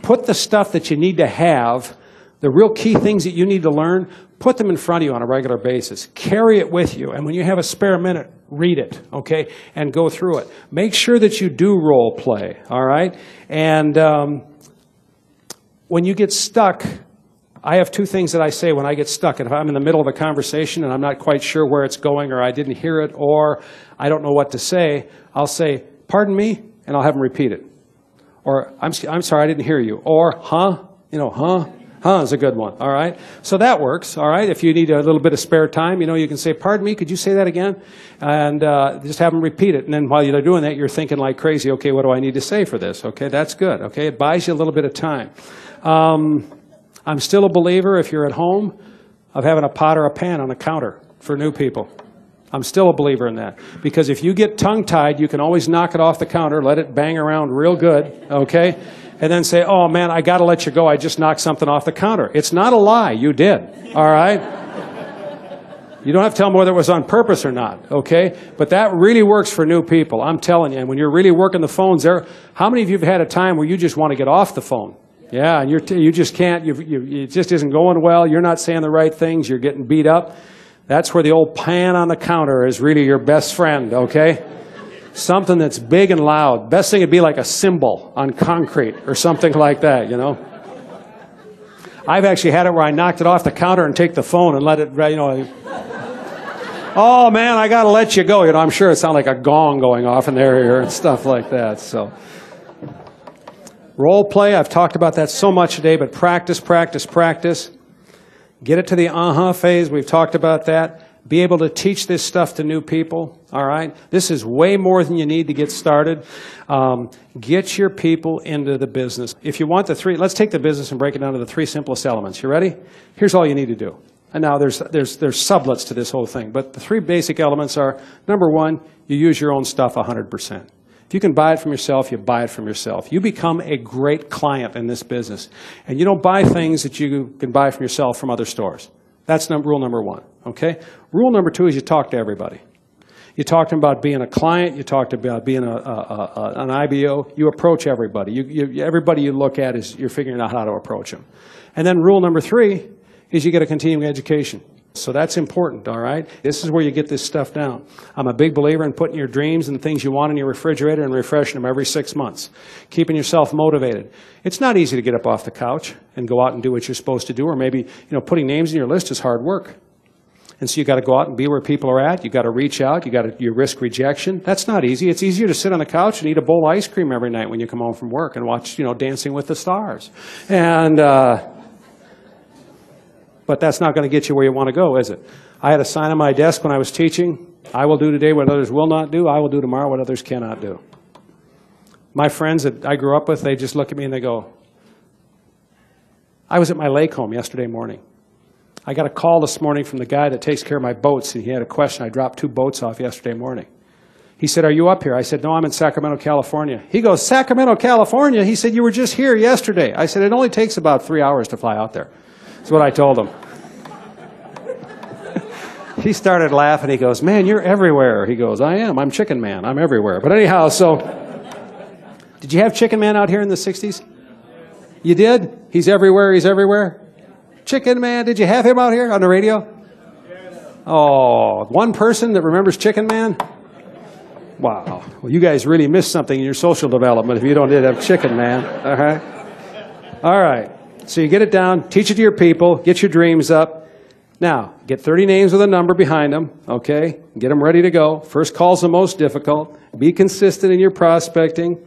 put the stuff that you need to have, the real key things that you need to learn, put them in front of you on a regular basis. Carry it with you. And when you have a spare minute, read it, okay, and go through it. Make sure that you do role play, all right? And um, when you get stuck, I have two things that I say when I get stuck. And if I'm in the middle of a conversation and I'm not quite sure where it's going, or I didn't hear it, or I don't know what to say, I'll say, Pardon me, and I'll have them repeat it. Or, I'm, I'm sorry, I didn't hear you. Or, huh? You know, huh? Huh is a good one, all right? So that works, all right? If you need a little bit of spare time, you know, you can say, pardon me, could you say that again? And uh, just have them repeat it. And then while you're doing that, you're thinking like crazy, okay, what do I need to say for this? Okay, that's good, okay? It buys you a little bit of time. Um, I'm still a believer, if you're at home, of having a pot or a pan on a counter for new people. I'm still a believer in that. Because if you get tongue tied, you can always knock it off the counter, let it bang around real good, okay? And then say, oh man, I got to let you go. I just knocked something off the counter. It's not a lie. You did. All right? You don't have to tell them whether it was on purpose or not, okay? But that really works for new people. I'm telling you. And when you're really working the phones there, how many of you have had a time where you just want to get off the phone? Yeah, and you're you just can't, you, you, it just isn't going well. You're not saying the right things. You're getting beat up. That's where the old pan on the counter is really your best friend, okay? Something that's big and loud. Best thing would be like a cymbal on concrete or something like that, you know. I've actually had it where I knocked it off the counter and take the phone and let it, you know. oh man, I got to let you go. You know, I'm sure it sounded like a gong going off in their ear and stuff like that. So, role play. I've talked about that so much today, but practice, practice, practice. Get it to the uh huh phase. We've talked about that be able to teach this stuff to new people. All right? This is way more than you need to get started. Um, get your people into the business. If you want the three, let's take the business and break it down to the three simplest elements. You ready? Here's all you need to do. And now there's, there's, there's sublets to this whole thing. But the three basic elements are number one, you use your own stuff 100%. If you can buy it from yourself, you buy it from yourself. You become a great client in this business. And you don't buy things that you can buy from yourself from other stores. That's rule number one. Okay? Rule number two is you talk to everybody. You talked about being a client. You talked about being a, a, a, an IBO. You approach everybody. You, you, everybody you look at is you're figuring out how to approach them. And then rule number three is you get a continuing education. So that's important, all right? This is where you get this stuff down. I'm a big believer in putting your dreams and the things you want in your refrigerator and refreshing them every six months, keeping yourself motivated. It's not easy to get up off the couch and go out and do what you're supposed to do, or maybe, you know, putting names in your list is hard work. And so you've got to go out and be where people are at. You've got to reach out. You've got to you risk rejection. That's not easy. It's easier to sit on the couch and eat a bowl of ice cream every night when you come home from work and watch, you know, Dancing with the Stars. And uh, but that's not going to get you where you want to go, is it? I had a sign on my desk when I was teaching I will do today what others will not do, I will do tomorrow what others cannot do. My friends that I grew up with, they just look at me and they go, I was at my lake home yesterday morning. I got a call this morning from the guy that takes care of my boats, and he had a question. I dropped two boats off yesterday morning. He said, Are you up here? I said, No, I'm in Sacramento, California. He goes, Sacramento, California? He said, You were just here yesterday. I said, It only takes about three hours to fly out there. That's what I told him. *laughs* he started laughing. He goes, Man, you're everywhere. He goes, I am. I'm Chicken Man. I'm everywhere. But anyhow, so Did you have Chicken Man out here in the 60s? You did? He's everywhere, he's everywhere? Chicken Man, did you have him out here on the radio? Oh, one person that remembers Chicken Man? Wow. Well, you guys really missed something in your social development if you don't have Chicken Man. All right? All right. So you get it down, teach it to your people, get your dreams up. Now, get 30 names with a number behind them, okay? Get them ready to go. First call's the most difficult. Be consistent in your prospecting.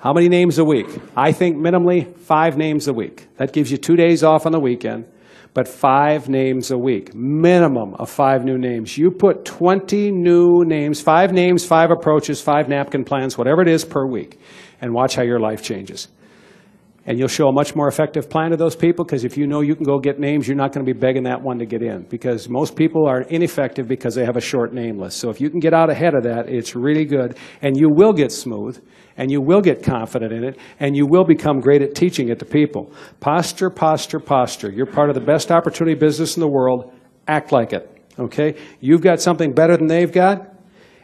How many names a week? I think minimally five names a week. That gives you two days off on the weekend, but five names a week. Minimum of five new names. You put 20 new names, five names, five approaches, five napkin plans, whatever it is per week, and watch how your life changes. And you'll show a much more effective plan to those people because if you know you can go get names, you're not going to be begging that one to get in because most people are ineffective because they have a short name list. So if you can get out ahead of that, it's really good. And you will get smooth and you will get confident in it and you will become great at teaching it to people. Posture, posture, posture. You're part of the best opportunity business in the world. Act like it. Okay? You've got something better than they've got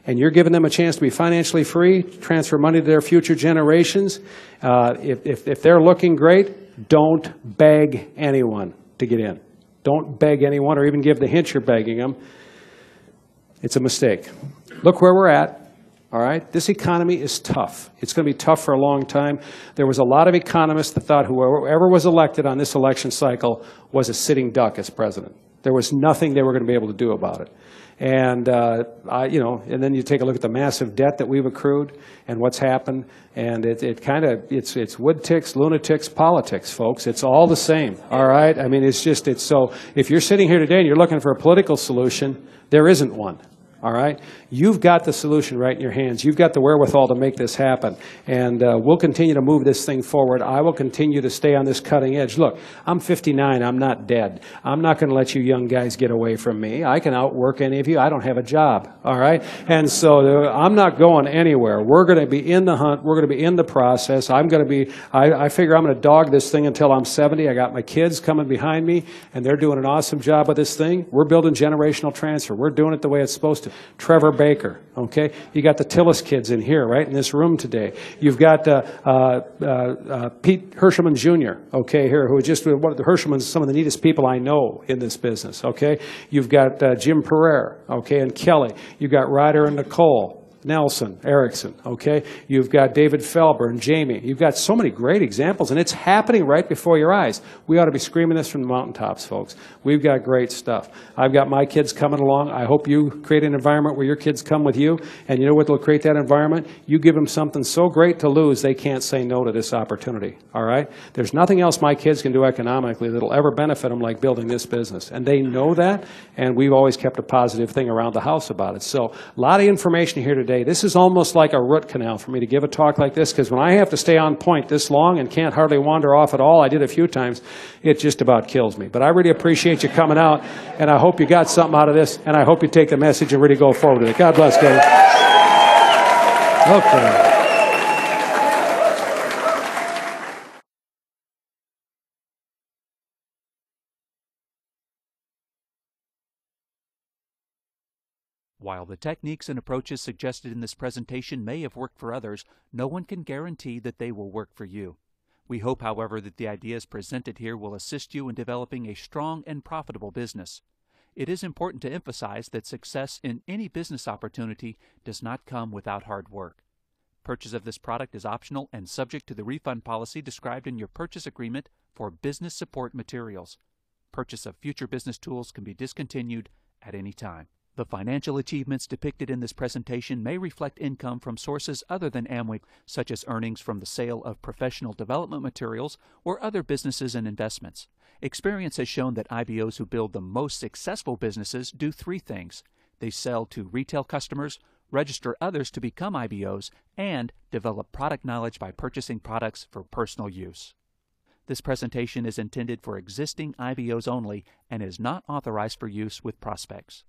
and you're giving them a chance to be financially free, transfer money to their future generations. Uh, if, if, if they're looking great, don't beg anyone to get in. Don't beg anyone or even give the hint you're begging them. It's a mistake. Look where we're at. All right? This economy is tough. It's going to be tough for a long time. There was a lot of economists that thought whoever was elected on this election cycle was a sitting duck as president. There was nothing they were going to be able to do about it. And, uh, I, you know, and then you take a look at the massive debt that we've accrued and what's happened. And it, it kind of, it's, it's wood ticks, lunatics, politics, folks. It's all the same, all right? I mean, it's just, it's so, if you're sitting here today and you're looking for a political solution, there isn't one all right? You've got the solution right in your hands. You've got the wherewithal to make this happen. And uh, we'll continue to move this thing forward. I will continue to stay on this cutting edge. Look, I'm 59. I'm not dead. I'm not going to let you young guys get away from me. I can outwork any of you. I don't have a job, all right? And so uh, I'm not going anywhere. We're going to be in the hunt. We're going to be in the process. I'm going to be, I, I figure I'm going to dog this thing until I'm 70. I got my kids coming behind me, and they're doing an awesome job with this thing. We're building generational transfer. We're doing it the way it's supposed to. Trevor Baker, okay? You got the Tillis kids in here, right, in this room today. You've got uh, uh, uh, Pete Hirschman Jr., okay, here, who is just one of the Hirschmans, some of the neatest people I know in this business, okay? You've got uh, Jim Puryear, okay, and Kelly. You've got Ryder and Nicole, Nelson, Erickson, okay? You've got David Felber and Jamie. You've got so many great examples, and it's happening right before your eyes. We ought to be screaming this from the mountaintops, folks. We've got great stuff. I've got my kids coming along. I hope you create an environment where your kids come with you, and you know what will create that environment? You give them something so great to lose, they can't say no to this opportunity, all right? There's nothing else my kids can do economically that'll ever benefit them like building this business, and they know that, and we've always kept a positive thing around the house about it. So a lot of information here today This is almost like a root canal for me to give a talk like this because when I have to stay on point this long and can't hardly wander off at all, I did a few times, it just about kills me. But I really appreciate you coming out, and I hope you got something out of this, and I hope you take the message and really go forward with it. God bless, guys. Okay. While the techniques and approaches suggested in this presentation may have worked for others, no one can guarantee that they will work for you. We hope, however, that the ideas presented here will assist you in developing a strong and profitable business. It is important to emphasize that success in any business opportunity does not come without hard work. Purchase of this product is optional and subject to the refund policy described in your purchase agreement for business support materials. Purchase of future business tools can be discontinued at any time. The financial achievements depicted in this presentation may reflect income from sources other than Amway, such as earnings from the sale of professional development materials or other businesses and investments. Experience has shown that IBOs who build the most successful businesses do three things. They sell to retail customers, register others to become IBOs, and develop product knowledge by purchasing products for personal use. This presentation is intended for existing IBOs only and is not authorized for use with prospects.